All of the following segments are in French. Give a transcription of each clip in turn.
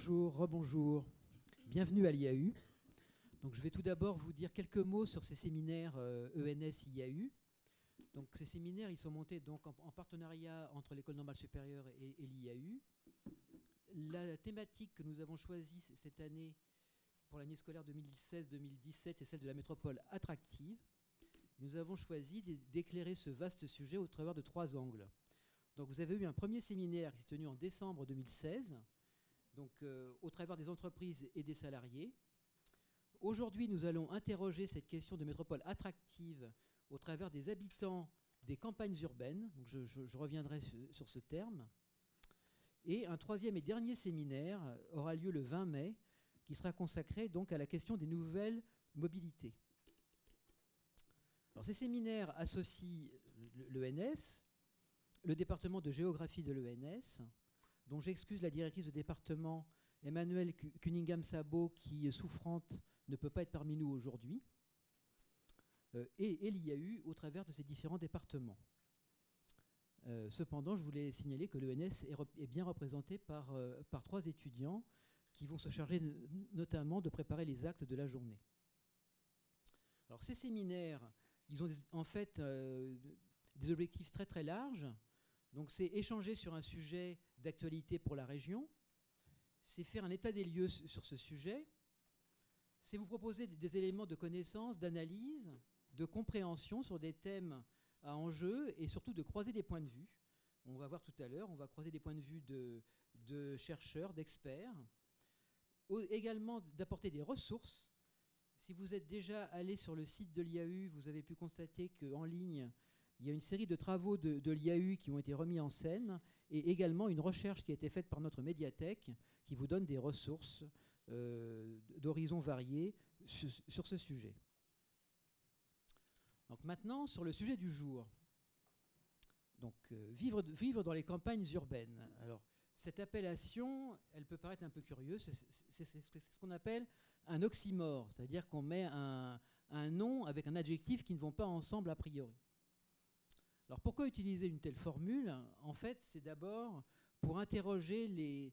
bonjour, rebonjour. Bienvenue à l'IAU. Donc, je vais tout d'abord vous dire quelques mots sur ces séminaires ENS-IAU. E donc, ces séminaires, ils sont montés donc, en, partenariat entre l'École normale supérieure et, et l'IAU. La thématique que nous avons choisie cette année pour l'année scolaire 2016-2017 est celle de la métropole attractive. Nous avons choisi d'éclairer ce vaste sujet au travers de trois angles. Donc vous avez eu un premier séminaire qui s'est tenu en décembre 2016, donc euh, au travers des entreprises et des salariés. Aujourd'hui, nous allons interroger cette question de métropole attractive au travers des habitants des campagnes urbaines. Donc je, reviendrai sur ce terme. Et un troisième et dernier séminaire aura lieu le 20 mai, qui sera consacré donc à la question des nouvelles mobilités. Alors, ces séminaires associent l'ENS, le département de géographie de l'ENS, dont j'excuse la directrice de département Emmanuel Cunningham-Sabot, qui, souffrante, ne peut pas être parmi nous aujourd'hui, euh, et, l'IAU au travers de ces différents départements. Euh, cependant, je voulais signaler que l'ENS est, bien représenté par, euh, par trois étudiants qui vont se charger notamment de préparer les actes de la journée. Alors ces séminaires, ils ont en fait des objectifs très très larges. Donc c'est échanger sur un sujet d'actualité pour la région, c'est faire un état des lieux sur ce sujet, c'est vous proposer des éléments de connaissance, d'analyse, de compréhension sur des thèmes à enjeu et surtout de croiser des points de vue. On va voir tout à l'heure, on va croiser des points de vue de, chercheurs, d'experts. Également d'apporter des ressources. Si vous êtes déjà allé sur le site de l'IAU, vous avez pu constater qu'en ligne, il y a une série de travaux de, l'IAU qui ont été remis en scène et également une recherche qui a été faite par notre médiathèque qui vous donne des ressources euh, d'horizons variés sur ce sujet. Donc maintenant, sur le sujet du jour. Donc, euh, vivre, vivre dans les campagnes urbaines. Alors, cette appellation, elle peut paraître un peu curieuse. C'est ce qu'on appelle un oxymore, c'est-à-dire qu'on met un, nom avec un adjectif qui ne vont pas ensemble a priori. Alors, pourquoi utiliser une telle formule? En fait, c'est d'abord pour interroger les,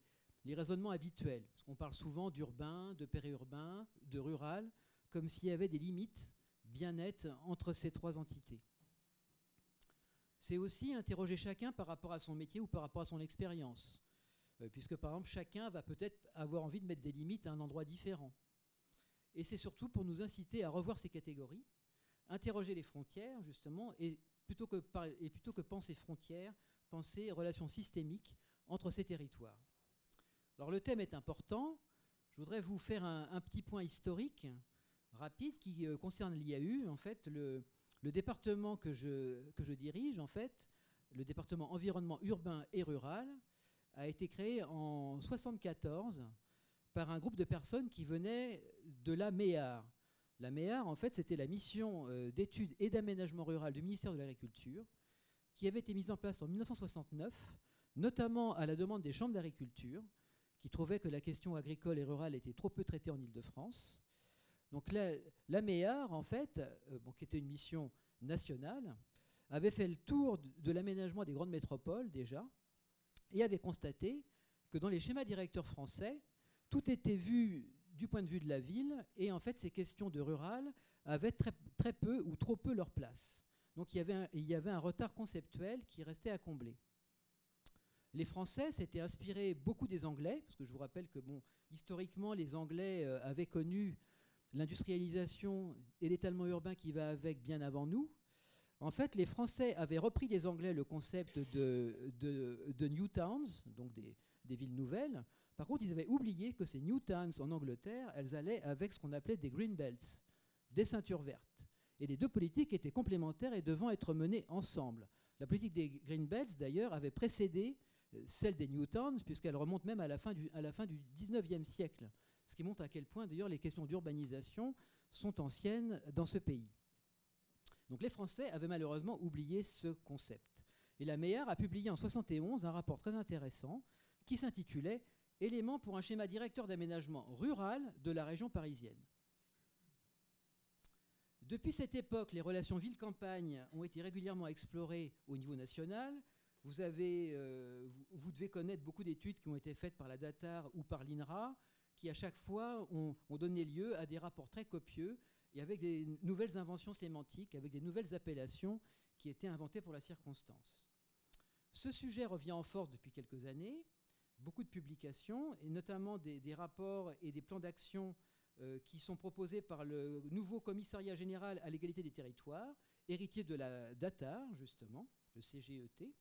raisonnements habituels. Parce qu'on parle souvent d'urbain, de périurbain, de rural, comme s'il y avait des limites bien net entre ces trois entités. C'est aussi interroger chacun par rapport à son métier ou par rapport à son expérience, euh, puisque par exemple chacun va peut-être avoir envie de mettre des limites à un endroit différent. Et c'est surtout pour nous inciter à revoir ces catégories, interroger les frontières justement, et plutôt que, penser frontières, penser relations systémiques entre ces territoires. Alors le thème est important. Je voudrais vous faire un petit point historique rapide qui euh, concerne l'IAU. En fait, le, département que je, que je dirige, en fait, le département environnement urbain et rural, a été créé en 1974 par un groupe de personnes qui venaient de la MEAR. La MEAR, en fait, c'était la mission euh, d'études et d'aménagement rural du ministère de l'Agriculture, qui avait été mise en place en 1969, notamment à la demande des chambres d'agriculture, qui trouvaient que la question agricole et rurale était trop peu traitée en Ile-de-France. Donc la, la MEAR, en fait, euh, qui était une mission nationale, avait fait le tour de, l'aménagement des grandes métropoles déjà, et avait constaté que dans les schémas directeurs français, tout était vu du point de vue de la ville, et en fait ces questions de rural avaient très, très peu ou trop peu leur place. Donc il y, avait un, il y avait un retard conceptuel qui restait à combler. Les Français s'étaient inspirés beaucoup des Anglais, parce que je vous rappelle que bon, historiquement, les Anglais euh, avaient connu l'industrialisation et l'étalement urbain qui va avec bien avant nous, en fait, les Français avaient repris des Anglais le concept de, de, New Towns, donc des, des, villes nouvelles. Par contre, ils avaient oublié que ces New Towns en Angleterre, elles allaient avec ce qu'on appelait des Green Belts, des ceintures vertes. Et les deux politiques étaient complémentaires et devant être menées ensemble. La politique des Green Belts, d'ailleurs, avait précédé euh, celle des New Towns, puisqu'elle remonte même à la fin du, à la fin du 19e siècle ce qui montre à quel point d'ailleurs les questions d'urbanisation sont anciennes dans ce pays. Donc les Français avaient malheureusement oublié ce concept. Et la MEAR a publié en 1971 un rapport très intéressant qui s'intitulait Éléments pour un schéma directeur d'aménagement rural de la région parisienne. Depuis cette époque, les relations ville-campagne ont été régulièrement explorées au niveau national. Euh, vous, devez connaître beaucoup d'études qui ont été faites par la DATAR ou par l'INRA, qui à chaque fois ont, donné lieu à des rapports très copieux et avec des nouvelles inventions sémantiques, avec des nouvelles appellations qui étaient inventées pour la circonstance. Ce sujet revient en force depuis quelques années, beaucoup de publications, et notamment des, rapports et des plans d'action euh, qui sont proposés par le nouveau commissariat général à l'égalité des territoires, héritier de la DATAR, justement, le CGET,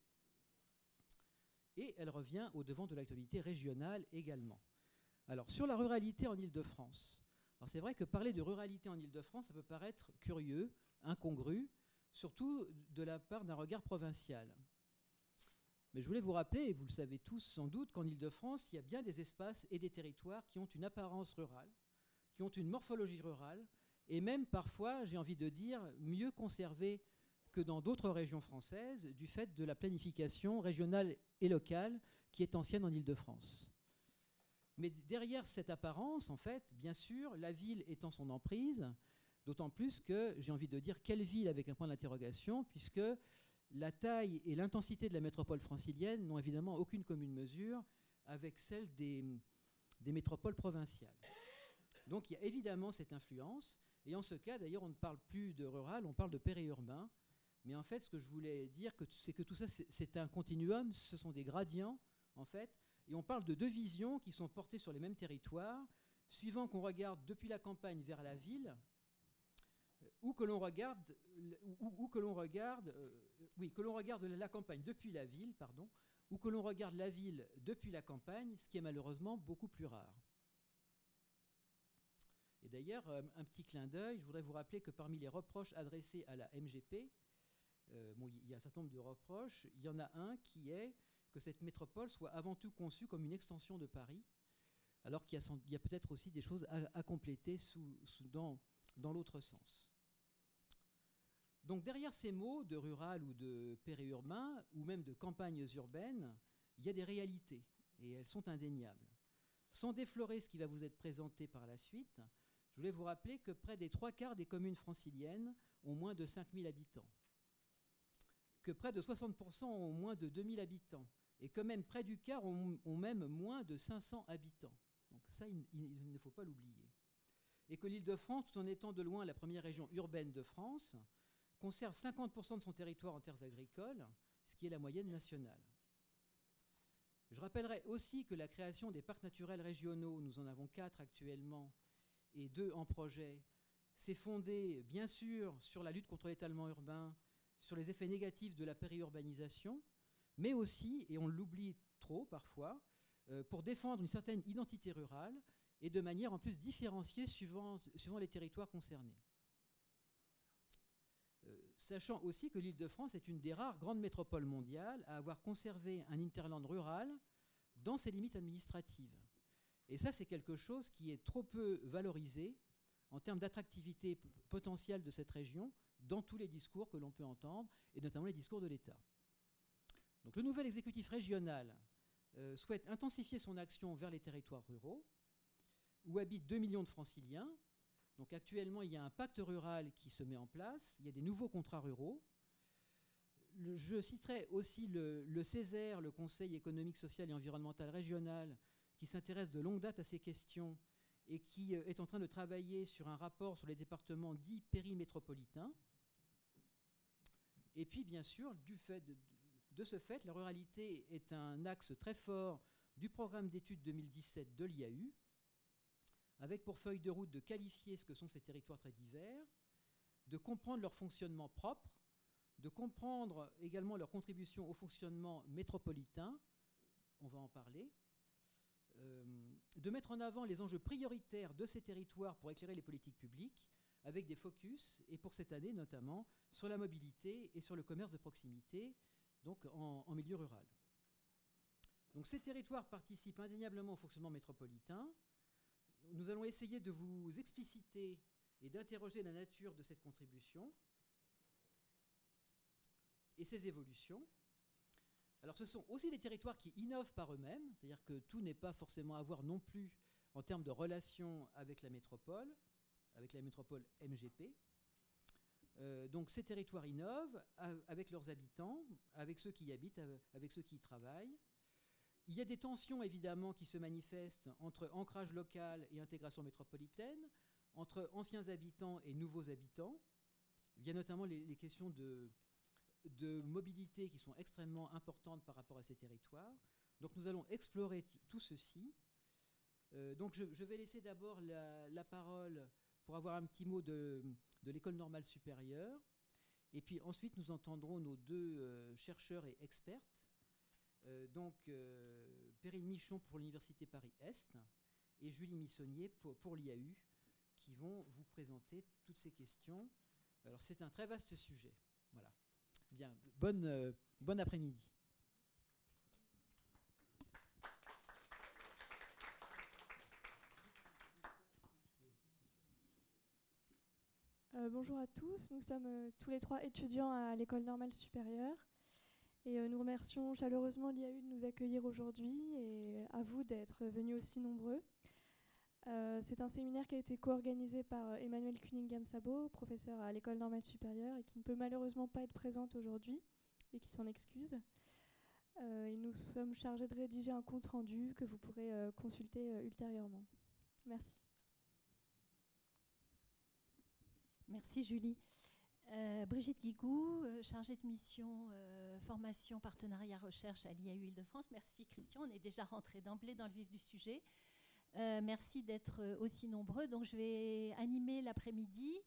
et elle revient au devant de l'actualité régionale également. Alors, sur la ruralité en Ile-de-France, c'est vrai que parler de ruralité en Ile-de-France, ça peut paraître curieux, incongru, surtout de la part d'un regard provincial. Mais je voulais vous rappeler, et vous le savez tous sans doute, qu'en Ile-de-France, il y a bien des espaces et des territoires qui ont une apparence rurale, qui ont une morphologie rurale, et même parfois, j'ai envie de dire, mieux conservés que dans d'autres régions françaises, du fait de la planification régionale et locale qui est ancienne en Ile-de-France. Mais derrière cette apparence, en fait, bien sûr, la ville étant son emprise, d'autant plus que j'ai envie de dire quelle ville avec un point d'interrogation, puisque la taille et l'intensité de la métropole francilienne n'ont évidemment aucune commune mesure avec celle des, métropoles provinciales. Donc il y a évidemment cette influence, et en ce cas, d'ailleurs, on ne parle plus de rural, on parle de périurbain, mais en fait, ce que je voulais dire, c'est que tout ça, c'est un continuum, ce sont des gradients, en fait, et on parle de deux visions qui sont portées sur les mêmes territoires, suivant qu'on regarde depuis la campagne vers la ville, ou que l'on regarde, ou, que l'on regarde, euh, oui, que l'on regarde la campagne depuis la ville, pardon, ou que l'on regarde la ville depuis la campagne, ce qui est malheureusement beaucoup plus rare. Et d'ailleurs, euh, un petit clin d'œil, je voudrais vous rappeler que parmi les reproches adressés à la MGP, euh, il y a un certain nombre de reproches. Il y en a un qui est que cette métropole soit avant tout conçue comme une extension de Paris, alors qu'il y a, peut-être aussi des choses à, compléter dans l'autre sens. Donc derrière ces mots de rural ou de périurbain, ou même de campagnes urbaines, il y a des réalités, et elles sont indéniables. Sans déflorer ce qui va vous être présenté par la suite, je voulais vous rappeler que près des trois quarts des communes franciliennes ont moins de 5000 habitants que près de 60% ont moins de 2000 habitants et que même près du quart ont, même moins de 500 habitants. Donc ça, il, ne faut pas l'oublier. Et que l'Île-de-France, tout en étant de loin la première région urbaine de France, conserve 50% de son territoire en terres agricoles, ce qui est la moyenne nationale. Je rappellerai aussi que la création des parcs naturels régionaux, nous en avons quatre actuellement et deux en projet, s'est fondée bien sûr sur la lutte contre l'étalement urbain, sur les effets négatifs de la périurbanisation, mais aussi, et on l'oublie trop parfois, euh, pour défendre une certaine identité rurale et de manière en plus différenciée suivant, suivant les territoires concernés. Euh, sachant aussi que l'Île-de-France est une des rares grandes métropoles mondiales à avoir conservé un interland rural dans ses limites administratives. Et ça, c'est quelque chose qui est trop peu valorisé en termes d'attractivité potentielle de cette région dans tous les discours que l'on peut entendre, et notamment les discours de l'État. Donc le nouvel exécutif régional euh, souhaite intensifier son action vers les territoires ruraux, où habitent 2 millions de franciliens. Donc actuellement, il y a un pacte rural qui se met en place, il y a des nouveaux contrats ruraux. je citerai aussi le, Césaire, le Conseil économique, social et environnemental régional, qui s'intéresse de longue date à ces questions et qui euh, est en train de travailler sur un rapport sur les départements dits périmétropolitains. Et puis, bien sûr, de, ce fait, la ruralité est un axe très fort du programme d'études 2017 de l'IAU, avec pour feuille de route de qualifier ce que sont ces territoires très divers, de comprendre leur fonctionnement propre, de comprendre également leur contribution au fonctionnement métropolitain, on va en parler, euh, de mettre en avant les enjeux prioritaires de ces territoires pour éclairer les politiques publiques, avec des focus, et pour cette année notamment, sur la mobilité et sur le commerce de proximité, donc en, en milieu rural. Donc ces territoires participent indéniablement au fonctionnement métropolitain. Nous allons essayer de vous expliciter et d'interroger la nature de cette contribution et ses évolutions. Alors ce sont aussi des territoires qui innovent par eux-mêmes, c'est-à-dire que tout n'est pas forcément à voir non plus en termes de relations avec la métropole, avec la métropole MGP. donc ces territoires innovent avec leurs habitants, avec ceux qui y habitent, avec ceux qui y travaillent. Il y a des tensions évidemment qui se manifestent entre ancrage local et intégration métropolitaine, entre anciens habitants et nouveaux habitants. Il y a notamment les, questions de, mobilité qui sont extrêmement importantes par rapport à ces territoires. Donc nous allons explorer tout ceci. Euh, donc je, vais laisser d'abord la, parole pour avoir un petit mot de, l'école normale supérieure. Et puis ensuite, nous entendrons nos deux euh, chercheurs et expertes donc euh, Perrine Michon pour l'Université Paris-Est et Julie Missonnier pour, l'IAU, qui vont vous présenter toutes ces questions. Alors c'est un très vaste sujet. Voilà. Bien, bonne, euh, bon après-midi. bonjour à tous, nous sommes tous les trois étudiants à l'école normale supérieure. Et euh, nous remercions chaleureusement l'IAU de nous accueillir aujourd'hui et à vous d'être venus aussi nombreux. Euh, c'est un séminaire qui a été co-organisé par euh, Emmanuel Cunningham-Sabo, professeur à l'école normale supérieure, et qui ne peut malheureusement pas être présente aujourd'hui et qui s'en excuse. et nous sommes chargés de rédiger un compte rendu que vous pourrez consulter ultérieurement. Merci. Merci Julie. Euh, Brigitte Guigou, euh, chargée de mission euh, formation, partenariat, recherche à l'IAU Île-de-France. Merci Christian, on est déjà rentré d'emblée dans le vif du sujet. merci d'être aussi nombreux. Donc je vais animer l'après-midi.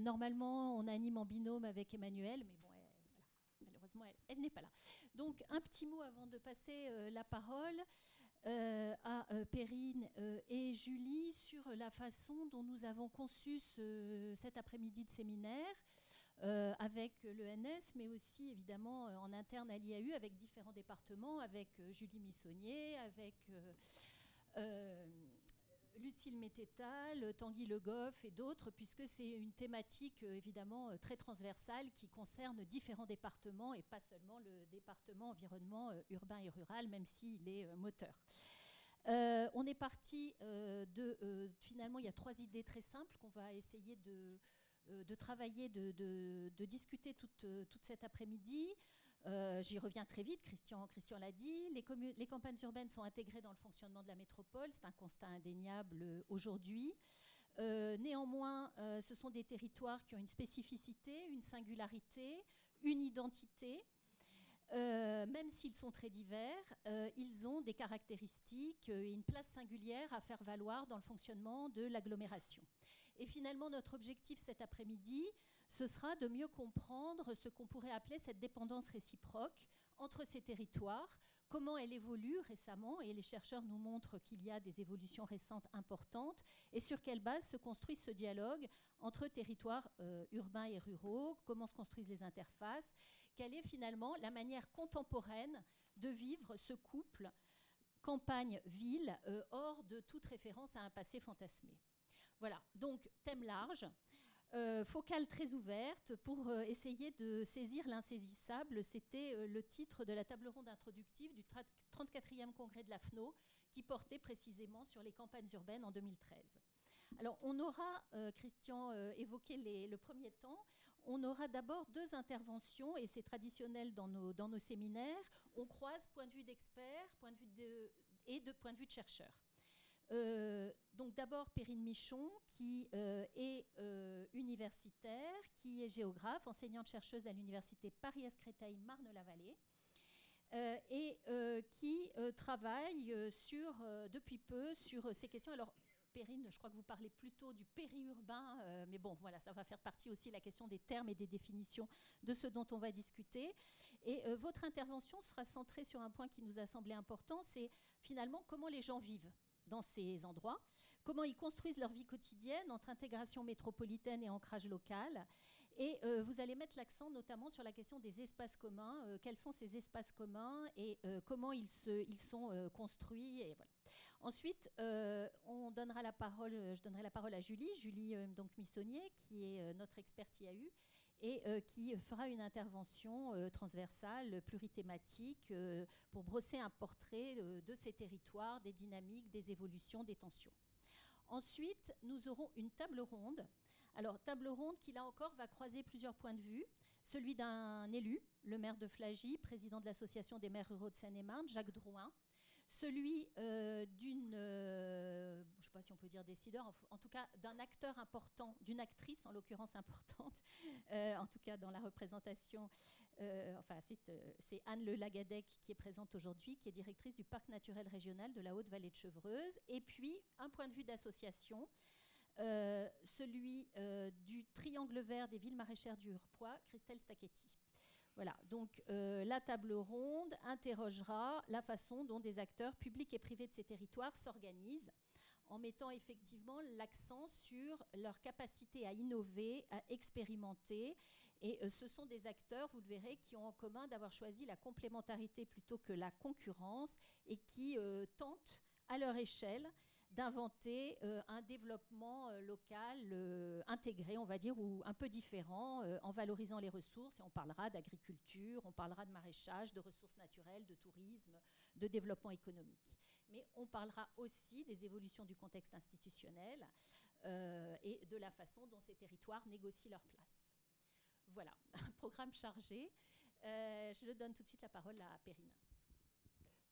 normalement, on anime en binôme avec Emmanuel, mais bon, malheureusement, elle n'est pas là. Donc un petit mot avant de passer la parole. Euh, à euh, Perrine euh, et Julie sur la façon dont nous avons conçu cet après-midi de séminaire avec l'ENS, mais aussi évidemment en interne à l'IAU avec différents départements, avec Julie Missonnier, avec Lucille Mététal, Tanguy Le Goff et d'autres, puisque c'est une thématique euh, évidemment euh, très transversale qui concerne différents départements et pas seulement le département environnement euh, urbain et rural, même s'il est moteur. on est parti de. finalement, il y a trois idées très simples qu'on va essayer de, travailler, de, discuter toute, toute cet après-midi. Euh, j'y reviens très vite, Christian, Christian l'a dit. Les, campagnes urbaines sont intégrées dans le fonctionnement de la métropole, c'est un constat indéniable euh, aujourd'hui. Euh, néanmoins, ce sont des territoires qui ont une spécificité, une singularité, une identité. même s'ils sont très divers, ils ont des caractéristiques et une place singulière à faire valoir dans le fonctionnement de l'agglomération. Et finalement, notre objectif cet après-midi, ce sera de mieux comprendre ce qu'on pourrait appeler cette dépendance réciproque entre ces territoires, comment elle évolue récemment, et les chercheurs nous montrent qu'il y a des évolutions récentes importantes, et sur quelle base se construit ce dialogue entre territoires euh, urbains et ruraux, comment se construisent les interfaces, quelle est finalement la manière contemporaine de vivre ce couple campagne-ville euh, hors de toute référence à un passé fantasmé. Voilà, donc thème large. Euh, focale très ouverte pour euh, essayer de saisir l'insaisissable. C'était euh, le titre de la table ronde introductive du 34e congrès de l'AFNO qui portait précisément sur les campagnes urbaines en 2013. Alors on aura, Christian évoqué le premier temps, on aura d'abord deux interventions et c'est traditionnel dans nos, séminaires. On croise point de vue d'experts de, et de point de vue de chercheurs. Euh, donc d'abord Perrine Michon, qui euh, est euh, universitaire, qui est géographe, enseignante-chercheuse à l'université Paris-Créteil-Marne-la-Vallée, et qui travaille sur, depuis peu sur ces questions. Alors Perrine, je crois que vous parlez plutôt du périurbain, mais bon, voilà, ça va faire partie aussi de la question des termes et des définitions de ce dont on va discuter. Et votre intervention sera centrée sur un point qui nous a semblé important, c'est finalement comment les gens vivent dans ces endroits, comment ils construisent leur vie quotidienne entre intégration métropolitaine et ancrage local. Et euh, vous allez mettre l'accent notamment sur la question des espaces communs, euh, quels sont ces espaces communs et euh, comment ils, sont construits. Ensuite, on donnera la parole, je donnerai la parole à Julie, Julie donc Missonnier, qui est notre experte IAU, et euh, qui fera une intervention euh, transversale, plurithématique, euh, pour brosser un portrait de ces territoires, des dynamiques, des évolutions, des tensions. Ensuite, nous aurons une table ronde. Alors, table ronde qui, là encore, va croiser plusieurs points de vue. Celui d'un élu, le maire de Flagy, président de l'Association des maires ruraux de Seine-et-Marne, Jacques Drouin. Celui euh, d'une, euh, je ne sais pas si on peut dire décideur, en, tout cas d'un acteur important, d'une actrice en l'occurrence importante, euh, en tout cas dans la représentation. enfin, c'est Anne Le Lagadec qui est présente aujourd'hui, qui est directrice du parc naturel régional de la Haute-Vallée de Chevreuse. Et puis, un point de vue d'association. celui du triangle vert des villes maraîchères du Hurpois, Christelle Stacchetti. Voilà, donc euh, la table ronde interrogera la façon dont des acteurs publics et privés de ces territoires s'organisent en mettant effectivement l'accent sur leur capacité à innover, à expérimenter. Et euh, ce sont des acteurs, vous le verrez, qui ont en commun d'avoir choisi la complémentarité plutôt que la concurrence et qui euh, tentent à leur échelle d'inventer euh, un développement euh, local euh, intégré, on va dire, ou un peu différent, en valorisant les ressources. On parlera d'agriculture, on parlera de maraîchage, de ressources naturelles, de tourisme, de développement économique. Mais on parlera aussi des évolutions du contexte institutionnel et de la façon dont ces territoires négocient leur place. Voilà, un programme chargé. je donne tout de suite la parole à Perrine.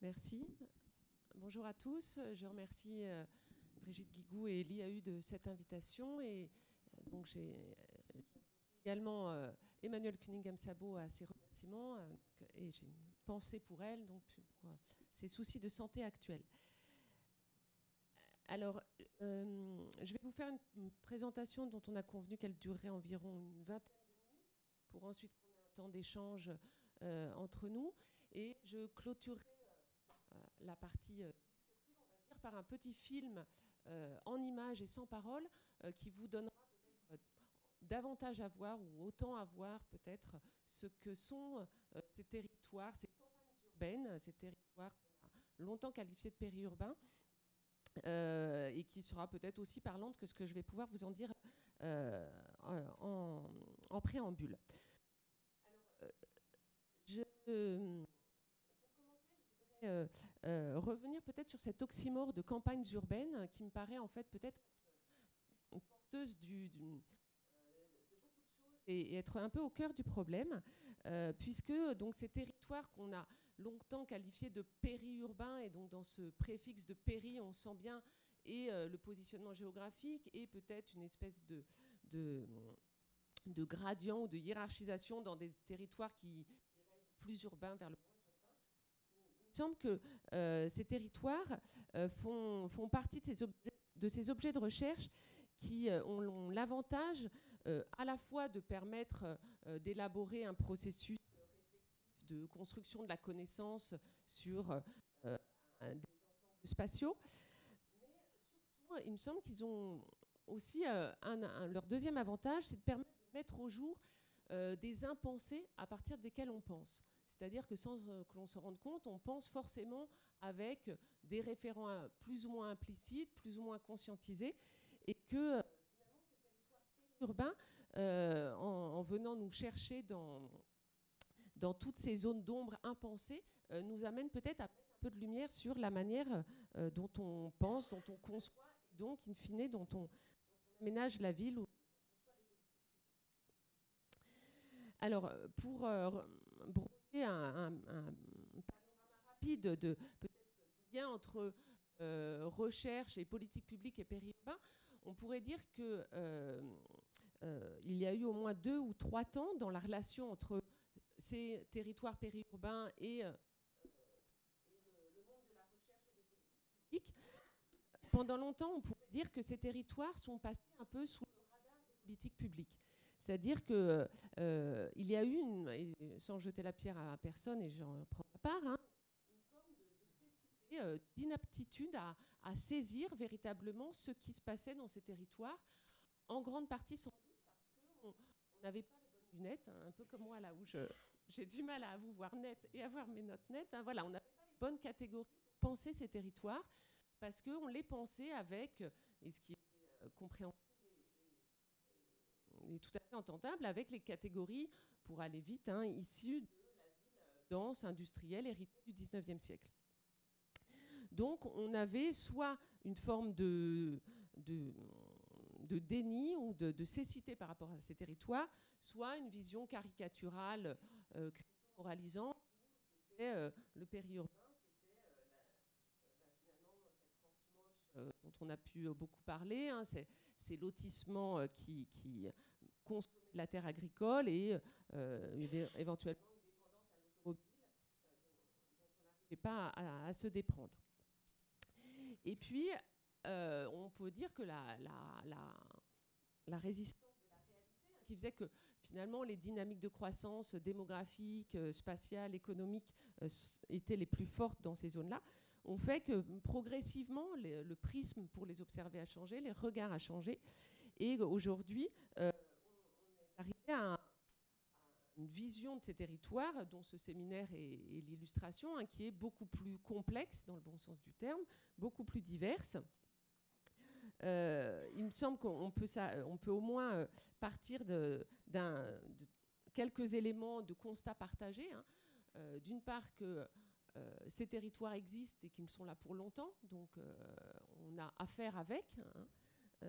Merci. Bonjour à tous. Je remercie euh, Brigitte Guigou et l'IAU de cette invitation. Et euh, donc j'ai euh, également Emmanuel Cunningham-Sabo à ses remerciements et j'ai une pensée pour elle, donc pour ses soucis de santé actuels. Alors, je vais vous faire une, présentation dont on a convenu qu'elle durerait environ une vingtaine de minutes pour ensuite qu'on un temps d'échange entre nous. Et je clôturerai la partie euh, on va dire, par un petit film euh, en images et sans parole euh, qui vous donnera davantage à voir ou autant à voir peut-être ce que sont ces territoires, ces campagnes urbaines, ces territoires longtemps qualifiés de périurbains. et qui sera peut-être aussi parlante que ce que je vais pouvoir vous en dire en, préambule. Je, euh, euh, revenir peut-être sur cette oxymore de campagnes urbaines qui me paraît en fait peut-être porteuse du, choses et, être un peu au cœur du problème, euh, puisque donc ces territoires qu'on a longtemps qualifiés de périurbains, et donc dans ce préfixe de péri, on sent bien et le positionnement géographique et peut-être une espèce de, de, de, gradient ou de hiérarchisation dans des territoires qui plus urbains vers le semble que euh, ces territoires euh, font, font, partie de ces, objets, de recherche qui euh, ont, l'avantage à la fois de permettre d'élaborer un processus de construction de la connaissance sur des ensembles spatiaux, mais surtout, il me semble qu'ils ont aussi leur deuxième avantage, c'est de permettre de mettre au jour des impensés à partir desquels on pense. C'est-à-dire que sans euh, que l'on se rende compte, on pense forcément avec des référents euh, plus ou moins implicites, plus ou moins conscientisés, et que euh, finalement ces territoires en, venant nous chercher dans, dans toutes ces zones d'ombre impensées, nous amènent peut-être à mettre un peu de lumière sur la manière dont on pense, dont on conçoit, et donc, in fine, dont on, aménage la ville. Alors, pour un, panorama rapide de lien entre euh, recherche et politique publique et périurbain, on pourrait dire que euh, euh, il y a eu au moins deux ou trois temps dans la relation entre ces territoires périurbains et, le, monde de la recherche et des politiques publiques. Pendant longtemps, on pourrait dire que ces territoires sont passés un peu sous le radar des politiques publiques. C'est-à-dire qu'il euh, y a eu, sans jeter la pierre à personne, et j'en prends part, hein, une forme de, cécité, euh, d'inaptitude à, saisir véritablement ce qui se passait dans ces territoires, en grande partie sans doute parce qu'on n'avait pas les bonnes lunettes, hein, un peu comme moi là où j'ai du mal à vous voir net et à voir mes notes nettes. Hein, voilà, on n'avait pas les bonnes catégories pour penser ces territoires parce qu'on les pensait avec, et ce qui était euh, compréhensible, est tout à fait entendable avec les catégories, pour aller vite, hein, issues de la ville dense, industrielle, héritée du 19e siècle. Donc on avait soit une forme de, de, de déni ou de, cécité par rapport à ces territoires, soit une vision caricaturale, euh, moralisante, c'était euh, le périurbain, c'était euh, bah, finalement cette France moche dont on a pu beaucoup parler, hein, c'est lotissement qui, qui consomme de la terre agricole et éventuellement une dépendance à on n'arrivait pas à, se déprendre. Et puis, euh, on peut dire que la, la, résistance de la réalité, hein, qui faisait que finalement les dynamiques de croissance démographique, euh, spatiale, économique euh, étaient les plus fortes dans ces zones-là, ont fait que progressivement le prisme pour les observer a changé, les regards a changé. Et aujourd'hui, on est arrivé à, une vision de ces territoires, dont ce séminaire est, l'illustration, hein, qui est beaucoup plus complexe, dans le bon sens du terme, beaucoup plus diverse. Euh, il me semble qu'on peut, on peut au moins euh, partir de, quelques éléments de constat partagés. Hein. Euh, d'une part que ces territoires existent et qu'ils sont là pour longtemps, donc on a affaire avec. Hein.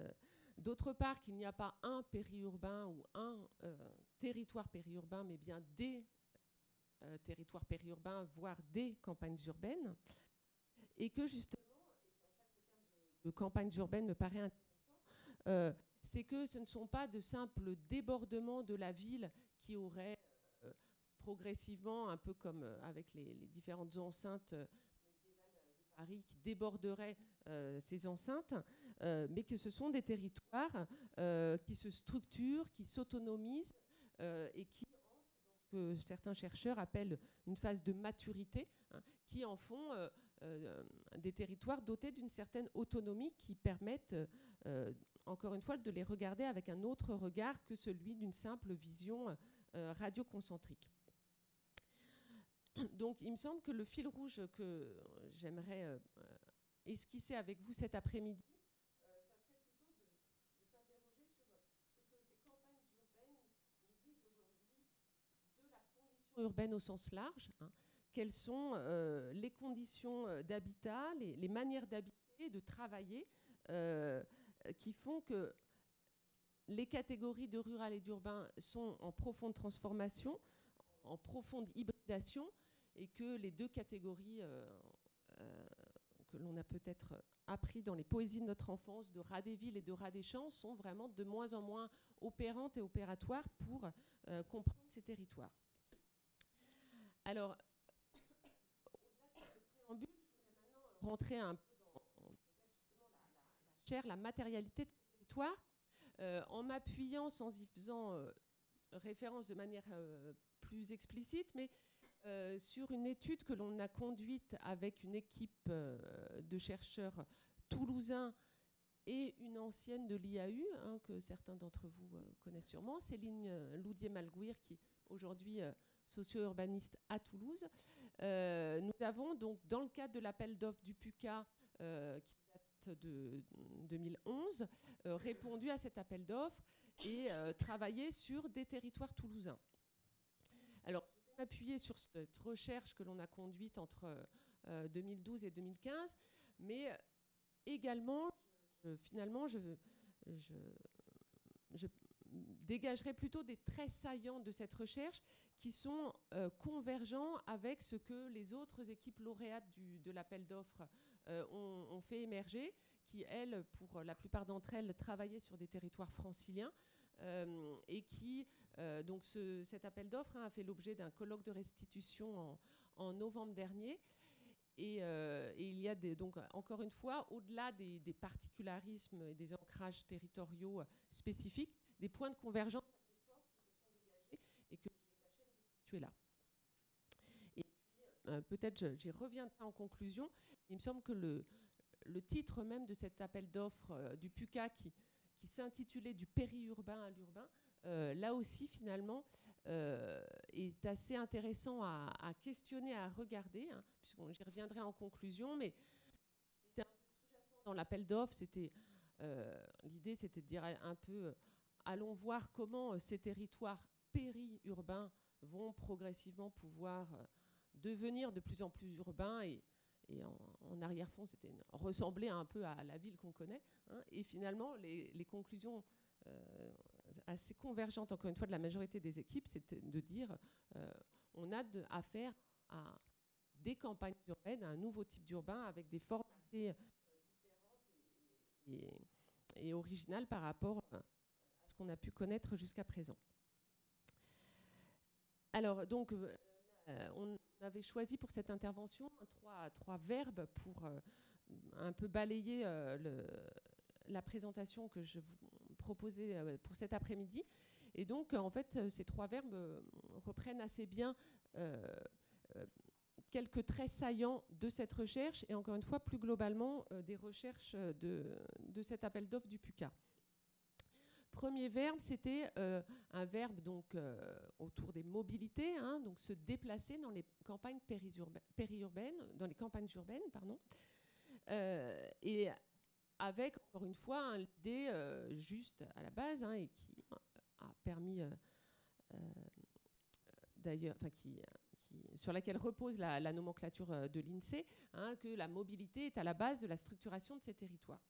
D'autre part qu'il n'y a pas un périurbain ou un territoire périurbain, mais bien des territoires périurbains, voire des campagnes urbaines. Et que justement, de campagnes urbaines me paraît intéressant, euh, c'est que ce ne sont pas de simples débordements de la ville qui auraient euh, progressivement, un peu comme euh, avec les, différentes enceintes de Paris qui déborderaient ces enceintes, mais que ce sont des territoires qui se structurent, qui s'autonomisent et qui dans ce que certains chercheurs appellent une phase de maturité, hein, qui en font euh, des territoires dotés d'une certaine autonomie qui permettent, euh, encore une fois, de les regarder avec un autre regard que celui d'une simple vision euh, radioconcentrique. Donc il me semble que le fil rouge que j'aimerais esquisser avec vous cet après-midi, ça serait plutôt de, s'interroger sur ce que ces campagnes urbaines nous disent aujourd'hui de la condition urbaine au sens large. Hein, quelles sont euh, les conditions euh, d'habitat, les, manières d'habiter, de travailler, euh, qui font que les catégories de rural et d'urbain sont en profonde transformation, en profonde hybridation, et que les deux catégories que l'on a peut-être appris dans les poésies de notre enfance, de rat des villes et de rat des champs, sont vraiment de moins en moins opérantes et opératoires pour comprendre ces territoires. Alors, rentrer un peu dans la, chair, la matérialité de territoire, euh, en m'appuyant, sans y faisant euh, référence de manière euh, plus explicite, mais sur une étude que l'on a conduite avec une équipe de chercheurs toulousains et une ancienne de l'IAU, hein, que certains d'entre vous connaissent sûrement, Céline Loudier-Malgouir, qui aujourd'hui socio-urbaniste à Toulouse. Euh, nous avons donc, dans le cadre de l'appel d'offres du PUCA, euh, qui date de 2011, euh, répondu à cet appel d'offres et travaillé sur des territoires toulousains. Alors, m'appuyer sur cette recherche que l'on a conduite entre 2012 et 2015, mais également, finalement, je, dégagerai plutôt des traits saillants de cette recherche qui sont euh, convergents avec ce que les autres équipes lauréates de l'appel d'offres euh, ont, fait émerger, qui, elles, pour la plupart d'entre elles, travaillaient sur des territoires franciliens. Euh, et qui, donc cet appel d'offres hein, a fait l'objet d'un colloque de restitution en, novembre dernier. Et, il y a donc encore une fois, au-delà des, particularismes et des ancrages territoriaux spécifiques, des points de convergence assez forts qui se sont dégagés et que tu es là. Et puis, euh, peut-être j'y reviendrai en conclusion. Il me semble que le, titre même de cet appel d'offres euh, du PUCA qui, qui s'intitulait Du périurbain à l'urbain, euh, là aussi finalement est assez intéressant à, questionner, à regarder, hein, puisqu'on j'y reviendrai en conclusion, mais ce un peu sous-jacent dans l'appel d'offres, c'était l'idée c'était de dire un peu allons voir comment ces territoires périurbains vont progressivement pouvoir euh, devenir de plus en plus urbains et, et en, arrière-fond, c'était ressemblait un peu à la ville qu'on connaît. Hein. et finalement, les, conclusions assez convergentes, encore une fois, de la majorité des équipes, c'était de dire on a affaire à des campagnes urbaines, à un nouveau type d'urbain avec des formes assez différentes et, originales par rapport à ce qu'on a pu connaître jusqu'à présent. Alors, donc, euh, on avait choisi pour cette intervention trois, verbes pour euh, un peu balayer euh, la présentation que je vous proposais pour cet après-midi. Et donc, en fait, ces trois verbes reprennent assez bien quelques traits saillants de cette recherche et encore une fois, plus globalement, des recherches de, de cet appel d'offres du PUCA. Premier verbe, c'était euh, un verbe donc euh, autour des mobilités, hein, donc se déplacer dans les campagnes périurbaines, dans les campagnes urbaines, pardon, euh, et avec encore une fois un idée juste à la base hein, et qui a permis d'ailleurs, sur laquelle repose la, nomenclature de l'INSEE, hein, que la mobilité est à la base de la structuration de ces territoires.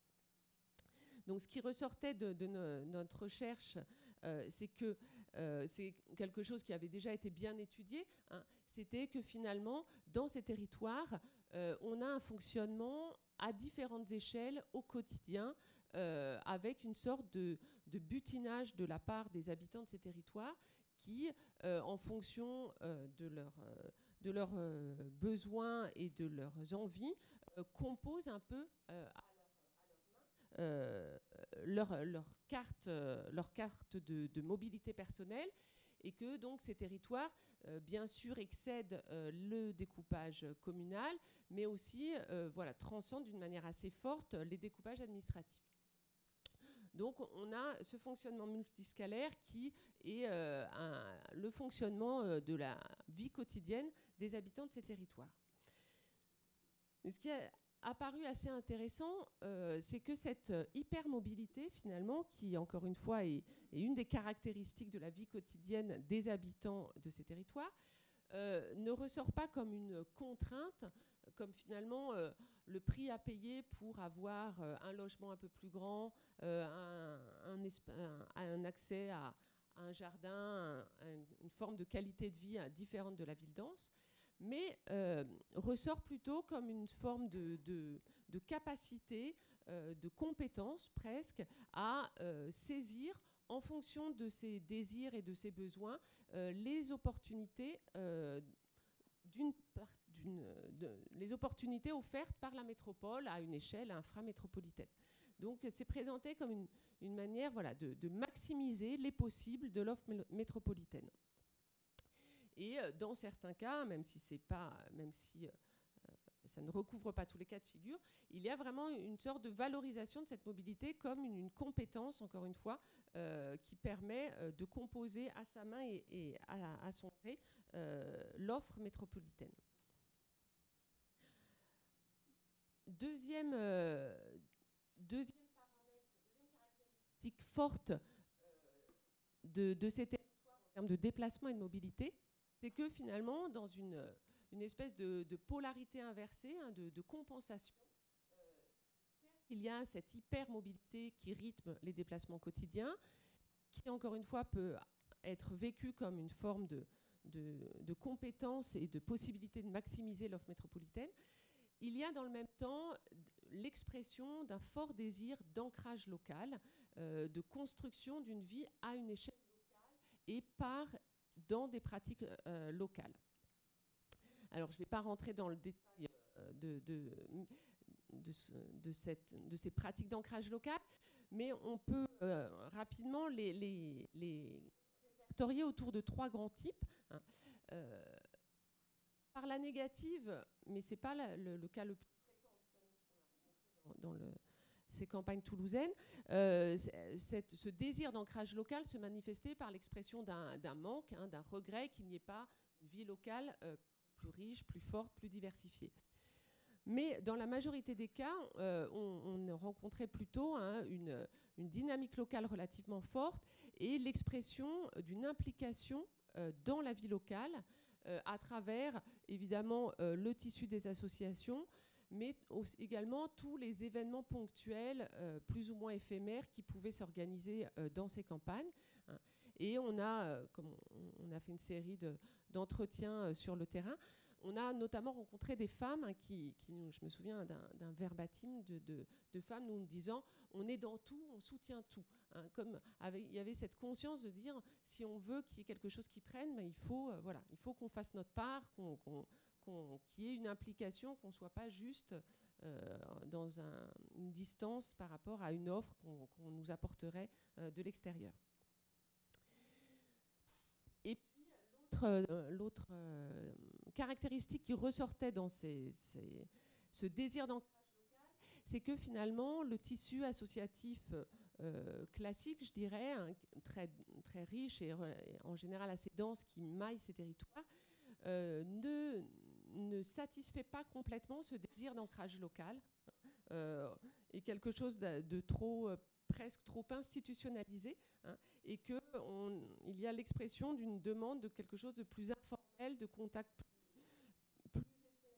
Donc ce qui ressortait de, notre recherche, euh, c'est que euh, c'est quelque chose qui avait déjà été bien étudié, hein. c'était que finalement, dans ces territoires, euh, on a un fonctionnement à différentes échelles au quotidien, avec une sorte de, butinage de la part des habitants de ces territoires qui, en fonction de, de leurs besoins et de leurs envies, composent un peu euh, leur, carte, euh, de, mobilité personnelle et que donc ces territoires, euh, bien sûr, excèdent le découpage communal, mais aussi voilà, transcendent d'une manière assez forte les découpages administratifs. Donc on a ce fonctionnement multiscalaire qui est le fonctionnement de la vie quotidienne des habitants de ces territoires. ce qui apparu assez intéressant, euh, c'est que cette euh, hypermobilité, finalement, qui encore une fois est, une des caractéristiques de la vie quotidienne des habitants de ces territoires, euh, ne ressort pas comme une contrainte, comme finalement le prix à payer pour avoir un logement un peu plus grand, un, un, accès à, un jardin, une forme de qualité de vie différente de la ville dense mais euh, ressort plutôt comme une forme de, capacité, euh, de compétence presque, à euh, saisir en fonction de ses désirs et de ses besoins les opportunités les opportunités offertes par la métropole à une échelle inframétropolitaine. Donc c'est présenté comme une, une manière voilà, de, maximiser les possibles de l'offre métropolitaine. Et euh, dans certains cas, même si c'est pas, même si euh, ça ne recouvre pas tous les cas de figure, il y a vraiment une sorte de valorisation de cette mobilité comme une, compétence, encore une fois, euh, qui permet de composer à sa main et, à, son gré l'offre métropolitaine. Deuxième, deuxième paramètre, deuxième caractéristique forte de, de ces territoires en termes de déplacement et de mobilité, c'est que finalement, dans une, une espèce de, polarité inversée, hein, de, compensation, euh, il y a cette hypermobilité qui rythme les déplacements quotidiens, qui encore une fois peut être vécue comme une forme de, de, compétence et de possibilité de maximiser l'offre métropolitaine. Il y a dans le même temps l'expression d'un fort désir d'ancrage local, euh, de construction d'une vie à une échelle locale et par dans des pratiques euh, locales. Alors, je ne vais pas rentrer dans le détail euh, de, de, cette, de, ces pratiques d'ancrage local, mais on peut euh, rapidement les, les, les, répertorier autour de trois grands types. Hein. par la négative, mais ce n'est pas le, le, cas le plus fréquent dans le, ces campagnes toulousaines, euh, ce désir d'ancrage local se manifestait par l'expression d'un manque, hein, d'un regret qu'il n'y ait pas une vie locale euh, plus riche, plus forte, plus diversifiée. Mais dans la majorité des cas, euh, on, rencontrait plutôt hein, une, dynamique locale relativement forte et l'expression d'une implication dans la vie locale à travers évidemment le tissu des associations, mais également tous les événements ponctuels, plus ou moins éphémères, qui pouvaient s'organiser dans ces campagnes. Hein. Et on a, comme on a fait une série d'entretiens sur le terrain, on a notamment rencontré des femmes hein, qui, je me souviens d'un verbatim de, de, femmes nous disant on est dans tout, on soutient tout. Hein, comme il y avait cette conscience de dire si on veut qu'il y ait quelque chose qui prenne, ben, il faut euh, voilà, il faut qu'on fasse notre part, qu'il y ait une implication, qu'on ne soit pas juste euh, dans une distance par rapport à une offre qu'on nous apporterait euh, de l'extérieur. l'autre euh, caractéristique qui ressortait dans ce désir d'ancrage local, c'est que finalement, le tissu associatif classique, je dirais, hein, très, très riche et en général assez dense, qui maille ces territoires, ne, ne satisfait pas complètement ce désir d'ancrage local et quelque chose de, trop presque trop institutionnalisé hein, et qu'il y a l'expression d'une demande de quelque chose de plus informel, de contact plus,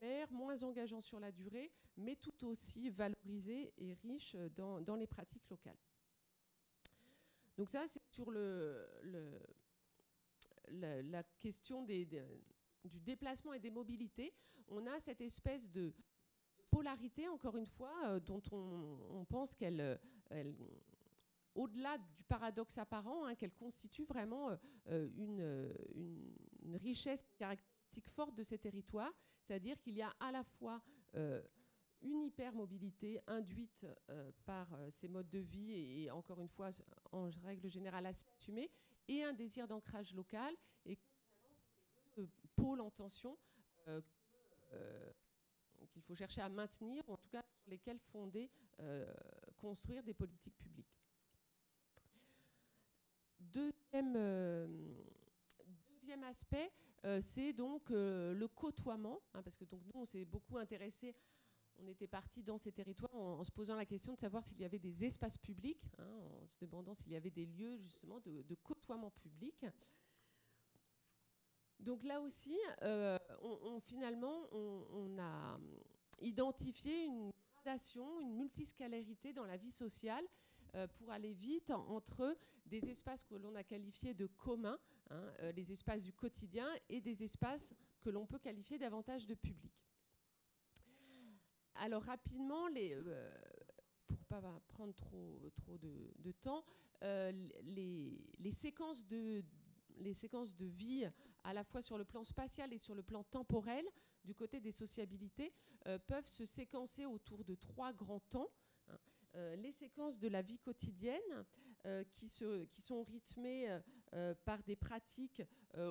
éphémère, moins engageant sur la durée, mais tout aussi valorisé et riche dans, dans les pratiques locales. Donc ça, c'est sur le la, question des, du déplacement et des mobilités. On a cette espèce de polarité, encore une fois, euh, dont on, pense qu'elle au-delà du paradoxe apparent, hein, qu'elle constitue vraiment euh, euh, une, richesse caractéristique forte de ces territoires, c'est-à-dire qu'il y a à la fois euh, une hypermobilité induite par ces modes de vie et, encore une fois, en règle générale assez assumée, et un désir d'ancrage local, que finalement, c'est ces deux pôles en tension qu'il faut chercher à maintenir, ou en tout cas sur lesquels fonder, construire des politiques publiques. Deuxième, euh, deuxième aspect, euh, c'est donc euh, le côtoiement, hein, parce que donc nous, on s'est beaucoup intéressé, on était parti dans ces territoires en, se posant la question de savoir s'il y avait des espaces publics, hein, en se demandant s'il y avait des lieux justement de, côtoiement public. Donc là aussi, on, finalement, on, a identifié une gradation, une multiscalarité dans la vie sociale euh, pour aller vite entre des espaces que l'on a qualifiés de communs, hein, euh, les espaces du quotidien, et des espaces que l'on peut qualifier davantage de publics. Alors rapidement, les, euh, pour pas prendre trop, trop de, temps, les, séquences de, les séquences de vie, à la fois sur le plan spatial et sur le plan temporel, du côté des sociabilités, peuvent se séquencer autour de trois grands temps. Hein. Euh, les séquences de la vie quotidienne euh, qui, sont rythmées euh, par des pratiques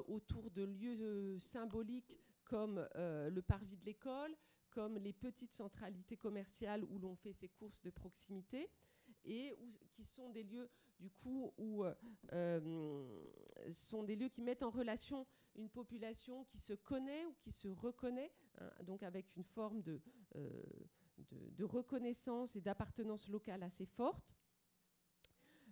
autour de lieux symboliques comme le parvis de l'école, comme les petites centralités commerciales où l'on fait ses courses de proximité et qui sont des lieux du coup où sont des lieux qui mettent en relation une population qui se connaît ou qui se reconnaît, hein, donc avec une forme de de, reconnaissance et d'appartenance locale assez forte.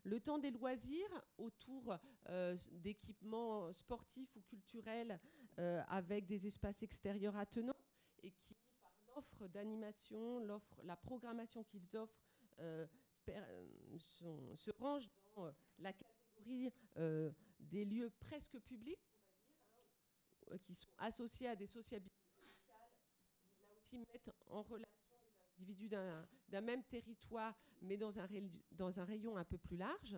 Le temps des loisirs autour euh, d'équipements sportifs ou culturels euh, avec des espaces extérieurs attenants et qui, par l'offre d'animation, la programmation qu'ils offrent, euh, se rangent dans la catégorie des lieux presque publics, hein, qui sont associés à des sociabilités là aussi mettent en relation individus d'un même territoire, mais dans un, rayon un peu plus large.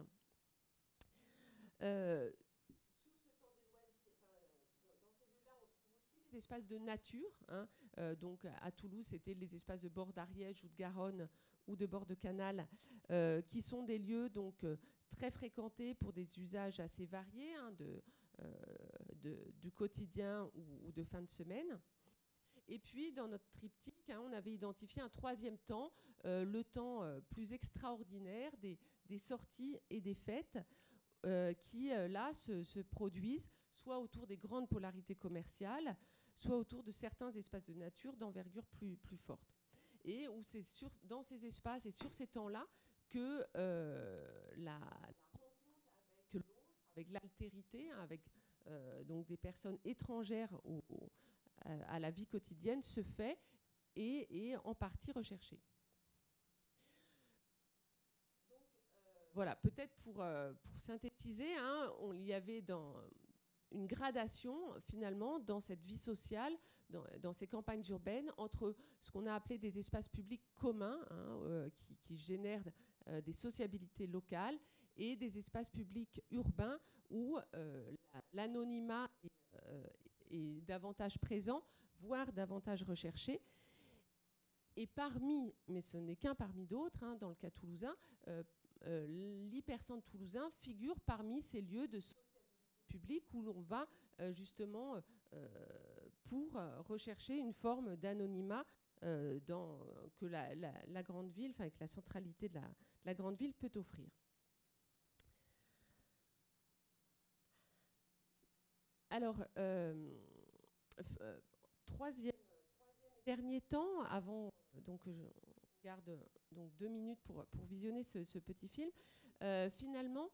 Euh, des dans ces lieux-là, on trouve aussi des espaces de nature. Hein. Euh, donc à Toulouse, c'était les espaces de bord d'Ariège ou de Garonne ou de bord de canal, euh, qui sont des lieux donc très fréquentés pour des usages assez variés, hein, de, du quotidien ou, de fin de semaine. Et puis, dans notre triptyque, hein, on avait identifié un troisième temps, euh, le temps euh, plus extraordinaire des, sorties et des fêtes, euh, qui, là, se, produisent soit autour des grandes polarités commerciales, soit autour de certains espaces de nature d'envergure plus forte. Et où c'est dans ces espaces et sur ces temps-là que la, rencontre avec l'autre, avec l'altérité, avec donc des personnes étrangères à la vie quotidienne se fait et est en partie recherché. voilà, peut-être pour, synthétiser, hein, on, y avait dans, une gradation finalement dans cette vie sociale, dans, ces campagnes urbaines, entre ce qu'on a appelé des espaces publics communs, hein, euh, qui, génèrent euh, des sociabilités locales, et des espaces publics urbains où euh, l'anonymat est, davantage présent, voire davantage recherché. Et parmi, mais ce n'est qu'un parmi d'autres, hein, dans le cas toulousain, l'hypercentre toulousain figure parmi ces lieux de sociabilité public où l'on va euh, justement euh, pour rechercher une forme d'anonymat euh, que la, grande ville, enfin que la centralité de la, grande ville peut offrir. Alors, troisième, dernier temps, avant, donc je garde donc deux minutes pour, pour visionner ce petit film. finalement,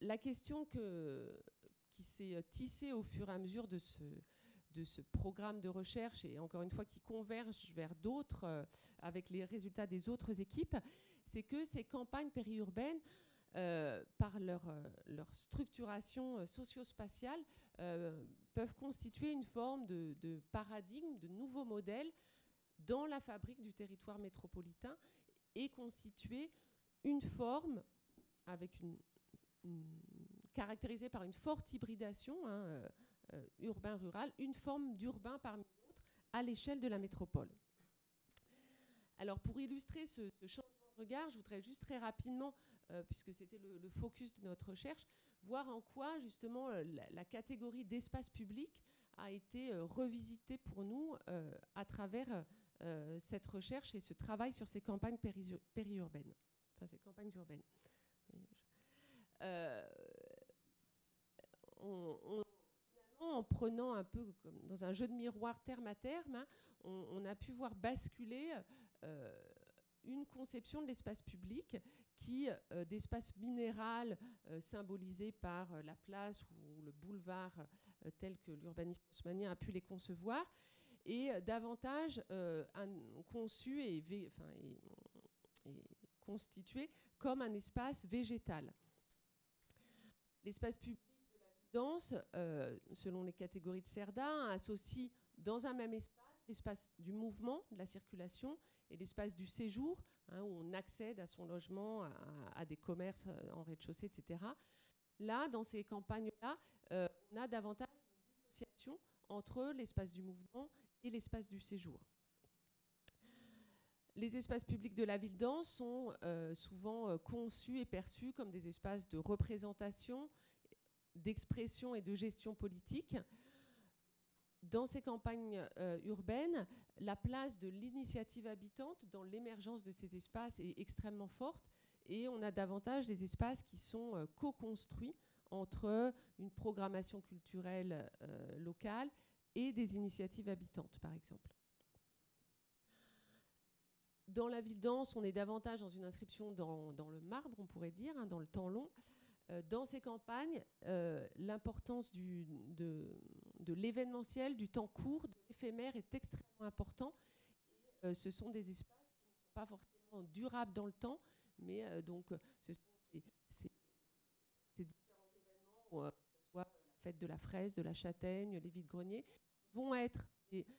la question qui s'est euh, tissée au fur et à mesure de ce, programme de recherche et encore une fois qui converge vers d'autres euh, avec les résultats des autres équipes, c'est que ces campagnes périurbaines, euh, par leur, leur structuration socio-spatiale, peuvent constituer une forme de, de, paradigme, de nouveau modèle dans la fabrique du territoire métropolitain et constituer une forme avec une, caractérisée par une forte hybridation hein, euh, euh, urbain-rural, une forme d'urbain parmi d'autres à l'échelle de la métropole. Alors pour illustrer ce, changement de regard, je voudrais juste très rapidement, euh, puisque c'était le, focus de notre recherche, voir en quoi justement la, catégorie d'espace public a été revisitée pour nous à travers cette recherche et ce travail sur ces campagnes périurbaines, enfin ces campagnes urbaines. Euh, en prenant un peu dans un jeu de miroir terme à terme, hein, on, a pu voir basculer euh, une conception de l'espace public qui, euh, d'espace minéral symbolisé par la place ou le boulevard tel que l'urbanisme haussmannien a pu les concevoir, et davantage conçu et constitué comme un espace végétal. L'espace public de la dense, euh, selon les catégories de CERDA, associe dans un même espace l'espace du mouvement, de la circulation, et l'espace du séjour, hein, où on accède à son logement, à, des commerces euh, en rez-de-chaussée, etc. Là, dans ces campagnes-là, euh, on a davantage une dissociation entre l'espace du mouvement et l'espace du séjour. Les espaces publics de la ville dense sont euh, souvent euh, conçus et perçus comme des espaces de représentation, d'expression et de gestion politique. Dans ces campagnes euh, urbaines, la place de l'initiative habitante dans l'émergence de ces espaces est extrêmement forte et on a davantage des espaces qui sont co-construits entre une programmation culturelle locale et des initiatives habitantes, par exemple. Dans la ville dense, on est davantage dans une inscription dans, le marbre, on pourrait dire, hein, dans le temps long. Euh, dans ces campagnes, euh, l'importance de, l'événementiel, du temps court, de l'éphémère est extrêmement important. Euh, ce sont des espaces qui ne sont pas forcément durables dans le temps, mais donc ce sont ces, différents événements, que ce soit la fête de la fraise, de la châtaigne, les vides-greniers, vont être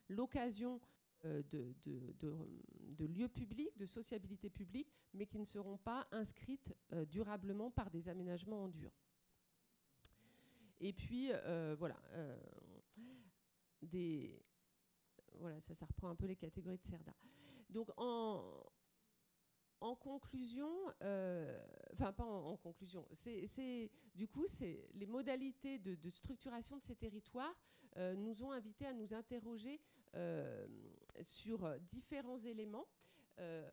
l'occasion euh, de, lieux publics, de sociabilité publique, mais qui ne seront pas inscrites euh, durablement par des aménagements en dur. Et puis, euh, voilà, ça, reprend un peu les catégories de CERDA. Donc, en, conclusion, enfin pas en, conclusion, c'est du coup c'est les modalités de, structuration de ces territoires nous ont invités à nous interroger sur différents éléments. Euh,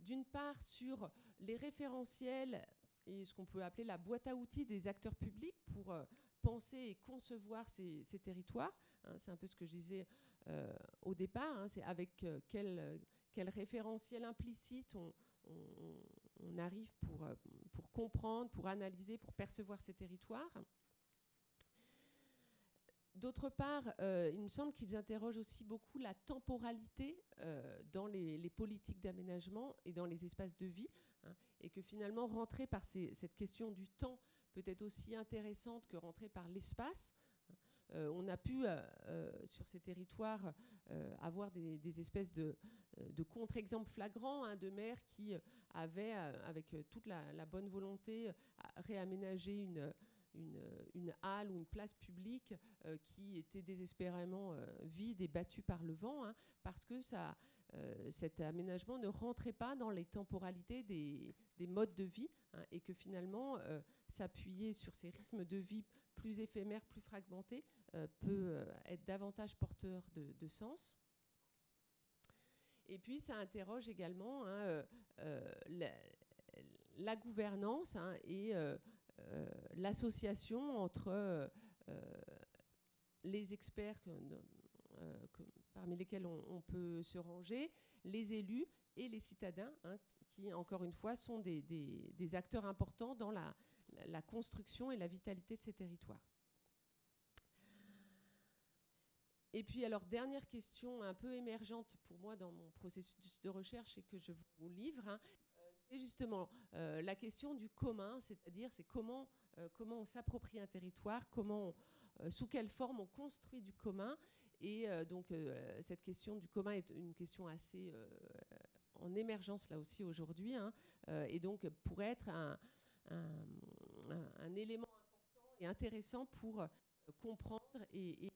d'une part, sur les référentiels et ce qu'on peut appeler la boîte à outils des acteurs publics pour euh, penser et concevoir ces, territoires. Hein, c'est un peu ce que je disais au départ. Hein, c'est avec quel, référentiel implicite on, arrive pour comprendre, pour analyser, pour percevoir ces territoires. D'autre part, euh, il me semble qu'ils interrogent aussi beaucoup la temporalité euh, dans les, politiques d'aménagement et dans les espaces de vie, hein, et que finalement, rentrer par cette question du temps peut être aussi intéressante que rentrer par l'espace. Euh, on a pu, sur ces territoires, avoir des, espèces de, contre-exemples flagrants hein, de maires qui avaient, avec toute la bonne volonté, réaménagé une une, halle ou une place publique euh, qui était désespérément euh, vide et battue par le vent, hein, parce que ça, euh, cet aménagement ne rentrait pas dans les temporalités des, modes de vie, hein, et que finalement, s'appuyer sur ces rythmes de vie plus éphémères, plus fragmentés, peut être davantage porteur de, sens. Et puis, ça interroge également hein, la, gouvernance et l'association entre euh, euh, les experts parmi lesquels on, peut se ranger, les élus et les citadins, hein, qui, encore une fois, sont des, acteurs importants dans la, la, construction et la vitalité de ces territoires. Et puis, alors, dernière question un peu émergente pour moi dans mon processus de recherche et que je vous livre, hein, c'est justement euh, la question du commun, c'est-à-dire c'est comment, euh, comment on s'approprie un territoire, comment euh, sous quelle forme on construit du commun. Et donc cette question du commun est une question assez en émergence là aussi aujourd'hui, hein, et donc pourrait être un, élément important et intéressant pour comprendre et,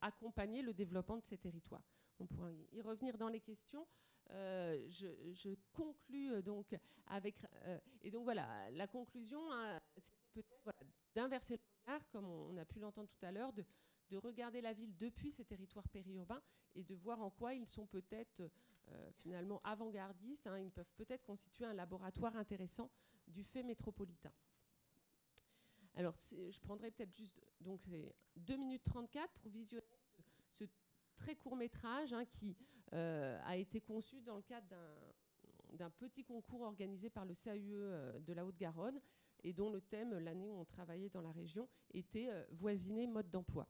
accompagner le développement de ces territoires. On pourra y revenir dans les questions. Euh, je, conclus euh, donc avec. Euh, et donc voilà, la conclusion, hein, c'est peut-être d'inverser le regard, comme on, a pu l'entendre tout à l'heure, de, de, regarder la ville depuis ces territoires périurbains et de voir en quoi ils sont peut-être finalement avant-gardistes. Hein, ils peuvent peut-être constituer un laboratoire intéressant du fait métropolitain. Alors, je prendrai peut-être juste, donc c'est 2 minutes 34 pour visionner très court métrage hein, qui euh, a été conçu dans le cadre d'un petit concours organisé par le CAUE euh, de la Haute-Garonne et dont le thème, l'année où on travaillait dans la région, était euh, voisiner mode d'emploi.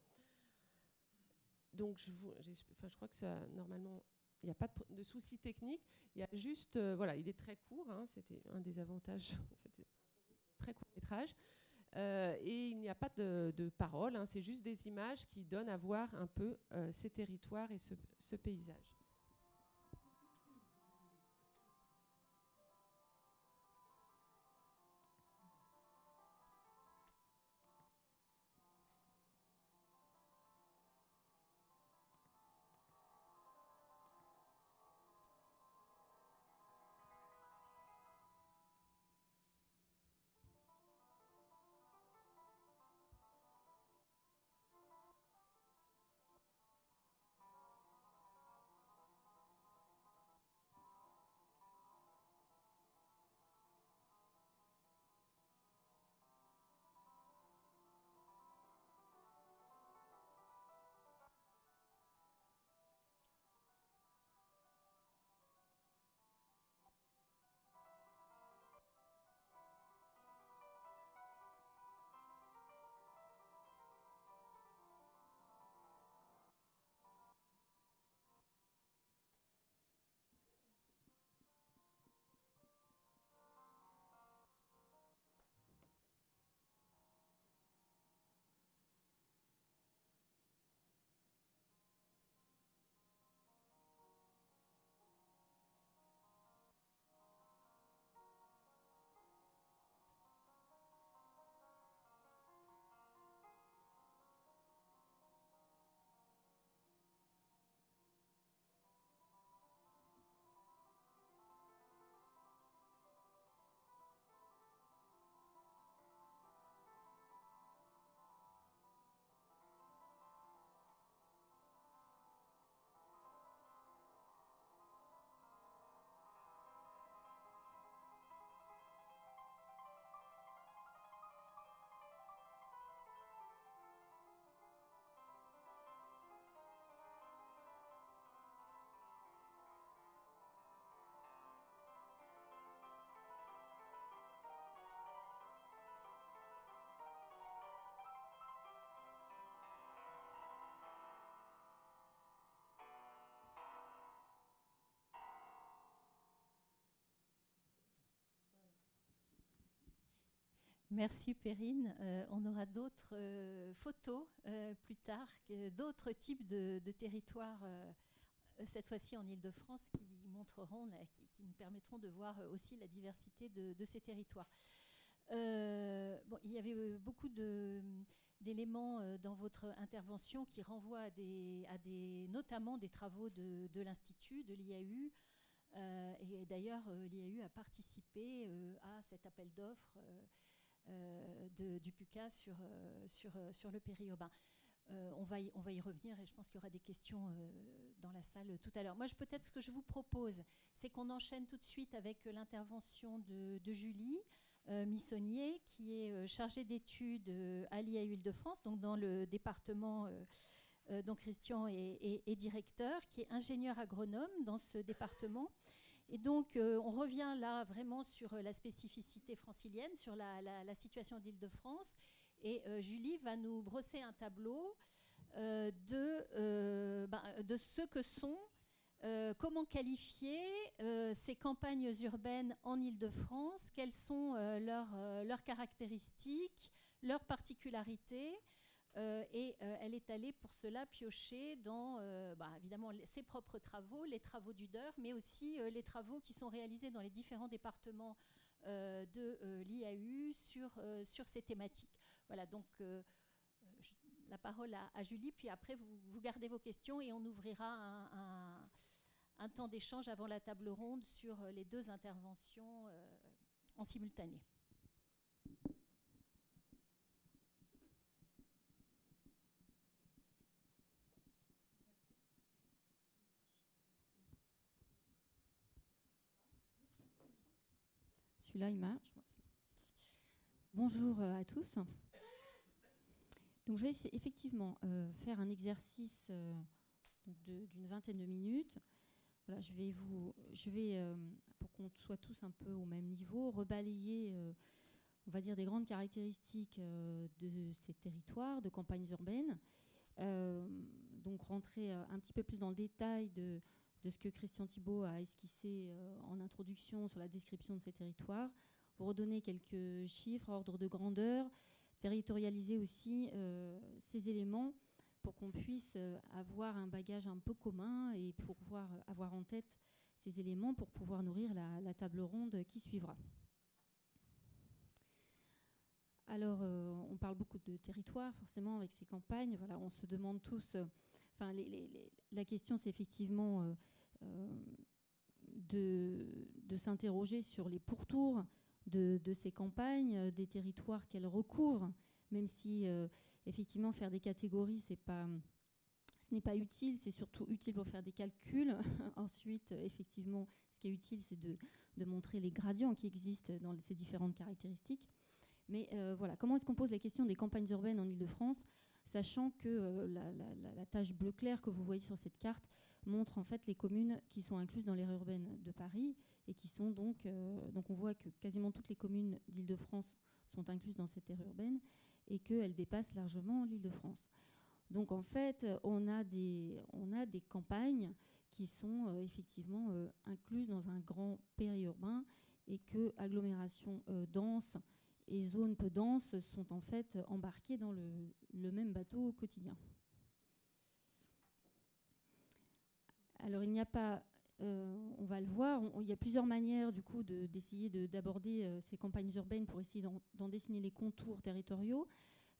Donc je, crois que normalement, il n'y a pas de, de souci technique. Il y a juste, voilà, il est très court, hein, c'était un des avantages, c'était très court métrage. Et il n'y a pas de, parole, hein, c'est juste des images qui donnent à voir un peu ces territoires et ce paysage. Merci Perrine. Euh, on aura d'autres euh, photos euh, plus tard, d'autres types de, territoires, cette fois-ci en Ile-de-France, qui montreront, qui, nous permettront de voir aussi la diversité de, ces territoires. il y avait beaucoup d'éléments dans votre intervention qui renvoient à des, à des notamment des travaux de l'Institut, de l'IAU. et d'ailleurs, l'IAU a participé à cet appel d'offres euh, du PUCA sur, euh, sur, euh, sur le périurbain. on, va y, on va y revenir et je pense qu'il y aura des questions dans la salle tout à l'heure. Moi, peut-être ce que je vous propose, c'est qu'on enchaîne tout de suite avec l'intervention de, Julie Missonnier, qui est chargée d'études à l'IA de france donc dans le département dont Christian est, directeur, qui est ingénieur agronome dans ce département et donc, euh, on revient là vraiment sur euh, la spécificité francilienne, sur la, situation d'Île-de-France. Et euh, Julie va nous brosser un tableau de, ben, de ce que sont, comment qualifier ces campagnes urbaines en Île-de-France, quelles sont leurs caractéristiques, leurs particularités. Euh, et euh, elle est allée pour cela piocher dans, euh, bah, évidemment, ses propres travaux, les travaux du DER, mais aussi les travaux qui sont réalisés dans les différents départements de l'IAU sur, ces thématiques. Voilà, donc la parole à, Julie, puis après vous, gardez vos questions et on ouvrira un temps d'échange avant la table ronde sur les deux interventions en simultané. Bonjour euh, à tous. Donc, je vais effectivement euh, faire un exercice euh, d'une vingtaine de minutes. Je vais, pour qu'on soit tous un peu au même niveau, rebalayer, on va dire, des grandes caractéristiques de ces territoires, de campagnes urbaines. donc, rentrer un petit peu plus dans le détail de, de ce que Christian Thibault a esquissé euh, en introduction sur la description de ces territoires, vous redonner quelques chiffres, ordre de grandeur, territorialiser aussi euh, ces éléments pour qu'on puisse euh, avoir un bagage un peu commun et pour pouvoir avoir en tête ces éléments pour pouvoir nourrir la, table ronde qui suivra. Alors, on parle beaucoup de territoire, forcément, avec ces campagnes. Voilà, on se demande tous Enfin, la question, c'est effectivement euh, euh, de, s'interroger sur les pourtours de, ces campagnes, euh, des territoires qu'elles recouvrent, même si effectivement faire des catégories, ce n'est pas utile, c'est surtout utile pour faire des calculs. Ensuite, effectivement, ce qui est utile, c'est de, montrer les gradients qui existent dans ces différentes caractéristiques. Mais voilà, comment est-ce qu'on pose la question des campagnes urbaines en Ile-de-France sachant que euh, la, tâche bleu clair que vous voyez sur cette carte montre en fait les communes qui sont incluses dans l'aire urbaine de Paris et qui sont donc, euh, donc on voit que quasiment toutes les communes d'Île-de-France sont incluses dans cette aire urbaine et qu'elles dépassent largement l'Île-de-France. Donc en fait, on a des, on a des campagnes qui sont euh, effectivement incluses dans un grand périurbain et que agglomération dense et zones peu denses sont en fait embarquées dans le, même bateau au quotidien. Alors il n'y a pas, euh, on va le voir, il y a plusieurs manières du coup d'essayer d'aborder euh, ces campagnes urbaines pour essayer d'en dessiner les contours territoriaux.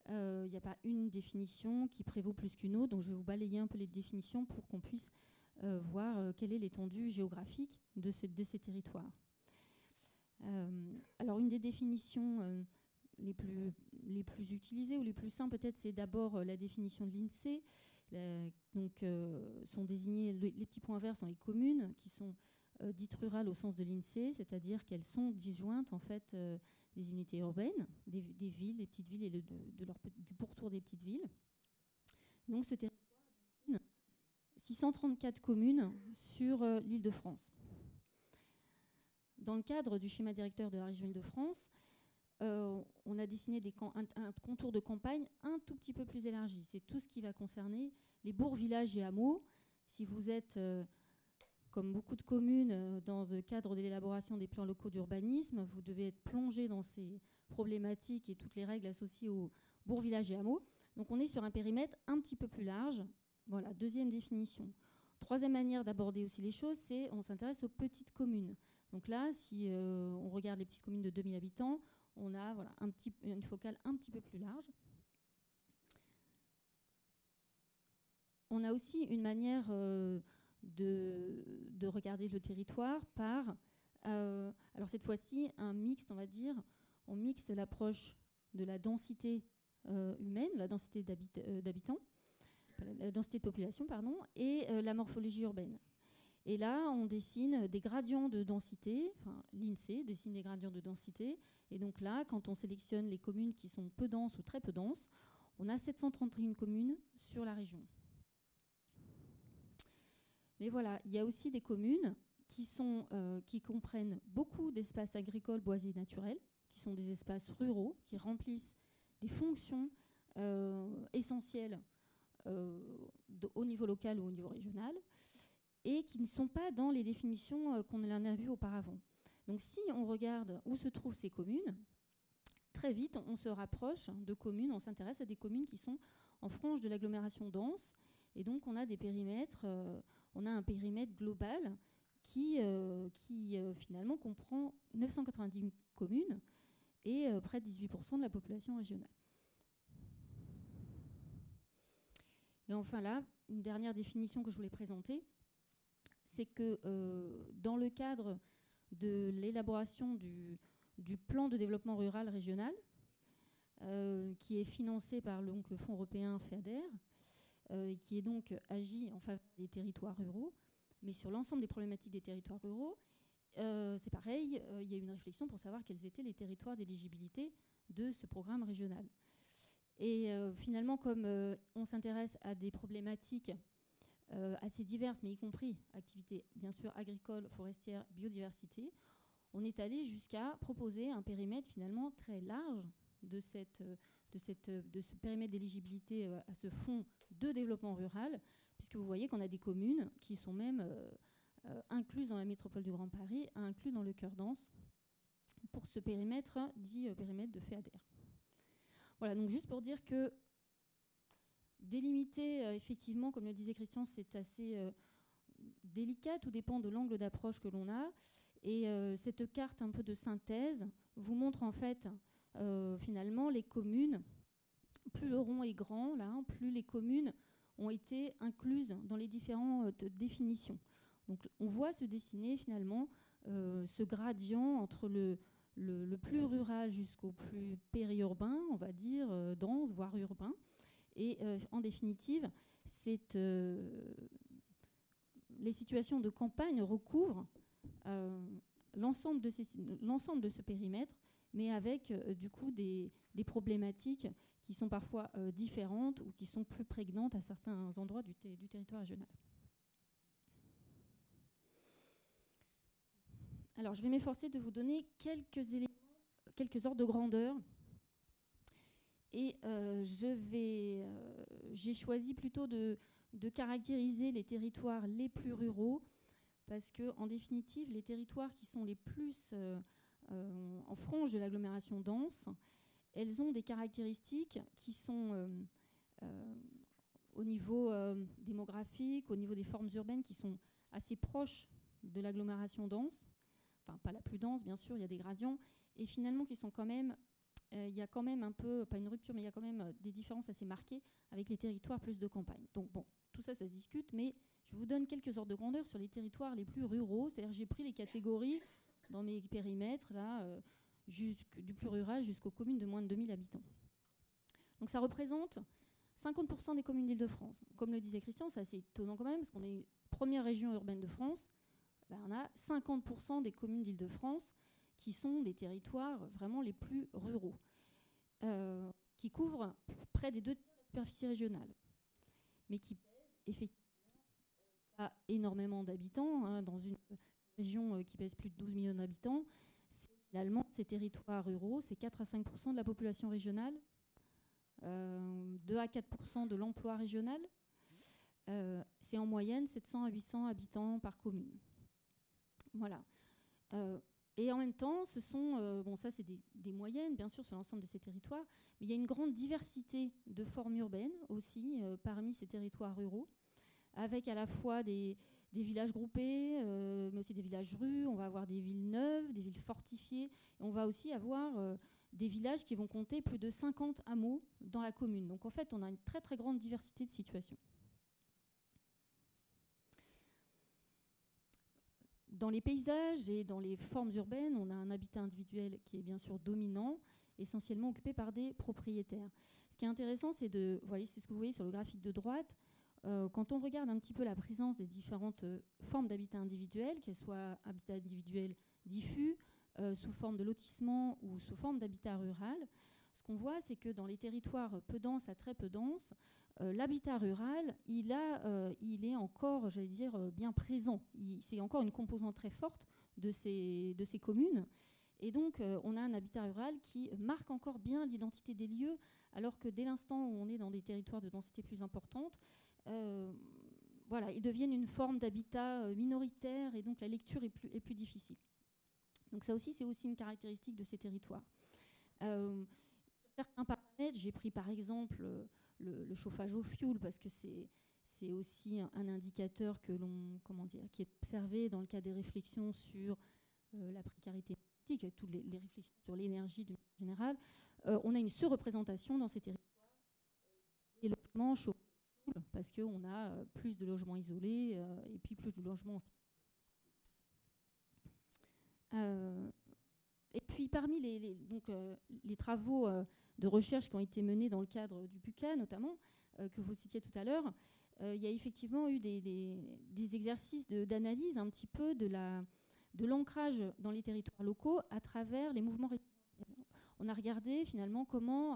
Euh, il n'y a pas une définition qui prévaut plus qu'une autre, donc je vais vous balayer un peu les définitions pour qu'on puisse voir quelle est l'étendue géographique de, de ces territoires. Euh, alors une des définitions euh, les, plus, les plus utilisées ou les plus simples peut-être, c'est d'abord euh, la définition de l'INSEE. donc sont désignés les, petits points verts sont les communes qui sont dites rurales au sens de l'INSEE, c'est-à-dire qu'elles sont disjointes en fait des unités urbaines, des, villes, des petites villes et de, leur, du pourtour des petites villes. Donc ce territoire 634 communes sur l'île de France dans le cadre du schéma directeur de la région Île-de-France, euh, on a dessiné des un, contour de campagne un tout petit peu plus élargi. C'est tout ce qui va concerner les bourgs, villages et hameaux. Si vous êtes euh, comme beaucoup de communes, euh, dans le cadre de l'élaboration des plans locaux d'urbanisme, vous devez être plongé dans ces problématiques et toutes les règles associées aux bourgs, villages et hameaux. Donc on est sur un périmètre un petit peu plus large. Voilà, deuxième définition. Troisième manière d'aborder aussi les choses, c'est on s'intéresse aux petites communes. Donc là, si euh, on regarde les petites communes de 2000 habitants, on a voilà, une focale un petit peu plus large. On a aussi une manière euh, de, de, regarder le territoire par, euh, alors cette fois-ci, un mixte, on va dire, on mixe l'approche de la densité humaine, la densité d'habitants, la densité de population, pardon, et la morphologie urbaine. Et là, on dessine des gradients de densité, enfin l'INSEE dessine des gradients de densité. Et donc là, quand on sélectionne les communes qui sont peu denses ou très peu denses, on a 731 communes sur la région. Mais voilà, il y a aussi des communes qui, euh, comprennent beaucoup d'espaces agricoles, boisés naturels, qui sont des espaces ruraux, qui remplissent des fonctions euh, essentielles euh, au niveau local ou au niveau régional et qui ne sont pas dans les définitions euh, qu'on en a vues auparavant. Donc si on regarde où se trouvent ces communes, très vite on se rapproche de communes, on s'intéresse à des communes qui sont en frange de l'agglomération dense, et donc on a des périmètres, euh, on a un périmètre global qui, euh, qui finalement comprend 990 communes et près de 18% de la population régionale. Et enfin là, une dernière définition que je voulais présenter, c'est que euh, dans le cadre de l'élaboration du, plan de développement rural régional, euh, qui est financé par le, Fonds européen FEADER, euh, qui est donc agi en faveur des territoires ruraux, mais sur l'ensemble des problématiques des territoires ruraux, c'est pareil, il y a une réflexion pour savoir quels étaient les territoires d'éligibilité de ce programme régional. Et finalement, comme on s'intéresse à des problématiques euh, assez diverses, mais y compris activités bien sûr agricoles, forestières, biodiversité, on est allé jusqu'à proposer un périmètre finalement très large de, cette, de, ce périmètre d'éligibilité euh, à ce fonds de développement rural, puisque vous voyez qu'on a des communes qui sont même euh, incluses dans la métropole du Grand Paris, inclus dans le cœur dense, pour ce périmètre dit périmètre de FEADER. Voilà, donc juste pour dire que Délimiter, euh, effectivement, comme le disait Christian, c'est assez euh, délicat, tout dépend de l'angle d'approche que l'on a. Et euh, cette carte un peu de synthèse vous montre en fait finalement les communes. Plus le rond est grand, là, plus les communes ont été incluses dans les différentes définitions. Donc on voit se dessiner finalement ce gradient entre le, plus rural jusqu'au plus périurbain, on va dire, dense, voire urbain. Et euh, en définitive, euh, les situations de campagne recouvrent euh, l'ensemble de, ce périmètre, mais avec du coup des, problématiques qui sont parfois différentes ou qui sont plus prégnantes à certains endroits du, du territoire régional. Alors, je vais m'efforcer de vous donner quelques éléments, quelques ordres de grandeur et euh, euh, j'ai choisi plutôt de, caractériser les territoires les plus ruraux, parce que en définitive, les territoires qui sont les plus euh, en frange de l'agglomération dense, elles ont des caractéristiques qui sont au niveau démographique, au niveau des formes urbaines, qui sont assez proches de l'agglomération dense. Enfin, pas la plus dense, bien sûr, il y a des gradients, et finalement qui sont quand même il y a quand même un peu, pas une rupture, mais il y a quand même euh, des différences assez marquées avec les territoires plus de campagne. Donc bon, tout ça, ça se discute, mais je vous donne quelques ordres de grandeur sur les territoires les plus ruraux. C'est-à-dire j'ai pris les catégories dans mes périmètres, là, euh, du plus rural jusqu'aux communes de moins de 2000 habitants. Donc ça représente 50% des communes d'Île-de-France. Comme le disait Christian, c'est assez étonnant quand même, parce qu'on est une première région urbaine de France. Ben, on a 50% des communes d'Île-de-France qui sont des territoires vraiment les plus ruraux, euh, qui couvrent près des deux superficies régionales, mais qui effectivement pas énormément d'habitants. Hein, dans une région euh, qui pèse plus de 12 millions d'habitants, finalement, ces territoires ruraux, c'est 4 à 5% de la population régionale, 2 euh, à 4% de l'emploi régional. C'est en moyenne 700 à 800 habitants par commune. Voilà. Et en même temps, ce sont, euh, bon ça c'est des, moyennes bien sûr sur l'ensemble de ces territoires, mais il y a une grande diversité de formes urbaines aussi parmi ces territoires ruraux, avec à la fois des, villages groupés, mais aussi des villages rues, on va avoir des villes neuves, des villes fortifiées, et on va aussi avoir des villages qui vont compter plus de 50 hameaux dans la commune. Donc en fait, on a une très très grande diversité de situations. Dans les paysages et dans les formes urbaines, on a un habitat individuel qui est bien sûr dominant, essentiellement occupé par des propriétaires. Ce qui est intéressant, c'est de, voyez, c'est ce que vous voyez sur le graphique de droite, euh, quand on regarde un petit peu la présence des différentes euh, formes d'habitat individuel, qu'elles soient habitat individuel diffus, euh, sous forme de lotissement ou sous forme d'habitat rural, ce qu'on voit, c'est que dans les territoires peu denses à très peu denses, euh, l'habitat rural, euh, il est encore, j'allais dire, bien présent. C'est encore une composante très forte de ces, communes. Et donc, on a un habitat rural qui marque encore bien l'identité des lieux, alors que dès l'instant où on est dans des territoires de densité plus importante, voilà, ils deviennent une forme d'habitat minoritaire et donc la lecture est plus difficile. Donc ça aussi, c'est aussi une caractéristique de ces territoires. Euh, certains paramètres, j'ai pris par exemple euh, le, chauffage au fioul parce que c'est c'est aussi un, indicateur que l'on comment dire qui est observé dans le cas des réflexions sur euh, la précarité énergétique toutes les, réflexions sur l'énergie de manière générale. on a une surreprésentation dans ces territoires des logements chauffés au fioul parce qu'on a plus de logements isolés et puis plus de logements euh, et puis parmi les, donc, euh, les travaux euh, de recherche qui ont été menés dans le cadre du PUCA notamment, que vous citiez tout à l'heure, il y a effectivement eu des, exercices d'analyse un petit peu de la de l'ancrage dans les territoires locaux à travers les mouvements On a regardé finalement comment,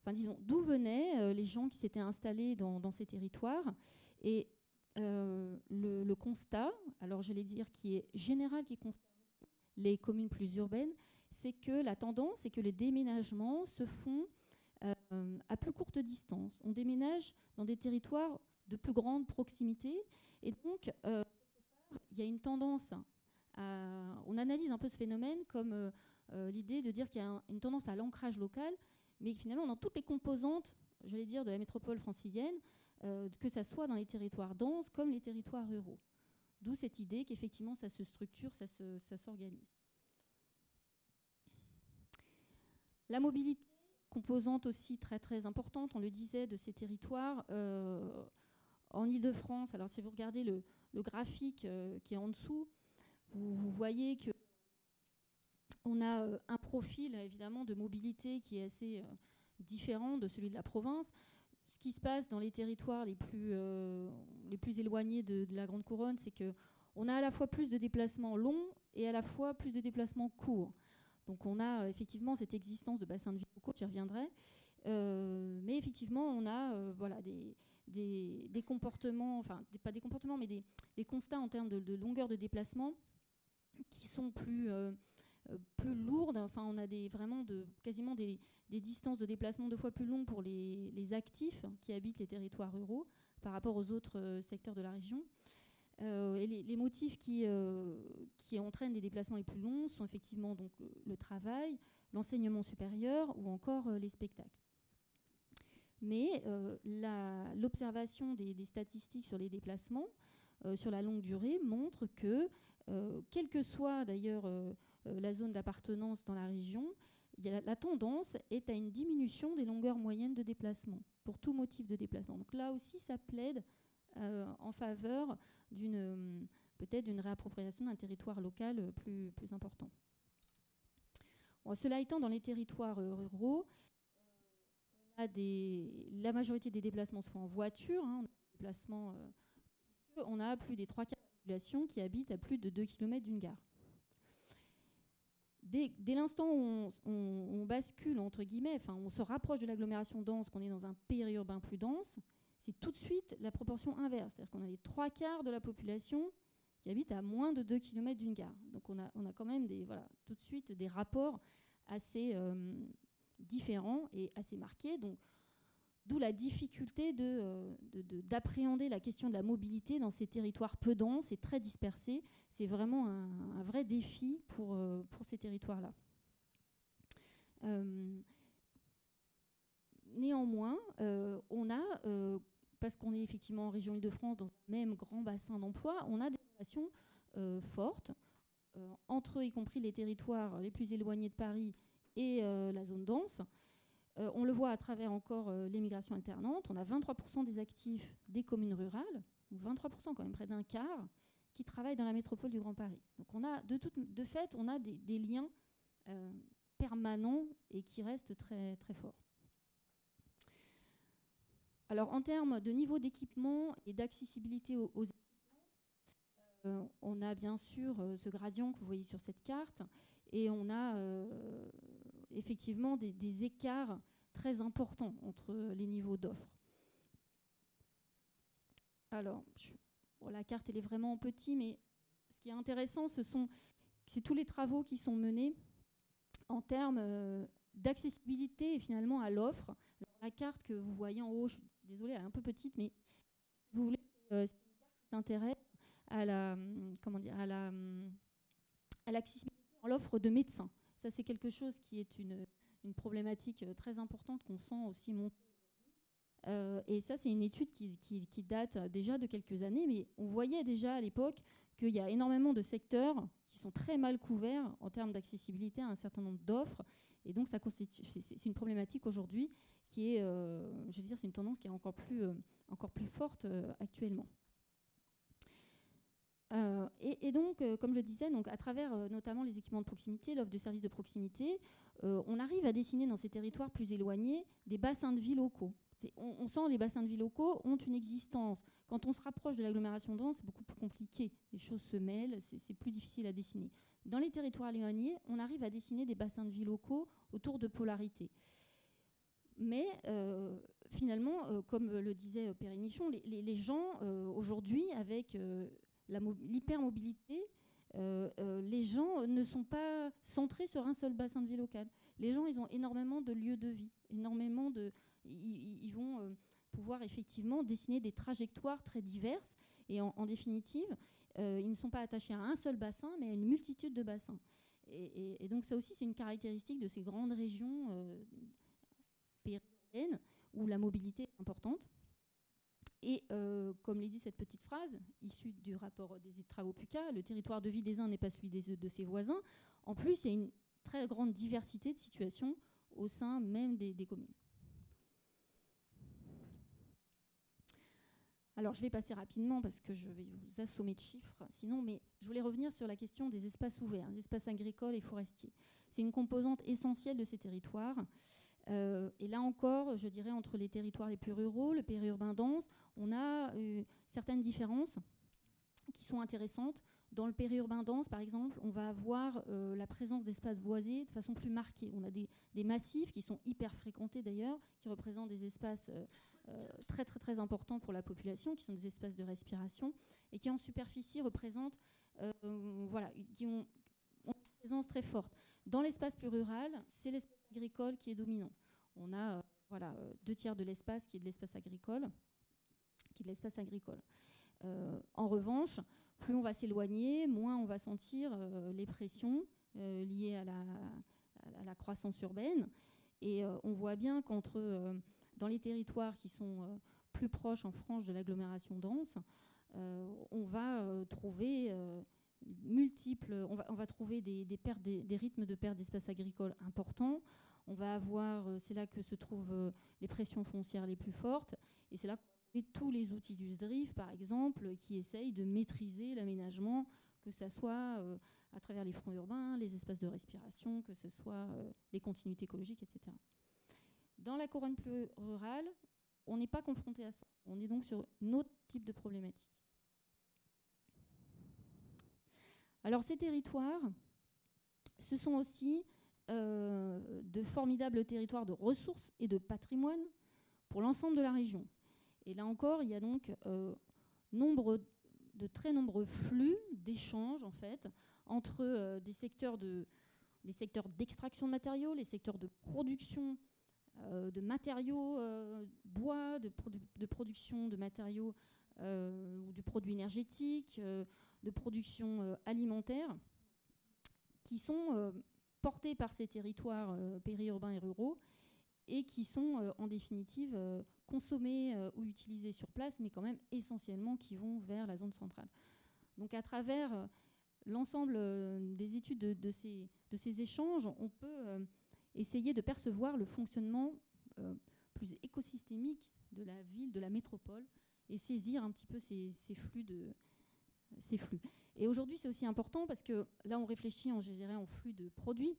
enfin disons, d'où venaient les gens qui s'étaient installés dans, ces territoires. Et euh, le, constat, alors je vais dire qui est général, qui concerne les communes plus urbaines, c'est que la tendance, c'est que les déménagements se font euh, à plus courte distance. On déménage dans des territoires de plus grande proximité, et donc euh, il y a une tendance à, on analyse un peu ce phénomène comme l'idée de dire qu'il y a une tendance à l'ancrage local, mais finalement dans toutes les composantes, j'allais dire, de la métropole francilienne, euh, que ça soit dans les territoires denses comme les territoires ruraux. D'où cette idée qu'effectivement ça se structure, ça s'organise. La mobilité, composante aussi très très importante, on le disait, de ces territoires. Euh, en Ile-de-France, alors si vous regardez le, graphique euh, qui est en dessous, vous, voyez que on a un profil évidemment de mobilité qui est assez différent de celui de la province ce qui se passe dans les territoires les plus, euh, les plus éloignés de, la Grande Couronne, c'est qu'on a à la fois plus de déplacements longs et à la fois plus de déplacements courts. Donc on a euh, effectivement cette existence de bassins de vie locaux, j'y reviendrai. Euh, mais effectivement, on a voilà, des, comportements, enfin pas des comportements, mais des, constats en termes de, longueur de déplacement qui sont plus euh, lourdes. Enfin, on a des, vraiment de, quasiment des, distances de déplacement deux fois plus longues pour les, actifs qui habitent les territoires ruraux par rapport aux autres euh, secteurs de la région. Euh, les, motifs qui, qui entraînent des déplacements les plus longs sont effectivement donc, le, travail, l'enseignement supérieur ou encore les spectacles. Mais l'observation des, statistiques sur les déplacements sur la longue durée montre que, quel que soit d'ailleurs euh, la zone d'appartenance dans la région, la tendance est à une diminution des longueurs moyennes de déplacement, pour tout motif de déplacement. Donc là aussi, ça plaide euh, en faveur d'une euh, peut-être d'une réappropriation d'un territoire local plus, plus important. cela étant, dans les territoires ruraux, on la majorité des déplacements se font en voiture. Hein, on, a plus des trois quarts de la population qui habitent à plus de 2 km d'une gare dès, l'instant où on, bascule, entre guillemets, on se rapproche de l'agglomération dense, qu'on est dans un périurbain plus dense, c'est tout de suite la proportion inverse. C'est-à-dire qu'on a les trois quarts de la population qui habite à moins de 2 km d'une gare. Donc on a, on a quand même des, voilà, tout de suite des rapports assez euh, différents et assez marqués. Donc D'où la difficulté d'appréhender de, la question de la mobilité dans ces territoires peu denses et très dispersés. C'est vraiment un, vrai défi pour, pour ces territoires-là. néanmoins, on a parce qu'on est effectivement en région Île-de-France, dans un même grand bassin d'emploi, on a des relations euh, fortes euh, entre, y compris les territoires les plus éloignés de Paris et euh, la zone dense. on le voit à travers encore l'émigration alternante. On a 23% des actifs des communes rurales, 23% quand même, près d'un quart, qui travaillent dans la métropole du Grand Paris. Donc on a, de, fait, on a des, des liens permanents et qui restent très, très forts. Alors en termes de niveau d'équipement et d'accessibilité aux, équipements, euh, on a bien sûr euh, ce gradient que vous voyez sur cette carte et on a euh, effectivement des, écarts très importants entre les niveaux d'offres. Alors, la carte elle est vraiment en petit, mais ce qui est intéressant, ce sont c'est tous les travaux qui sont menés en termes d'accessibilité et finalement à l'offre. La carte que vous voyez en haut, désolée, elle est un peu petite, mais vous voulez, euh, s'intéresse à la, hum, comment dire, à la, hum, à l'accessibilité en l'offre de médecins. Ça, c'est quelque chose qui est une, une problématique euh, très importante qu'on sent aussi monter. Euh, et ça, c'est une étude qui, qui, qui, date déjà de quelques années, mais on voyait déjà à l'époque qu'il y a énormément de secteurs qui sont très mal couverts en termes d'accessibilité à un certain nombre d'offres. Et donc, ça constitue, c'est, une problématique aujourd'hui qui est, euh, je veux dire, c'est une tendance qui est encore plus, euh, encore plus forte euh, actuellement. Et, donc, comme je disais, donc, à travers notamment les équipements de proximité, l'offre de services de proximité, on arrive à dessiner dans ces territoires plus éloignés des bassins de vie locaux. On, on, sent les bassins de vie locaux ont une existence. Quand on se rapproche de l'agglomération dense, c'est beaucoup plus compliqué. Les choses se mêlent, c'est plus difficile à dessiner. Dans les territoires éloignés, on arrive à dessiner des bassins de vie locaux autour de polarités. Mais euh, finalement, euh, comme le disait Pérénichon, les, les, gens euh, aujourd'hui, avec l'hypermobilité, les gens ne sont pas centrés sur un seul bassin de vie local. Les gens, ils ont énormément de lieux de vie, énormément de, ils, vont pouvoir effectivement dessiner des trajectoires très diverses. Et en, définitive, ils ne sont pas attachés à un seul bassin, mais à une multitude de bassins. Et donc ça aussi, c'est une caractéristique de ces grandes régions où la mobilité est importante. Et euh, comme l'a dit cette petite phrase, issue du rapport des travaux PUCA, le territoire de vie des uns n'est pas celui des, de ses voisins. En plus, il y a une très grande diversité de situations au sein même des, communes. Alors, je vais passer rapidement parce que je vais vous assommer de chiffres, sinon, mais je voulais revenir sur la question des espaces ouverts, des espaces agricoles et forestiers. C'est une composante essentielle de ces territoires. Euh, et là encore, je dirais, entre les territoires les plus ruraux, le périurbain dense, on a euh, certaines différences qui sont intéressantes. Dans le périurbain dense, par exemple, on va avoir euh, la présence d'espaces boisés de façon plus marquée. On a des, massifs qui sont hyper fréquentés d'ailleurs, qui représentent des espaces très très très importants pour la population, qui sont des espaces de respiration, et qui en superficie représentent, voilà, qui ont, ont une présence très forte. Dans l'espace plus rural, c'est l'espace agricole qui est dominant. On a euh, voilà, euh, deux tiers de l'espace qui est de l'espace agricole. Qui de l'espace agricole. Euh, en revanche, plus on va s'éloigner, moins on va sentir les pressions liées à la, à la, croissance urbaine. Et on voit bien qu'entre dans les territoires qui sont plus proches en frange de l'agglomération dense, on va trouver multiples, on va, on va trouver des, des, pertes, des, rythmes de perte d'espace agricole importants. On va avoir, euh, c'est là que se trouvent euh, les pressions foncières les plus fortes, et c'est là qu'on tous les outils du SDRIF, par exemple, qui essayent de maîtriser l'aménagement, que ce soit euh, à travers les fronts urbains, les espaces de respiration, que ce soit les continuités écologiques, etc. Dans la couronne plus rurale, on n'est pas confronté à ça. On est donc sur un autre type de problématique. Alors ces territoires, ce sont aussi euh, de formidables territoires de ressources et de patrimoine pour l'ensemble de la région. Et là encore, il y a donc euh, nombre, de très nombreux flux d'échanges en fait entre euh, des secteurs de les secteurs d'extraction de matériaux, les secteurs de production de matériaux bois, de, de, production de matériaux ou de produits énergétiques, de production alimentaire, qui sont portés par ces territoires périurbains et ruraux et qui sont en définitive consommés ou utilisés sur place, mais quand même essentiellement qui vont vers la zone centrale. Donc à travers euh, l'ensemble euh, des études de, ces, de, ces, échanges, on peut euh, essayer de percevoir le fonctionnement plus écosystémique de la ville, de la métropole, et saisir un petit peu ces, flux. De, ces flux. Et aujourd'hui, c'est aussi important parce que là, on réfléchit en, en flux de produits,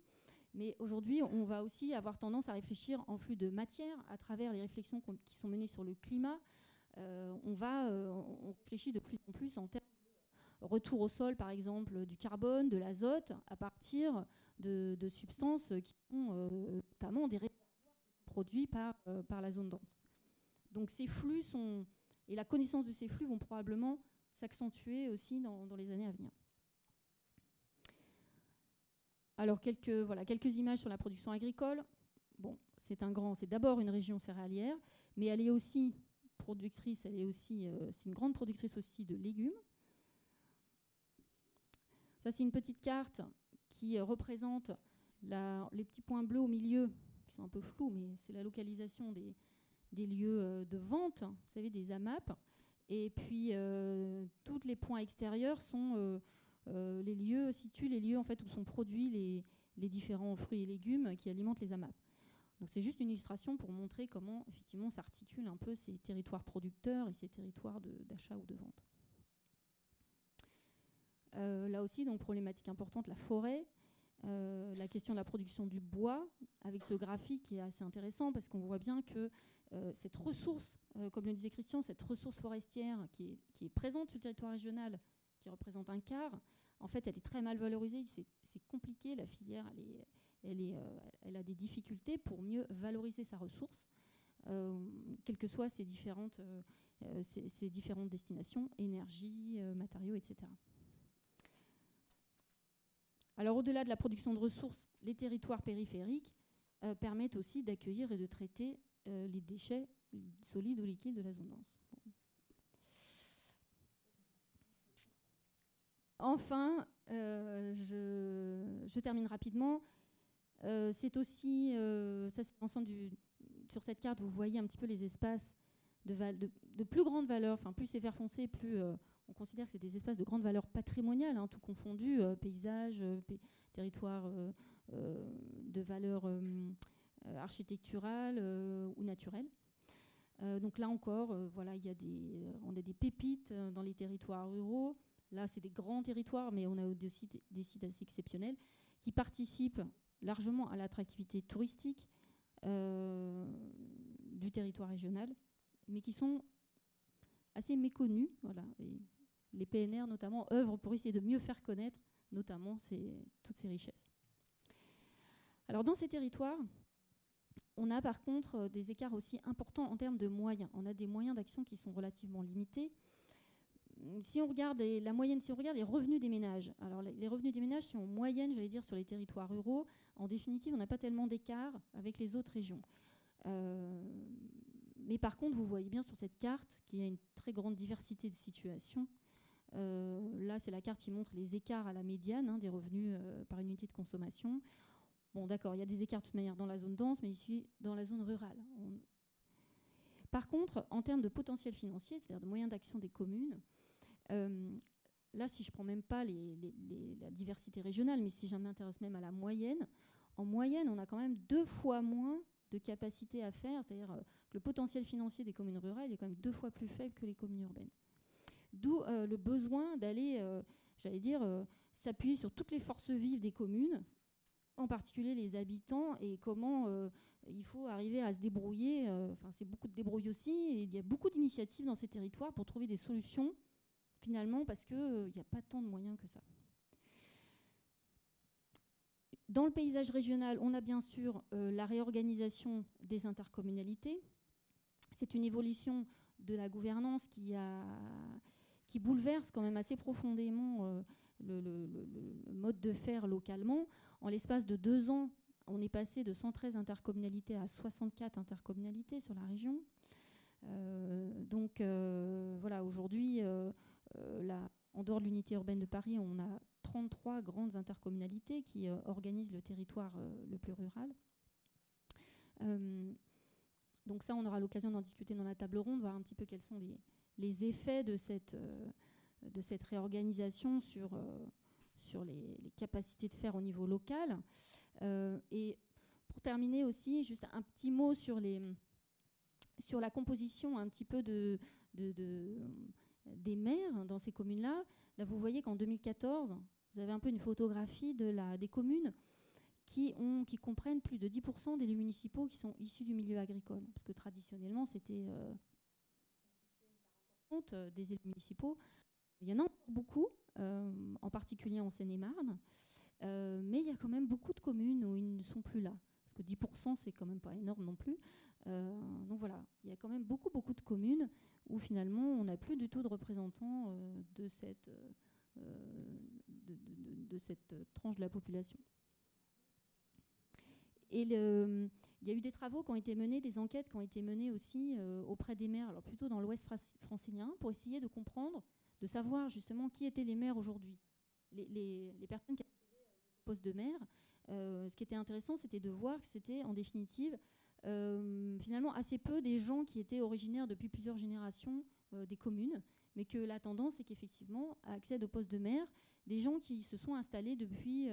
mais aujourd'hui, on va aussi avoir tendance à réfléchir en flux de matière à travers les réflexions qui sont menées sur le climat. on, va, on réfléchit de plus en plus en termes retour au sol, par exemple, du carbone, de l'azote, à partir de, substances qui sont euh, notamment des produits par, euh, par la zone dense. Donc ces flux sont, et la connaissance de ces flux vont probablement s'accentuer aussi dans, les années à venir. Alors quelques, images sur la production agricole. Bon, c'est un grand, c'est d'abord une région céréalière, mais elle est aussi productrice, elle est aussi, euh, c'est une grande productrice aussi de légumes. Ça, c'est une petite carte qui euh, représente les petits points bleus au milieu, qui sont un peu flous, mais c'est la localisation des, lieux euh, de vente, vous savez, des AMAP. Et puis, euh, tous les points extérieurs sont les lieux, situent les lieux en fait, où sont produits les, différents fruits et légumes qui alimentent les AMAP. Donc c'est juste une illustration pour montrer comment effectivement s'articulent un peu ces territoires producteurs et ces territoires d'achat ou de vente. Euh, là aussi, donc problématique importante, la forêt. Euh, la question de la production du bois, avec ce graphique qui est assez intéressant parce qu'on voit bien que euh, cette ressource, comme le disait Christian, cette ressource forestière qui est, présente sur le territoire régional, qui représente un quart, en fait, elle est très mal valorisée. C'est compliqué, la filière, elle, est, elle, a des difficultés pour mieux valoriser sa ressource, quelles que soient ses différentes, destinations, énergie, matériaux, etc. Alors au-delà de la production de ressources, les territoires périphériques euh, permettent aussi d'accueillir et de traiter euh, les déchets solides ou liquides de la zone dense. Enfin, euh, je, termine rapidement. c'est aussi, ça c'est l'ensemble sur cette carte, vous voyez un petit peu les espaces de, plus grande valeur, enfin plus c'est vert foncé, plus on considère que c'est des espaces de grande valeur patrimoniale, hein, tout confondu, euh, paysage, euh, territoire euh, de valeur architecturale ou naturelle. donc là encore, voilà, y a des, on a des pépites dans les territoires ruraux. Là, c'est des grands territoires, mais on a des sites, des sites assez exceptionnels qui participent largement à l'attractivité touristique du territoire régional, mais qui sont assez méconnus. Voilà, les PNR notamment œuvrent pour essayer de mieux faire connaître notamment toutes ces richesses. Alors dans ces territoires, on a par contre euh, des écarts aussi importants en termes de moyens. On a des moyens d'action qui sont relativement limités. Si on regarde la moyenne, si regarde les revenus des ménages, alors les revenus des ménages sont en moyenne, j'allais dire, sur les territoires ruraux. En définitive, on n'a pas tellement d'écart avec les autres régions. Euh, mais par contre, vous voyez bien sur cette carte qu'il y a une très grande diversité de situations euh, là, c'est la carte qui montre les écarts à la médiane hein, des revenus par unité de consommation. Bon, d'accord, il y a des écarts de toute manière dans la zone dense, mais ici, dans la zone rurale. Par contre, en termes de potentiel financier, c'est-à-dire de moyens d'action des communes, euh, là, si je ne prends même pas la diversité régionale, mais si je m'intéresse même à la moyenne, en moyenne, on a quand même deux fois moins de capacité à faire, c'est-à-dire que le potentiel financier des communes rurales est quand même deux fois plus faible que les communes urbaines. D'où euh, le besoin d'aller, euh, j'allais dire, euh, s'appuyer sur toutes les forces vives des communes, en particulier les habitants, et comment il faut arriver à se débrouiller. Enfin, c'est beaucoup de débrouille aussi, et il y a beaucoup d'initiatives dans ces territoires pour trouver des solutions, finalement, parce qu'il n'y a pas tant de moyens que ça. Dans le paysage régional, on a bien sûr la réorganisation des intercommunalités. C'est une évolution de la gouvernance qui bouleverse quand même assez profondément euh, le, mode de faire localement. En l'espace de deux ans, on est passé de 113 intercommunalités à 64 intercommunalités sur la région. donc voilà, aujourd'hui, en dehors de l'unité urbaine de Paris, on a 33 grandes intercommunalités qui organisent le territoire le plus rural. donc ça, on aura l'occasion d'en discuter dans la table ronde, voir un petit peu quels sont les, les effets de cette, de cette réorganisation sur, sur les, capacités de faire au niveau local. Euh, et pour terminer aussi, juste un petit mot sur, les, sur la composition un petit peu de, des maires dans ces communes-là. Là, vous voyez qu'en 2014, vous avez un peu une photographie de la, des communes qui, ont, qui comprennent plus de 10% des municipaux qui sont issus du milieu agricole. Parce que traditionnellement, c'était euh, euh des élus municipaux. Il y en a beaucoup, euh, en particulier en Seine-et-Marne. Euh, mais il y a quand même beaucoup de communes où ils ne sont plus là. Parce que 10%, c'est quand même pas énorme non plus. Euh, donc voilà, il y a quand même beaucoup, beaucoup de communes où finalement on n'a plus du tout de représentants de, cette, de, cette tranche de la population. Et il y a eu des travaux qui ont été menés, des enquêtes qui ont été menées aussi auprès des maires, alors plutôt dans l'ouest francilien, pour essayer de comprendre de savoir justement qui étaient les maires aujourd'hui. Les, personnes qui avaient poste de maire, euh, ce qui était intéressant, c'était de voir que c'était en définitive euh, finalement assez peu des gens qui étaient originaires depuis plusieurs générations euh, des communes, mais que la tendance est qu'effectivement accèdent au poste de maire des gens qui se sont installés depuis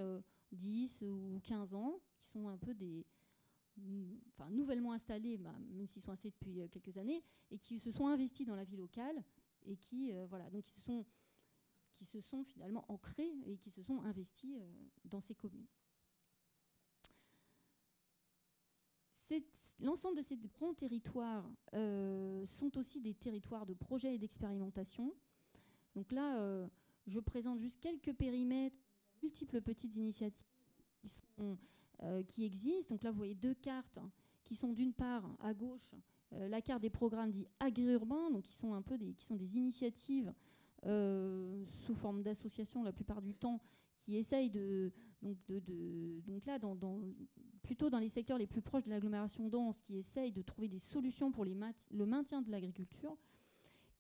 10 ou 15 ans, qui sont un peu des, enfin, nouvellement installés, bah, même s'ils sont installés depuis quelques années, et qui se sont investis dans la vie locale et qui, euh, voilà, donc qui se, sont, qui se sont finalement ancrés et qui se sont investis euh, dans ces communes. L'ensemble de ces grands territoires euh, sont aussi des territoires de projets et d'expérimentation. Donc là, je présente juste quelques périmètres, multiples petites initiatives qui, qui existent. Donc là, vous voyez deux cartes qui sont d'une part à gauche euh, la carte des programmes dits agri-urbains, donc qui sont un peu des, qui sont des initiatives euh, sous forme d'associations la plupart du temps, qui essayent de donc, là plutôt dans les secteurs les plus proches de l'agglomération dense, qui essayent de trouver des solutions pour le maintien de l'agriculture.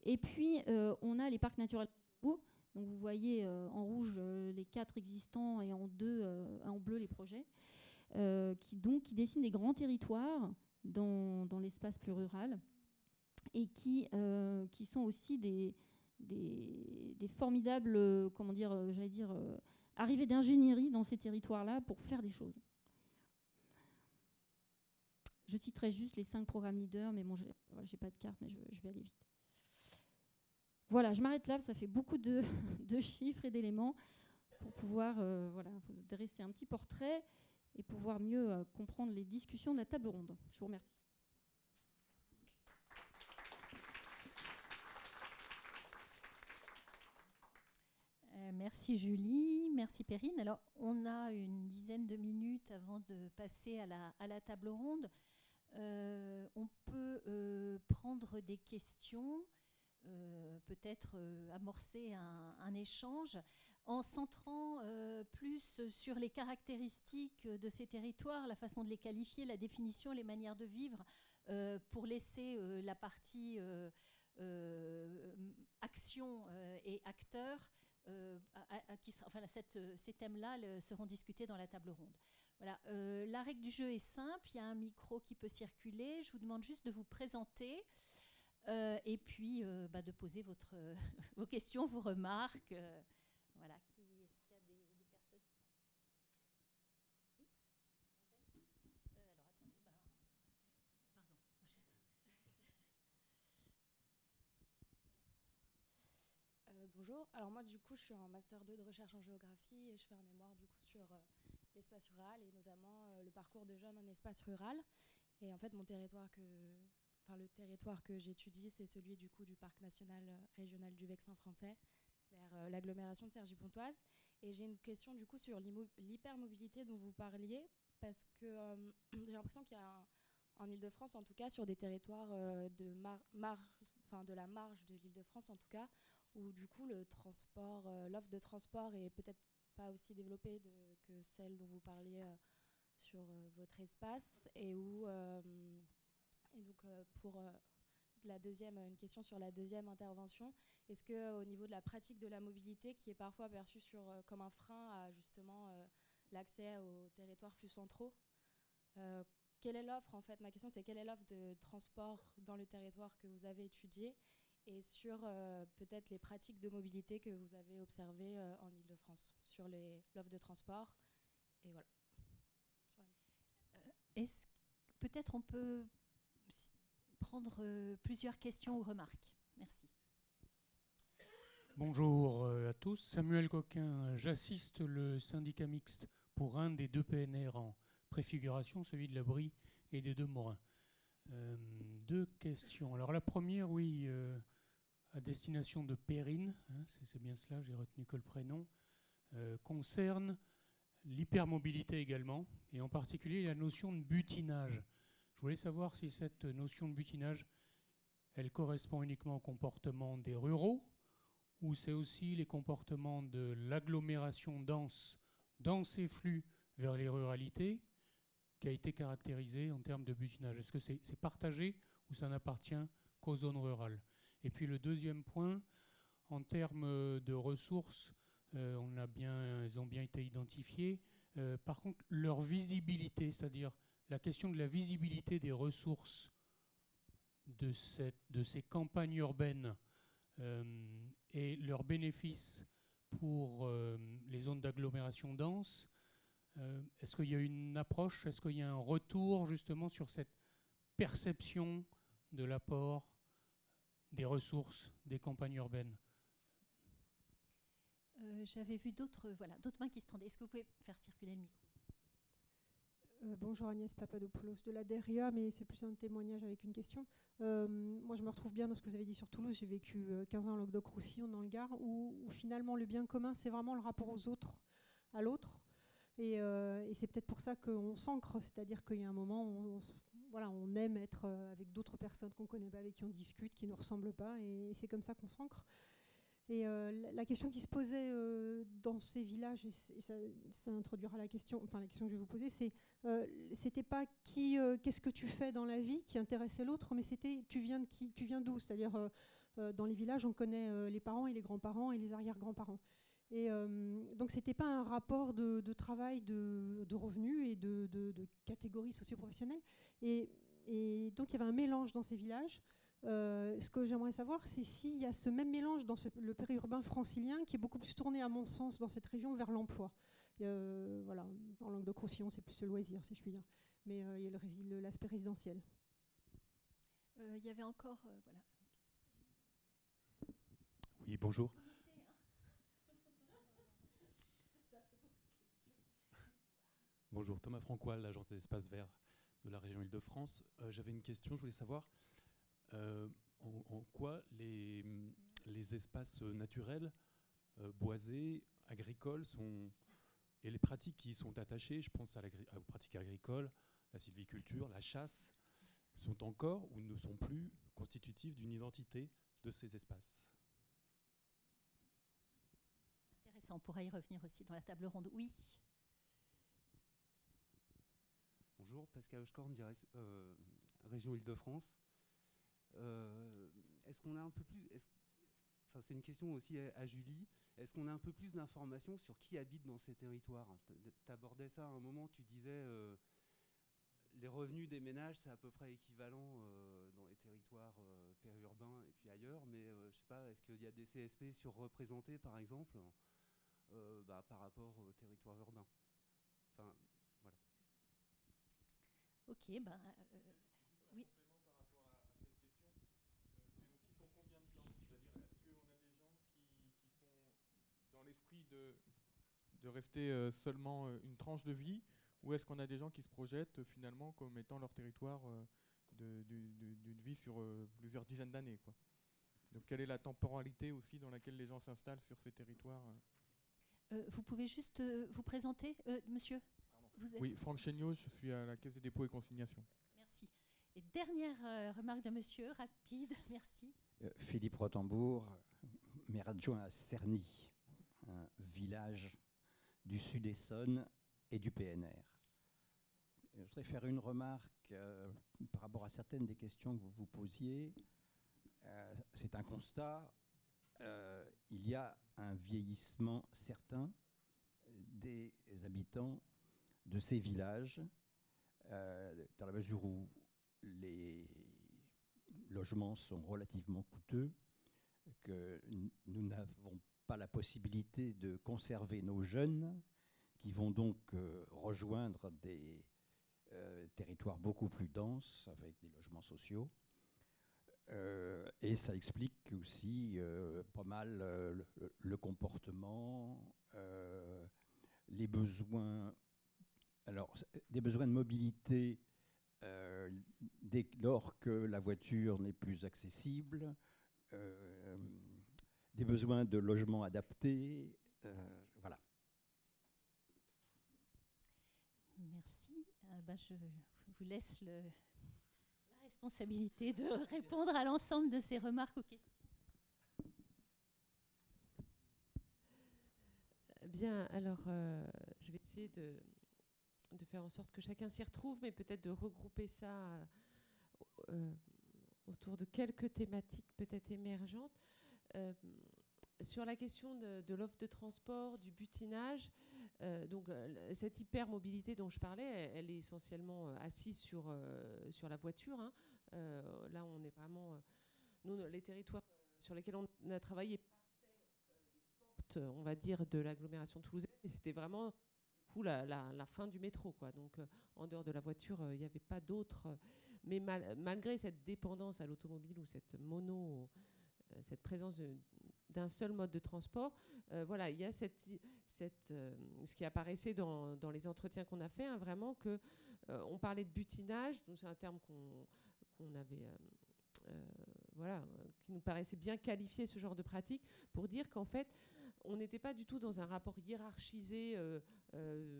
Et puis euh, on a les parcs naturels. Donc vous voyez en rouge les quatre existants et en bleu les projets, qui donc qui dessinent des grands territoires dans, l'espace plus rural et qui, euh, qui sont aussi des, des, formidables, comment dire, euh, j'allais dire, euh, arrivées d'ingénierie dans ces territoires-là pour faire des choses. Je citerai juste les cinq programmes leaders, mais bon, j'ai pas de carte, mais je, je, vais aller vite. Voilà, je m'arrête là, ça fait beaucoup de, de chiffres et d'éléments pour pouvoir voilà, vous dresser un petit portrait et pouvoir mieux euh, comprendre les discussions de la table ronde. Je vous remercie. Euh, merci Julie, merci Perrine. Alors, on a une dizaine de minutes avant de passer à la, table ronde. Euh, on peut prendre des questions, peut-être amorcer un, échange en centrant euh, plus sur les caractéristiques de ces territoires, la façon de les qualifier, la définition, les manières de vivre, euh, pour laisser euh, la partie action et qui, enfin, ces thèmes-là seront discutés dans la table ronde. Voilà. la règle du jeu est simple, il y a un micro qui peut circuler. Je vous demande juste de vous présenter. et puis bah, de poser vos questions, vos remarques. Qui, est-ce qu'il y a des, des personnes qui... Oui euh, Alors attendez, ben, pardon. Euh, bonjour, alors moi du coup je suis en master 2 de recherche en géographie et je fais un mémoire du coup sur euh, l'espace rural et notamment euh, le parcours de jeunes en espace rural. Et en fait mon territoire que, enfin le territoire que j'étudie c'est celui du coup du parc national euh, régional du Vexin français vers l'agglomération de Cergy-Pontoise. Et j'ai une question du coup sur l'hypermobilité dont vous parliez, parce que j'ai l'impression qu'il y a en Ile-de-France, en tout cas, sur des territoires de, mar enfin, de la marge de l'Île-de-France, en tout cas, où du coup le transport, l'offre de transport est peut-être pas aussi développée que celle dont vous parliez sur votre espace et où et donc pour la deuxième, une question sur la deuxième intervention. Est-ce que au niveau de la pratique de la mobilité, qui est parfois perçue sur, comme un frein à justement l'accès aux territoires plus centraux, quelle est l'offre en fait? Ma question c'est quelle est l'offre de transport dans le territoire que vous avez étudié? Et sur euh, peut-être les pratiques de mobilité que vous avez observées euh, en Ile-de-France sur l'offre de transport et voilà. Euh, est-ce peut-être on peut prendre plusieurs questions ou remarques Merci. Bonjour à tous, Samuel Coquin. J'assiste le syndicat mixte pour un des deux PNR en préfiguration, celui de la Brie et des deux Morins. Euh, deux questions. Alors la première, oui, euh, à destination de Perrine, hein, c'est bien cela, j'ai retenu que le prénom, euh, concerne l'hypermobilité également, et en particulier la notion de butinage. Je voulais savoir si cette notion de butinage, elle correspond uniquement au comportement des ruraux, ou c'est aussi les comportements de l'agglomération dense dans ses flux vers les ruralités, qui a été caractérisé en termes de butinage Est-ce que c'est partagé ou ça n'appartient qu'aux zones rurales? Et puis le deuxième point, en termes de ressources, euh, on a bien, elles ont bien été identifiées. Euh, par contre, leur visibilité, c'est-à-dire la question de la visibilité des ressources de, ces campagnes urbaines euh, et leurs bénéfices pour les zones d'agglomération dense, est-ce qu'il y a une approche, est-ce qu'il y a un retour justement sur cette perception de l'apport des ressources des campagnes urbaines euh, J'avais vu d'autres voilà, mains qui se tendaient. Est-ce que vous pouvez faire circuler le micro? Euh, bonjour Agnès Papadopoulos de la DERIA, mais c'est plus un témoignage avec une question. moi, je me retrouve bien dans ce que vous avez dit sur Toulouse. J'ai vécu 15 ans en Languedoc-Roussillon, dans le Gard, où, finalement le bien commun, c'est vraiment le rapport aux autres, à l'autre, euh, et, c'est peut-être pour ça qu'on s'ancre, c'est-à-dire qu'il y a un moment où on, voilà, on aime être euh, avec d'autres personnes qu'on ne connaît pas, avec qui on discute, qui ne ressemblent pas, et c'est comme ça qu'on s'ancre. Et euh, la question qui se posait dans ces villages, et, ça, introduira la question, enfin la question que je vais vous poser, c'est c'était pas qui, qu'est-ce que tu fais dans la vie qui intéressait l'autre, mais c'était tu viens de qui, tu viens d'où, c'est-à-dire dans les villages on connaît les parents et les grands-parents et les arrière-grands-parents. Et euh, donc, ce n'était pas un rapport de, travail de, revenus et de, catégories socioprofessionnelles. Et, et donc, il y avait un mélange dans ces villages. Euh, ce que j'aimerais savoir, c'est s'il y a ce même mélange dans le périurbain francilien qui est beaucoup plus tourné, à mon sens, dans cette région vers l'emploi. Euh, voilà, en langue de Roussillon, c'est plus le loisir, si je puis dire. Mais il y a l'aspect résidentiel. Il y avait encore. voilà. Oui, bonjour. Bonjour, Thomas Francois, l'agence des espaces verts de la région Île-de-France. Euh, j'avais une question, je voulais savoir euh, en, quoi les, espaces naturels, euh, boisés, agricoles, sont, et les pratiques qui y sont attachées, je pense à aux pratiques agricoles, la sylviculture, la chasse, sont encore ou ne sont plus constitutifs d'une identité de ces espaces? Intéressant, on pourra y revenir aussi dans la table ronde. Oui Bonjour, Pascal Hochkorn, euh, région Île-de-France. Euh, est-ce qu'on a un peu plus. C'est une question aussi à, Julie. Est-ce qu'on a un peu plus d'informations sur qui habite dans ces territoires? Tu abordais ça à un moment, tu disais euh, les revenus des ménages, c'est à peu près équivalent dans les territoires périurbains et puis ailleurs, mais je sais pas, est-ce qu'il y a des CSP surreprésentés par exemple bah, par rapport aux territoires urbains Ok, ben euh, oui. Question, euh, sont dans l'esprit de, de rester euh, seulement une tranche de vie, ou est-ce qu'on a des gens qui se projettent finalement comme étant leur territoire d'une vie sur plusieurs dizaines d'années Donc, quelle est la temporalité aussi dans laquelle les gens s'installent sur ces territoires Vous pouvez juste vous présenter, monsieur? Oui, Franck Chéniaud, je suis à la Caisse des dépôts et consignations. Merci. Et dernière euh, remarque de monsieur, rapide, merci. Euh, Philippe Rotembourg, maire adjoint à Cerny, un village du Sud-Essonne et du PNR. voudrais faire une remarque euh, par rapport à certaines des questions que vous vous posiez. Euh, c'est un constat. Euh, il y a un vieillissement certain des habitants de ces villages, dans la mesure où les logements sont relativement coûteux, que nous n'avons pas la possibilité de conserver nos jeunes, qui vont donc rejoindre des euh, territoire beaucoup plus dense avec des logements sociaux. Euh, et ça explique aussi euh, pas mal le, comportement, les besoins, alors des besoins de mobilité dès lors que la voiture n'est plus accessible, des besoins de logement adaptés. voilà. Bah, je vous laisse la responsabilité de répondre à l'ensemble de ces remarques ou questions. Bien, alors euh, je vais essayer de, de, faire en sorte que chacun s'y retrouve, mais peut-être de regrouper ça euh, autour de quelques thématiques peut-être émergentes. Euh, sur la question de, l'offre de transport, du butinage, euh, donc cette hypermobilité dont je parlais, elle, est essentiellement assise sur, sur la voiture. Hein. là, on est vraiment. nous, les territoires sur lesquels on a travaillé on va dire, de l'agglomération toulousaine, mais c'était vraiment la, fin du métro. Quoi. Donc, en dehors de la voiture, il n'y avait pas d'autres. mais malgré cette dépendance à l'automobile ou cette mono, cette présence d'un seul mode de transport. Euh, voilà, il y a cette, euh, ce qui apparaissait dans, dans les entretiens qu'on a fait, hein, vraiment que euh, on parlait de butinage, c'est un terme qu'on avait, voilà, qui nous paraissait bien qualifier ce genre de pratique pour dire qu'en fait, on n'était pas du tout dans un rapport hiérarchisé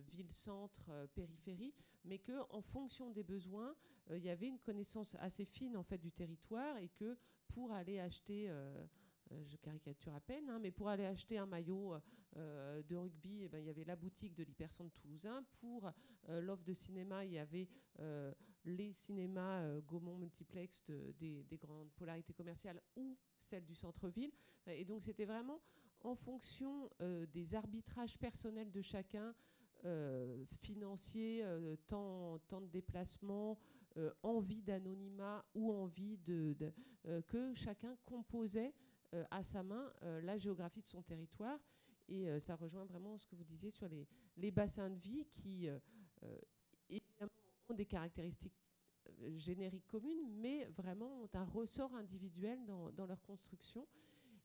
ville-centre, périphérie, mais que en fonction des besoins, il y avait une connaissance assez fine en fait du territoire et que pour aller acheter euh, je caricature à peine, hein, mais pour aller acheter un maillot euh, de rugby, eh ben, il y avait la boutique de l'hypercentre toulousain. Pour euh, l'offre de cinéma, il y avait les cinémas Gaumont Multiplex des, grandes polarités commerciales ou celles du centre-ville. Et donc c'était vraiment en fonction des arbitrages personnels de chacun, financiers, temps, temps, de déplacement, envie d'anonymat ou envie de, que chacun composait euh, à sa main euh, la géographie de son territoire. Et euh, ça rejoint vraiment ce que vous disiez sur les, bassins de vie qui, évidemment, ont des caractéristiques génériques communes, mais vraiment ont un ressort individuel dans leur construction.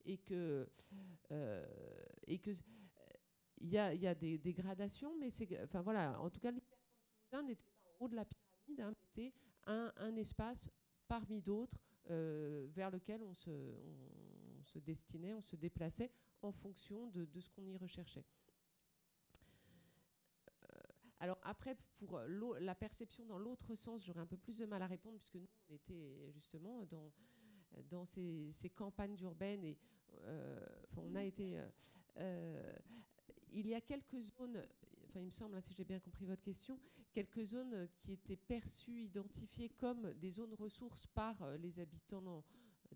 Et que. et que il y, a, y a des, gradations, mais c'est, enfin voilà, en tout cas, les personnes pas en haut de la pyramide, hein, c'était un, un, espace parmi d'autres vers lequel on se, on se destinait, on se déplaçait en fonction de, ce qu'on y recherchait. Euh, alors après, pour la perception dans l'autre sens, j'aurais un peu plus de mal à répondre, puisque nous, on était justement dans, dans ces, campagnes urbaines et euh, on a été... Euh, il y a quelques zones, enfin il me semble, hein, si j'ai bien compris votre question, quelques zones qui étaient perçues, identifiées comme des zones ressources par les habitants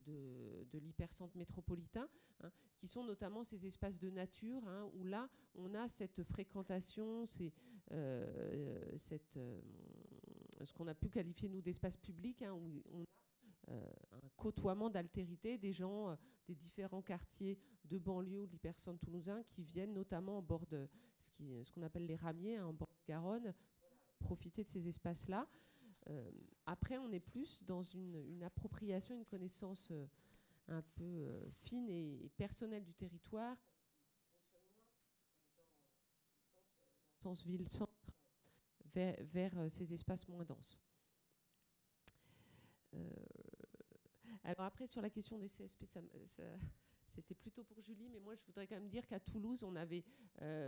de, l'hypercentre métropolitain, hein, qui sont notamment ces espaces de nature, hein, où là, on a cette fréquentation, euh, euh, ce qu'on a pu qualifier, nous, d'espace public, où on a euh, un côtoiement d'altérité des gens des différents quartiers de banlieue ou de l'hypercentre toulousain qui viennent notamment en bord de ce qu'on appelle les ramiers, en bord de Garonne, profiter de ces espaces-là. Euh, après, on est plus dans une, appropriation, une connaissance euh, un peu euh, fine et, personnelle du territoire, ville-centre, vers, ces espaces moins denses. Alors après, sur la question des CSP, c'était plutôt pour Julie, mais moi je voudrais quand même dire qu'à Toulouse, on avait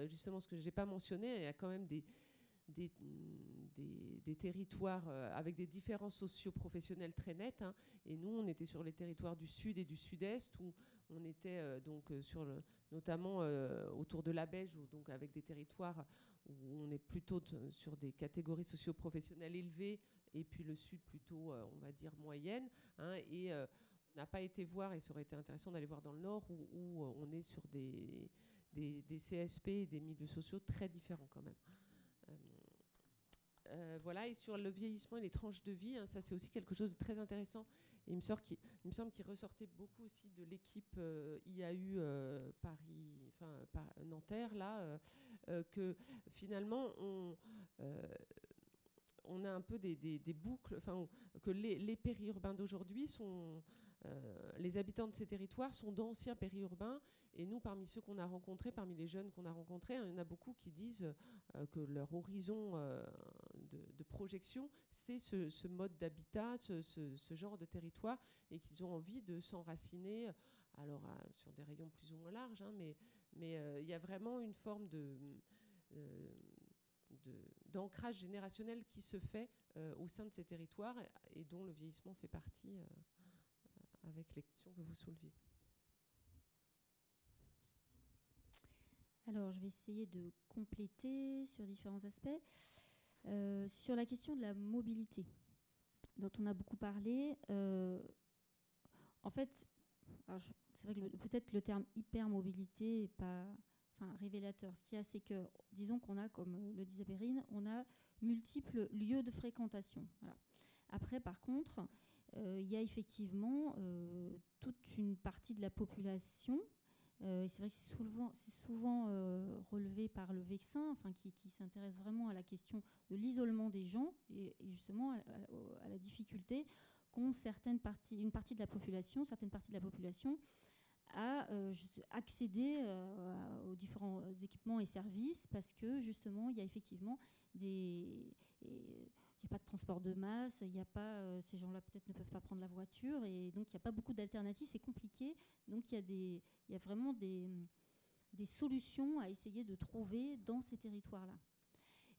justement ce que je n'ai pas mentionné, il y a quand même des, territoires avec des différences socio-professionnelles très nettes. Hein. Et nous, on était sur les territoires du sud et du sud-est, où on était donc sur notamment autour de la Belge, donc avec des territoires où on est plutôt sur des catégories socio-professionnelles élevées, et puis le sud plutôt, on va dire, moyenne. Hein. et n'a pas été voir, et ça aurait été intéressant d'aller voir dans le Nord, où, où on est sur des, CSP et des milieux sociaux très différents quand même. Euh, euh, voilà, et sur le vieillissement et les tranches de vie, hein, ça c'est aussi quelque chose de très intéressant. Il me, semble qu'il ressortait beaucoup aussi de l'équipe euh, IAU Paris, enfin Nanterre, là, que finalement on, on a un peu des, boucles, que les, les périurbains d'aujourd'hui sont euh, les habitants de ces territoires sont d'anciens périurbains. Et nous, parmi ceux qu'on a rencontrés, parmi les jeunes qu'on a rencontrés, il y en a beaucoup qui disent euh, que leur horizon euh, de, projection, c'est ce, mode d'habitat, ce, genre de territoire, et qu'ils ont envie de s'enraciner, alors sur des rayons plus ou moins larges, hein, mais il y a vraiment une forme de d'ancrage générationnel qui se fait au sein de ces territoires et, dont le vieillissement fait partie avec les questions que vous souleviez. Alors, je vais essayer de compléter sur différents aspects. Euh, sur la question de la mobilité, dont on a beaucoup parlé, euh, en fait, c'est vrai que peut-être le terme hypermobilité n'est pas enfin, révélateur. Ce qu'il y a, c'est que, disons qu'on a, comme le disait Perrine, on a multiples lieux de fréquentation. Après, par contre, euh, il y a effectivement euh, toute une partie de la population euh, et c'est vrai que c'est souvent, relevé par le Vexin, enfin, qui, s'intéresse vraiment à la question de l'isolement des gens et, justement à, la difficulté qu'ont certaines parties, une partie de la population, certaines parties de la population à accéder aux différents équipements et services parce que justement il y a effectivement des il n'y a pas de transport de masse, il a pas, euh, ces gens-là peut-être ne peuvent pas prendre la voiture, et donc il n'y a pas beaucoup d'alternatives, c'est compliqué. Donc il y, a des, il y a vraiment des, des solutions à essayer de trouver dans ces territoires-là.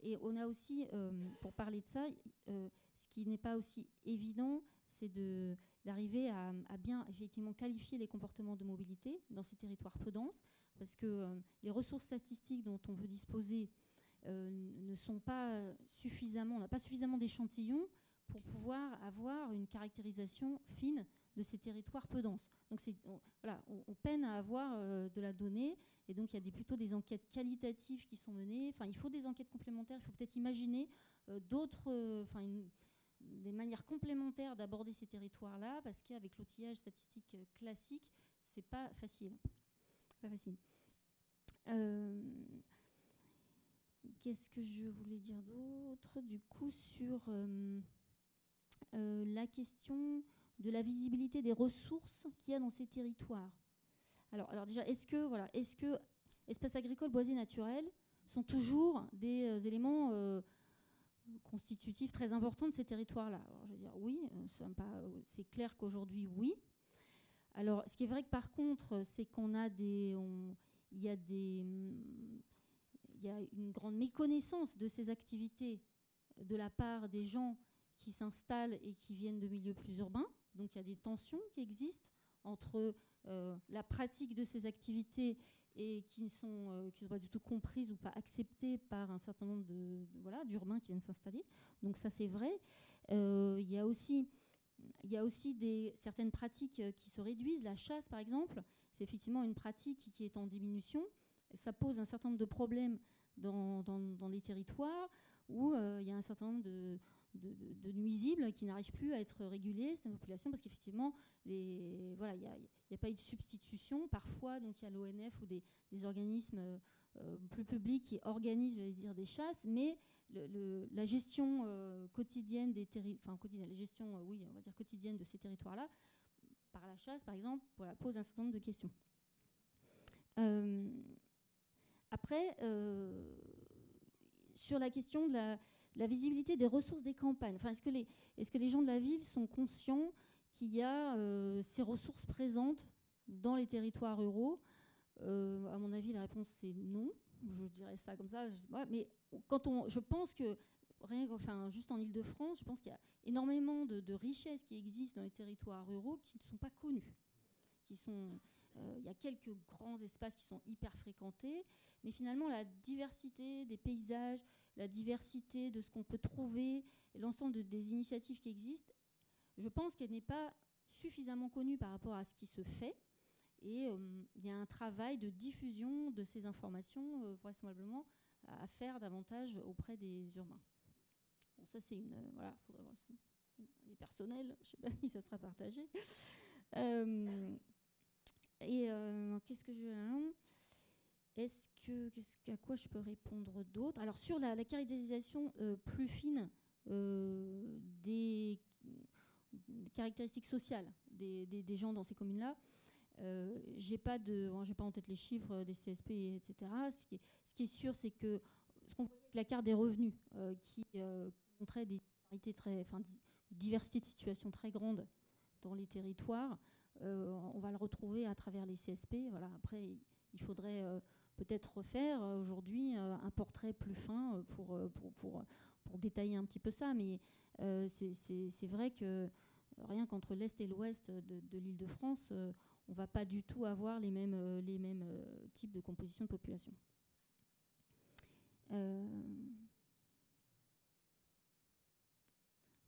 Et on a aussi, euh, pour parler de ça, euh, ce qui n'est pas aussi évident, c'est d'arriver à, bien effectivement qualifier les comportements de mobilité dans ces territoires peu denses, parce que les ressources statistiques dont on veut disposer euh, ne sont pas suffisamment, on n'a pas suffisamment d'échantillons pour pouvoir avoir une caractérisation fine de ces territoires peu denses. Donc on, voilà, on, peine à avoir euh, de la donnée, et donc il y a plutôt des enquêtes qualitatives qui sont menées. Enfin, il faut des enquêtes complémentaires, il faut peut-être imaginer euh, d'autres, des manières complémentaires d'aborder ces territoires-là, parce qu'avec l'outillage statistique classique, c'est pas facile. Pas facile. Qu'est-ce que je voulais dire d'autre? Du coup, sur euh, euh, la question de la visibilité des ressources qu'il y a dans ces territoires. Alors, alors déjà, est-ce que, voilà, est-ce que espaces agricoles, boisés, naturels sont toujours des euh, éléments constitutifs très importants de ces territoires-là je veux dire, oui, c'est clair qu'aujourd'hui, oui. Alors, ce qui est vrai par contre, c'est qu'on a des, il y a des il y a une grande méconnaissance de ces activités de la part des gens qui s'installent et qui viennent de milieux plus urbains. Donc il y a des tensions qui existent entre euh, la pratique de ces activités et qui ne sont, euh, sont pas du tout comprises ou pas acceptées par un certain nombre de, voilà, d'urbains qui viennent s'installer. Donc ça c'est vrai. Euh, il y a aussi, il y a aussi des, certaines pratiques qui se réduisent. La chasse par exemple, c'est effectivement une pratique qui est en diminution ça pose un certain nombre de problèmes dans, dans, les territoires où euh, il y a un certain nombre de, de, nuisibles qui n'arrivent plus à être régulés, cette population, parce qu'effectivement, voilà, il n'y a, pas eu de substitution. Parfois, donc il y a l'ONF ou des, organismes euh, plus publics qui organisent, j'allais dire, des chasses, mais la gestion euh, quotidienne des territoires, enfin quotidienne, la gestion, oui, on va dire quotidienne de ces territoires-là, par la chasse, par exemple, voilà, pose un certain nombre de questions. Après, euh, sur la question de la, visibilité des ressources des campagnes, enfin, est-ce que, les, est que les gens de la ville sont conscients qu'il y a euh, ces ressources présentes dans les territoires ruraux? Euh, À mon avis, la réponse c'est non. je dirais ça comme ça, mais quand on, je pense que rien, enfin, juste en Ile-de-France, je pense qu'il y a énormément de, richesses qui existent dans les territoires ruraux qui ne sont pas connues. Qui sont, il y a quelques grands espaces qui sont hyper fréquentés, mais finalement la diversité des paysages, la diversité de ce qu'on peut trouver, l'ensemble des initiatives qui existent, je pense qu'elle n'est pas suffisamment connue par rapport à ce qui se fait. Et euh, il y a un travail de diffusion de ces informations, euh, vraisemblablement, à faire davantage auprès des urbains. Bon, ça, c'est une. Euh, voilà, faudrait voir si les personnels, je ne sais pas si ça sera partagé. Et qu'est-ce que je. Est-ce que. Qu'est-ce, à quoi je peux répondre d'autre? Alors, sur la, caractérisation plus fine des caractéristiques sociales des, des gens dans ces communes-là, euh, j'ai pas de, j'ai pas en tête les chiffres des CSP, etc. Ce qui est, ce qui est sûr, c'est que ce qu'on voit avec la carte des revenus, euh, qui euh, des enfin, diversité de situations très grandes dans les territoires, on va le retrouver à travers les CSP. Voilà. Après, il faudrait peut-être refaire aujourd'hui un portrait plus fin pour, détailler un petit peu ça. Mais c'est vrai que rien qu'entre l'Est et l'Ouest de, l'île de France, on ne va pas du tout avoir les mêmes, euh, euh, types de composition de population. Euh,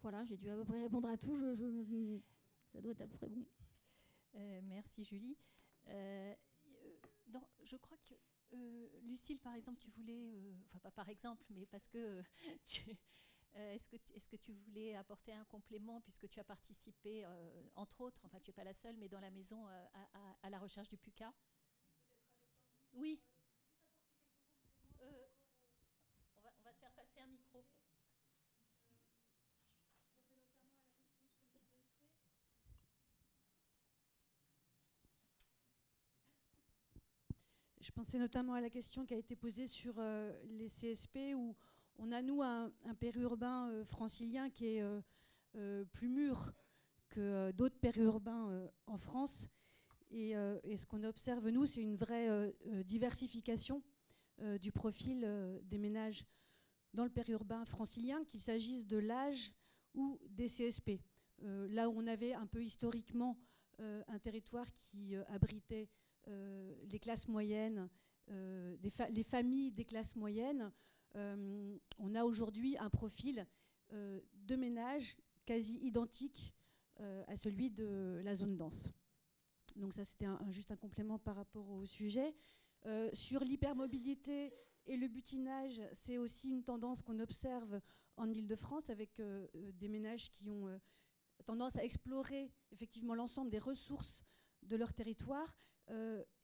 voilà, j'ai dû à peu près répondre à tout. Ça doit être à peu près bon. Merci Julie. je crois que Lucille, par exemple, tu voulais, enfin pas par exemple, mais parce que euh, est-ce, que est-ce que tu voulais apporter un complément puisque tu as participé, euh, entre autres, enfin tu n'es pas la seule, mais dans la maison euh, à, la recherche du PUCA Oui. On va, on va te faire passer un micro. Je pensais notamment à la question qui a été posée sur les CSP où on a, nous, un, périurbain euh, francilien qui est euh, euh, plus mûr que d'autres périurbains en France. Et, ce qu'on observe, nous, c'est une vraie diversification du profil des ménages dans le périurbain francilien, qu'il s'agisse de l'âge ou des CSP. là où on avait un peu historiquement un territoire qui abritait les classes moyennes, les familles des classes moyennes, euh, on a aujourd'hui un profil euh, de ménage quasi identique euh, à celui de la zone dense. Donc ça, c'était juste un complément par rapport au sujet. sur l'hypermobilité et le butinage, c'est aussi une tendance qu'on observe en Ile-de-France avec des ménages qui ont tendance à explorer effectivement l'ensemble des ressources de leur territoire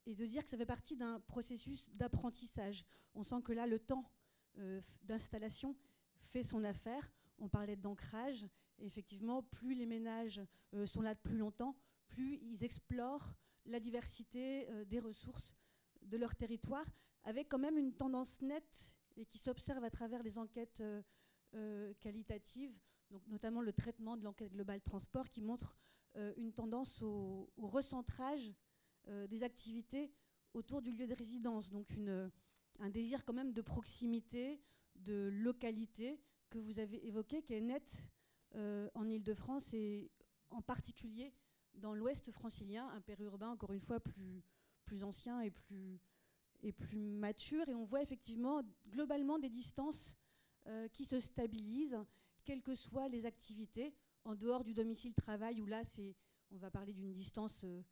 et de dire que ça fait partie d'un processus d'apprentissage. On sent que là, le temps euh, d'installation fait son affaire. On parlait d'ancrage. Effectivement, plus les ménages euh, sont là de plus longtemps, plus ils explorent la diversité euh, des ressources de leur territoire, avec quand même une tendance nette et qui s'observe à travers les enquêtes qualitatives, donc notamment le traitement de l'enquête globale transport, qui montre une tendance au recentrage des activités autour du lieu de résidence, donc un désir quand même de proximité, de localité que vous avez évoqué, qui est net euh, en Ile-de-France et en particulier dans l'ouest francilien, un périurbain encore une fois plus, plus ancien et plus, et plus mature. Et on voit effectivement globalement des distances euh, qui se stabilisent, quelles que soient les activités, en dehors du domicile travail, où là, on va parler d'une distance euh,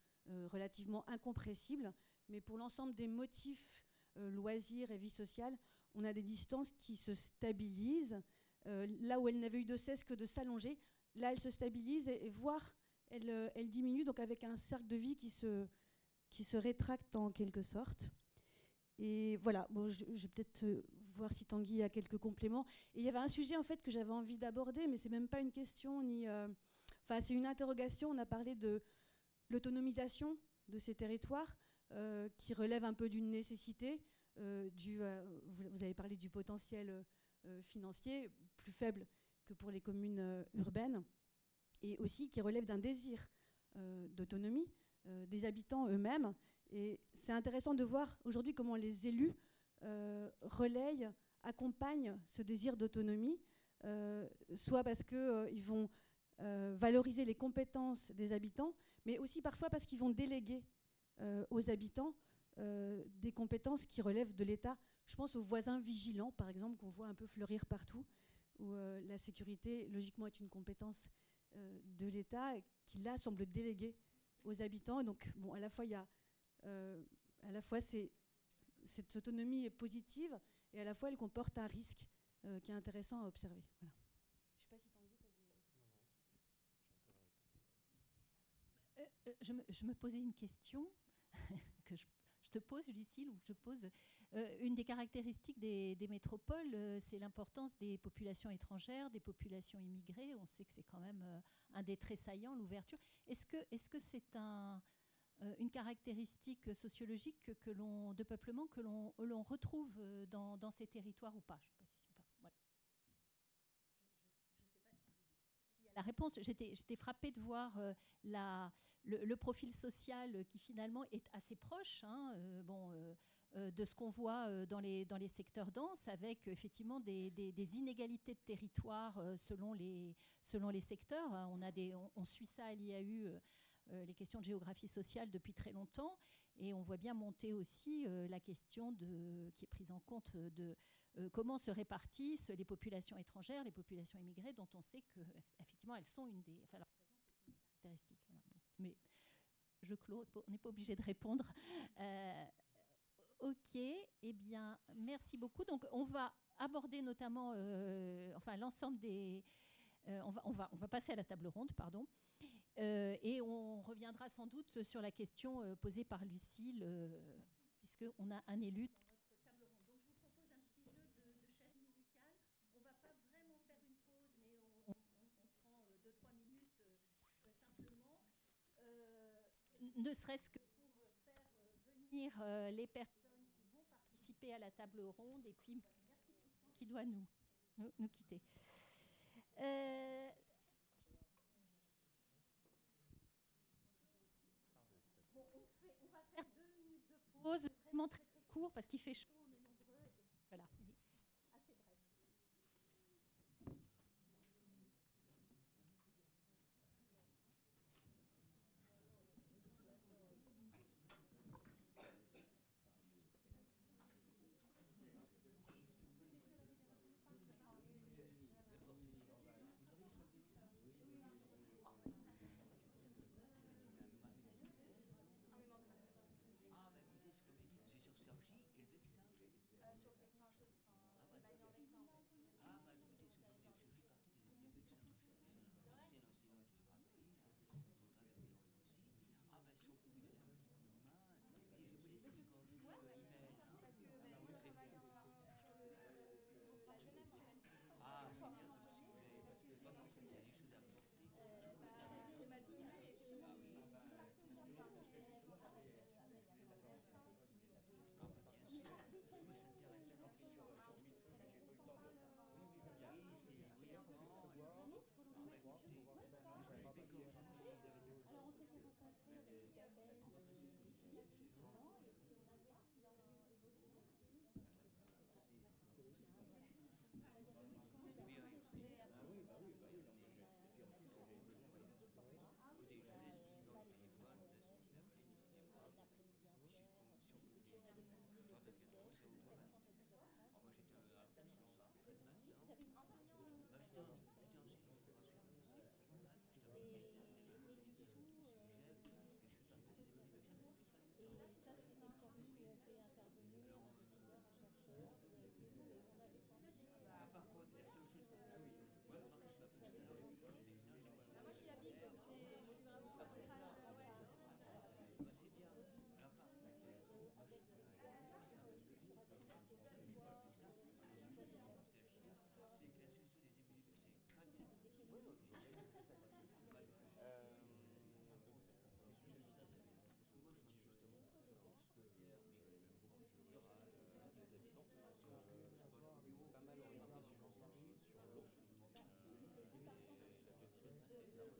relativement incompressible, mais pour l'ensemble des motifs euh, loisirs et vie sociale, on a des distances qui se stabilisent. Euh, là où elles n'avaient eu de cesse que de s'allonger, là elles se stabilisent et, voire elles, euh, elles, diminuent, donc avec un cercle de vie qui se, qui se rétracte en quelque sorte. Et voilà, bon, je, vais peut-être voir si Tanguy a quelques compléments. Et il y avait un sujet en fait que j'avais envie d'aborder, mais c'est même pas une question ni, enfin c'est une interrogation. On a parlé de l'autonomisation de ces territoires. Euh, qui relève un peu d'une nécessité. Euh, du, vous avez parlé du potentiel euh, financier plus faible que pour les communes urbaines, et aussi qui relève d'un désir d'autonomie des habitants eux-mêmes. Et c'est intéressant de voir aujourd'hui comment les élus euh, relaye, accompagne ce désir d'autonomie, euh, soit parce qu'ils vont valoriser les compétences des habitants, mais aussi parfois parce qu'ils vont déléguer aux habitants des compétences qui relèvent de l'État. Je pense aux voisins vigilants, par exemple, qu'on voit un peu fleurir partout, où la sécurité, logiquement, est une compétence de l'État, qui là semble déléguer aux habitants. Donc, bon, à la fois, il y a, à la fois, cette autonomie est positive et à la fois elle comporte un risque euh, qui est intéressant à observer. Je sais pas si Tanguy, euh, euh, je, me, je, me, posais une question que je, te pose, Lucille, ou je pose. une des caractéristiques des, métropoles, c'est l'importance des populations étrangères, des populations immigrées. On sait que c'est quand même un des traits saillants, l'ouverture. Est-ce que c'est -ce c'est un euh, une caractéristique sociologique que l'on, de peuplement que l'on, retrouve euh, dans, ces territoires ou pas si, voilà. je, sais pas s'il y a la réponse. J'étais, frappée de voir euh, le, profil social qui finalement est assez proche. Hein, bon, de ce qu'on voit dans les, secteurs denses, avec effectivement des, inégalités de territoire selon, les, secteurs. Des, on, suit ça à l'IAU euh, les questions de géographie sociale depuis très longtemps. Et on voit bien monter aussi euh, la question qui est prise en compte de euh, comment se répartissent les populations étrangères, les populations immigrées, dont on sait que effectivement elles sont une des, caractéristiques. Mais je clôt, on n'est pas obligé de répondre. ok, eh bien, merci beaucoup. Donc, on va aborder notamment, enfin, l'ensemble des, on va, on, va, on va passer à la table ronde, pardon. Euh, et on reviendra sans doute sur la question euh, posée par Lucille, euh, puisqu'on a un élu dans notre table ronde. Donc je vous propose un petit jeu de, de chaises musicales. On ne va pas vraiment faire une pause, mais on, on, on prend 2-3 minutes simplement, ne serait-ce que pour faire venir les personnes qui vont participer à la table ronde. Et puis, Christian qui doit nous, nous, nous quitter. Euh, pause vraiment très très court parce qu'il fait chaud,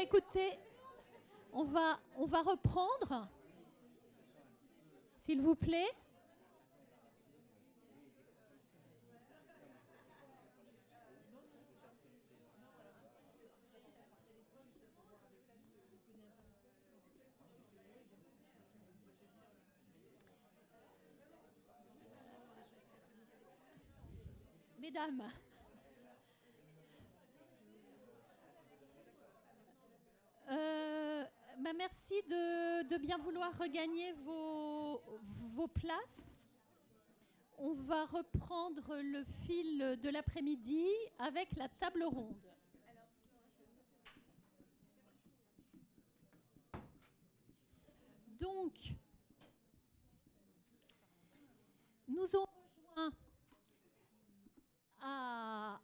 Écoutez, on va, on va reprendre, s'il vous plaît. Mesdames, Euh, bah, merci de, bien vouloir regagner vos, vos places. On va reprendre le fil de l'après-midi avec la table ronde. Donc, nous avons rejoint à,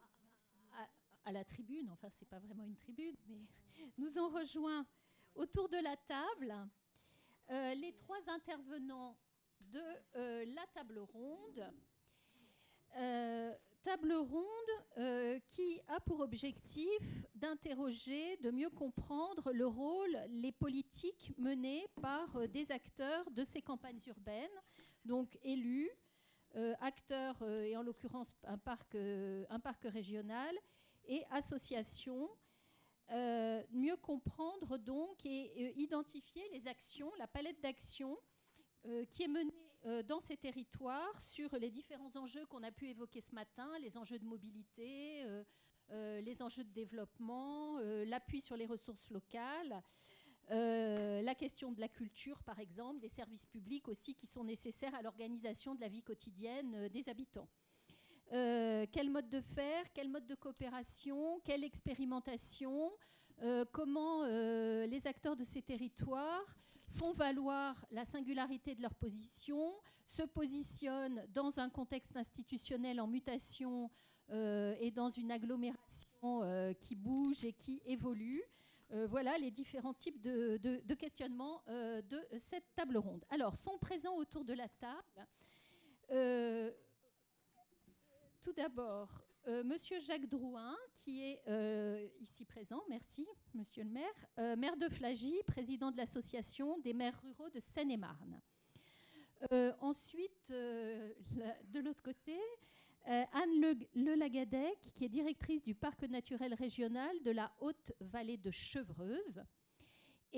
à- à la tribune, enfin c'est pas vraiment une tribune, mais nous ont rejoint autour de la table euh, les trois intervenants de euh, la table ronde. Euh, table ronde qui a pour objectif d'interroger, de mieux comprendre le rôle, les politiques menées par des acteurs de ces campagnes urbaines, donc élus, acteurs, et en l'occurrence un parc, un parc régional, et associations, euh, mieux comprendre donc et euh, identifier les actions, la palette d'actions euh, qui est menée dans ces territoires sur les différents enjeux qu'on a pu évoquer ce matin, les enjeux de mobilité, les enjeux de développement, l'appui sur les ressources locales, la question de la culture par exemple, des services publics aussi qui sont nécessaires à l'organisation de la vie quotidienne des habitants. Euh, quel mode de faire, quel mode de coopération, quelle expérimentation, euh, comment euh, les acteurs de ces territoires font valoir la singularité de leur position, se positionnent dans un contexte institutionnel en mutation et dans une agglomération qui bouge et qui évolue. Voilà les différents types de, de- questionnements de cette table ronde. Alors, sont présents autour de la table tout d'abord, euh, Monsieur Jacques Drouin, qui est euh, ici présent, merci, Monsieur le maire, euh, maire de Flagy, président de l'association des maires ruraux de Seine-et-Marne. Euh, ensuite, de l'autre côté, Anne Le, Le Lagadec, qui est directrice du parc naturel régional de la Haute-Vallée de Chevreuse.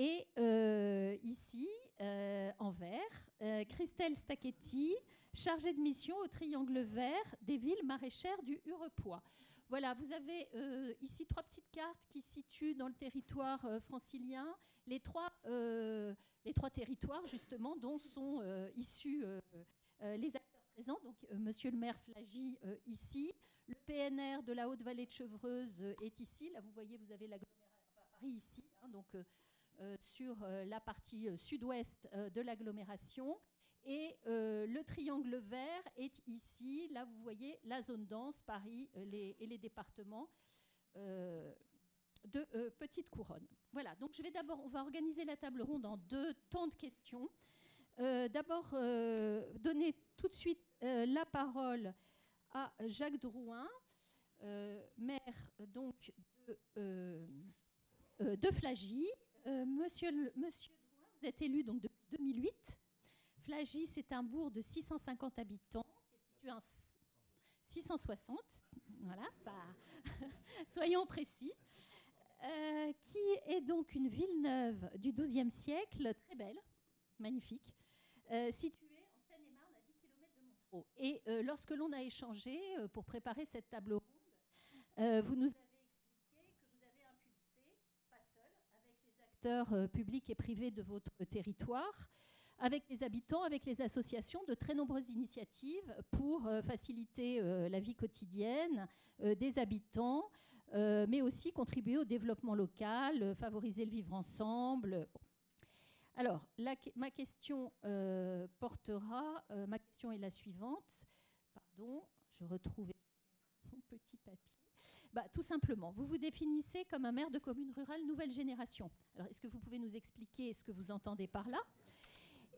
Et euh, ici, euh, en vert, euh, Christelle Stacchetti, chargée de mission au Triangle Vert des villes maraîchères du Hurepoix. Voilà, vous avez ici trois petites cartes qui situent dans le territoire francilien les trois, les trois territoires justement dont sont issus les acteurs présents. Donc, Monsieur le maire Flagy ici, le PNR de la Haute-Vallée de Chevreuse est ici. Là, vous voyez, vous avez l'agglomération Paris ici, hein, donc sur euh, la partie euh, sud-ouest euh, de l'agglomération. Et euh, le triangle vert est ici. Là, vous voyez la zone dense, Paris euh, et les départements euh, de euh, Petite Couronne. Voilà, donc je vais d'abord, on va organiser la table ronde en deux temps de questions. Euh, d'abord, euh, donner tout de suite euh, la parole à Jacques Drouin, euh, maire donc de, euh, euh, de Flagy. Euh, monsieur, le- monsieur vous êtes élu donc depuis 2008. Flagy, c'est un bourg de 650 habitants, situé en s- 660. Voilà, ça. Soyons précis. Euh, qui est donc une ville neuve du XIIe siècle, très belle, magnifique, euh, située en Seine-et-Marne à 10 km de Montreux. Et lorsque l'on a échangé pour préparer cette table ronde, vous nous avez expliqué que vous avez impulsé, pas seul, avec les acteurs euh, publics et privés de votre territoire, avec les habitants, avec les associations, de très nombreuses initiatives pour euh, faciliter euh, la vie quotidienne euh, des habitants, mais aussi contribuer au développement local, favoriser le vivre ensemble. Alors, ma question portera, ma question est la suivante. Pardon, je retrouve mon petit papier. Bah, tout simplement, vous vous définissez comme un maire de commune rurale nouvelle génération. Alors, est-ce que vous pouvez nous expliquer ce que vous entendez par là?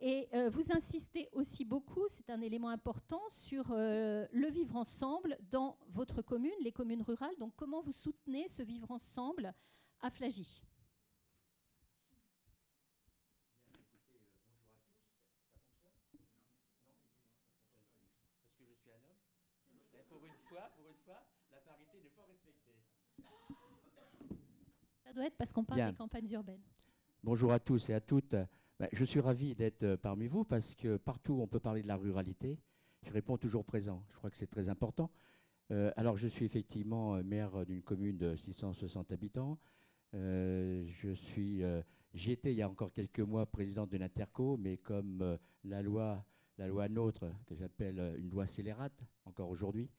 Et euh, vous insistez aussi beaucoup, c'est un élément important, sur euh, le vivre ensemble dans votre commune, les communes rurales. Donc comment vous soutenez ce vivre ensemble à Flagy? Ça doit être parce qu'on parle Bien. des campagnes urbaines. Bonjour à tous et à toutes. Ben, Je suis ravi d'être euh, parmi vous parce que partout où on peut parler de la ruralité, je réponds toujours présent. Je crois que c'est très important. Euh, alors, je suis effectivement euh, maire d'une commune de 660 habitants. Je suis, j'étais il y a encore quelques mois président de l'Interco, mais comme la loi, la loi NOTRe, que j'appelle une loi scélérate, encore aujourd'hui,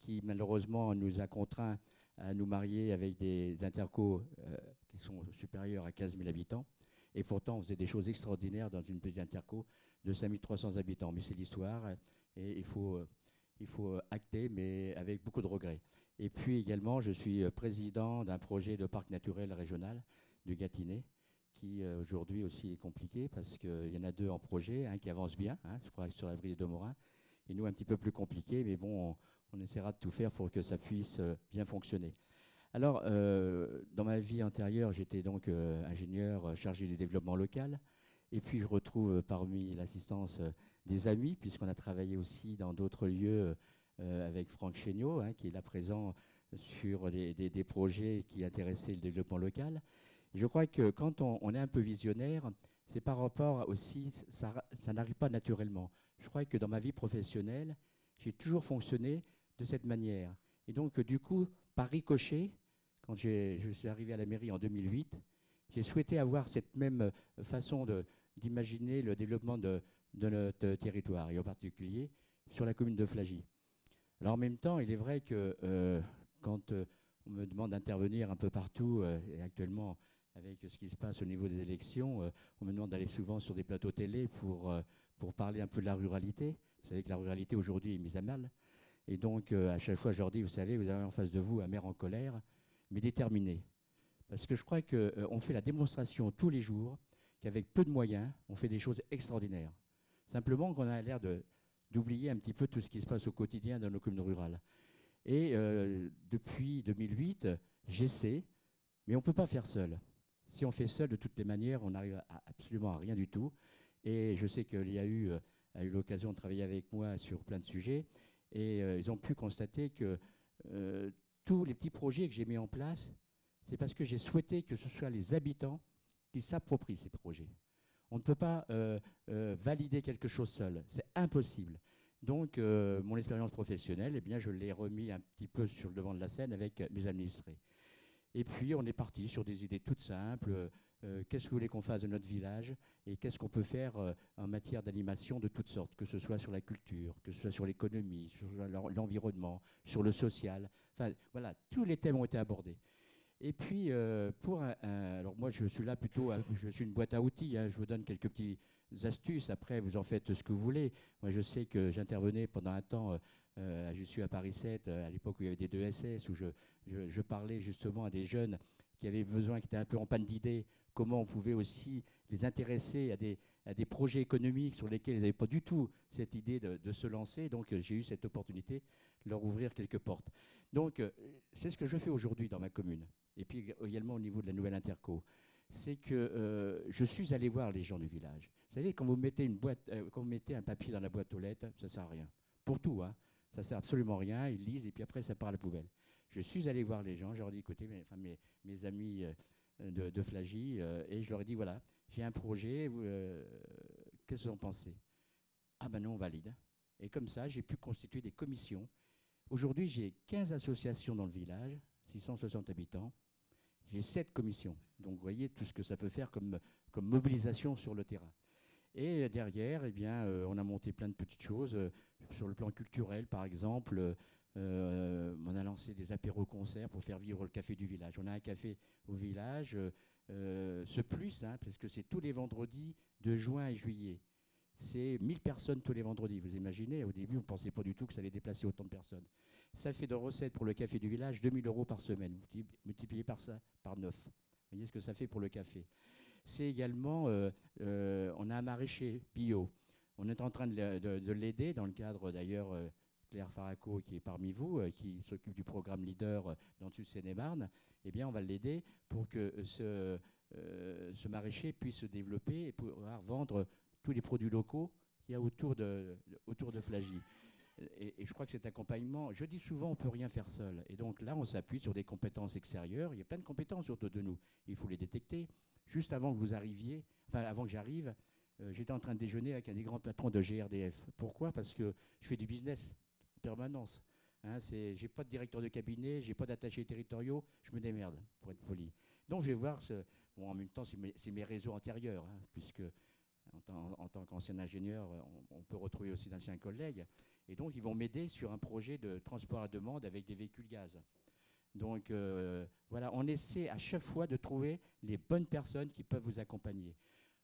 qui malheureusement nous a contraints à nous marier avec des intercos euh, qui sont supérieurs à 15 000 habitants. Et pourtant, on faisait des choses extraordinaires dans une petite interco de 5 300 habitants. Mais c'est l'histoire et il faut, euh, il faut acter, mais avec beaucoup de regrets. Et puis également, je suis euh, président d'un projet de parc naturel régional du Gâtinais, qui euh, aujourd'hui aussi est compliqué parce qu'il y en a deux en projet, un qui avance bien, hein, je crois sur l'avril de Morin, et nous un petit peu plus compliqué, mais bon, on, on essaiera de tout faire pour que ça puisse euh, bien fonctionner. Alors, euh, dans ma vie antérieure, j'étais donc euh, ingénieur chargé du développement local. Et puis, je retrouve parmi l'assistance des amis, puisqu'on a travaillé aussi dans d'autres lieux avec Franck Chéniaud, hein, qui est là présent sur des, projets qui intéressaient le développement local. Je crois que quand on, est un peu visionnaire, c'est par rapport aussi, ça n'arrive pas naturellement. Je crois que dans ma vie professionnelle, j'ai toujours fonctionné de cette manière. Et donc, du coup, par ricochet, quand je suis arrivé à la mairie en 2008, j'ai souhaité avoir cette même euh, façon d'imaginer le développement de, notre territoire, et en particulier sur la commune de Flagy. Alors en même temps, il est vrai que euh, quand euh, on me demande d'intervenir un peu partout, et actuellement avec ce qui se passe au niveau des élections, on me demande d'aller souvent sur des plateaux télé pour, pour parler un peu de la ruralité. Vous savez que la ruralité aujourd'hui est mise à mal. Et donc, euh, à chaque fois, je leur dis, vous savez, vous avez en face de vous un maire en colère, mais déterminé. Parce que je crois qu'on fait la démonstration tous les jours qu'avec peu de moyens, on fait des choses extraordinaires. Simplement qu'on a l'air d'oublier un petit peu tout ce qui se passe au quotidien dans nos communes rurales. Et euh, depuis 2008, j'essaie, mais on ne peut pas faire seul. Si on fait seul, de toutes les manières, on n'arrive absolument à rien du tout. Et je sais que l'IAU euh, a eu l'occasion de travailler avec moi sur plein de sujets. Et euh, ils ont pu constater que euh, tous les petits projets que j'ai mis en place, c'est parce que j'ai souhaité que ce soit les habitants qui s'approprient ces projets. On ne peut pas euh, valider quelque chose seul, c'est impossible. Donc, mon expérience professionnelle, eh bien, je l'ai remis un petit peu sur le devant de la scène avec mes administrés. Et puis, on est parti sur des idées toutes simples. Euh, qu'est-ce que vous voulez qu'on fasse de notre village et qu'est-ce qu'on peut faire euh, en matière d'animation de toutes sortes, que ce soit sur la culture, que ce soit sur l'économie, sur l'en- l'environnement, sur le social. Enfin, voilà, tous les thèmes ont été abordés. Et puis, euh, pour un, alors moi, je suis là plutôt, je suis une boîte à outils. hein, je vous donne quelques petites astuces. Après, vous en faites ce que vous voulez. Moi, je sais que j'intervenais pendant un temps. je suis à Paris 7, euh, à l'époque où il y avait des 2SS, où je, je- je parlais justement à des jeunes qui avaient besoin, qui étaient un peu en panne d'idées, comment on pouvait aussi les intéresser à des, projets économiques sur lesquels ils n'avaient pas du tout cette idée de, se lancer. Donc, euh, j'ai eu cette opportunité de leur ouvrir quelques portes. Donc, euh, c'est ce que je fais aujourd'hui dans ma commune. Et puis ég- également au niveau de la nouvelle interco. C'est que euh, je suis allé voir les gens du village. Vous savez, quand vous mettez, un papier dans la boîte aux lettres, ça ne sert à rien. Pour tout, hein. ça ne sert absolument rien. Ils lisent et puis après, ça part à la poubelle. Je suis allé voir les gens, je leur ai dit, écoutez, mes, amis de, de Flagy, euh, et je leur ai dit, voilà, j'ai un projet, vous, euh, qu'est-ce que vous en pensez? Ah ben non, on valide. Et comme ça, j'ai pu constituer des commissions. Aujourd'hui, j'ai 15 associations dans le village, 660 habitants. J'ai 7 commissions. Donc, vous voyez tout ce que ça peut faire comme, comme mobilisation sur le terrain. Et derrière, eh bien, euh, on a monté plein de petites choses. sur le plan culturel, par exemple, euh, on a lancé des apéros-concerts pour faire vivre le café du village. On a un café au village, euh, ce plus, hein, parce que c'est tous les vendredis de juin et juillet. C'est 1000 personnes tous les vendredis. Vous imaginez, au début, on ne pensait pas du tout que ça allait déplacer autant de personnes. Ça fait de recettes pour le café du village 2000 euros par semaine, multi- multiplié par ça, par 9. Vous voyez ce que ça fait pour le café. C'est également, euh, on a un maraîcher bio. On est en train de, l'aider dans le cadre d'ailleurs, Claire Faraco qui est parmi vous, euh, qui s'occupe du programme Leader euh, dans sud Seine-et-Marne. Eh bien, on va l'aider pour que euh, ce, euh, ce maraîcher puisse se développer et pouvoir vendre tous les produits locaux qu'il y a autour de, autour de Flagy. et, je crois que cet accompagnement, je dis souvent, on ne peut rien faire seul. Et donc là, on s'appuie sur des compétences extérieures. Il y a plein de compétences autour de nous. Il faut les détecter. Juste avant que vous arriviez, enfin avant que j'arrive, j'étais en train de déjeuner avec un des grands patrons de GRDF. Pourquoi? Parce que je fais du business permanence. Hein, c'est, j'ai pas de directeur de cabinet, j'ai pas d'attachés territoriaux, je me démerde, pour être poli. Donc je vais voir ce. Bon, en même temps, c'est mes, réseaux antérieurs, hein, puisque en, tant- en tant qu'ancien ingénieur, on, on peut retrouver aussi d'anciens collègues. Et donc, ils vont m'aider sur un projet de transport à demande avec des véhicules gaz. Donc, euh, voilà, on essaie à chaque fois de trouver les bonnes personnes qui peuvent vous accompagner.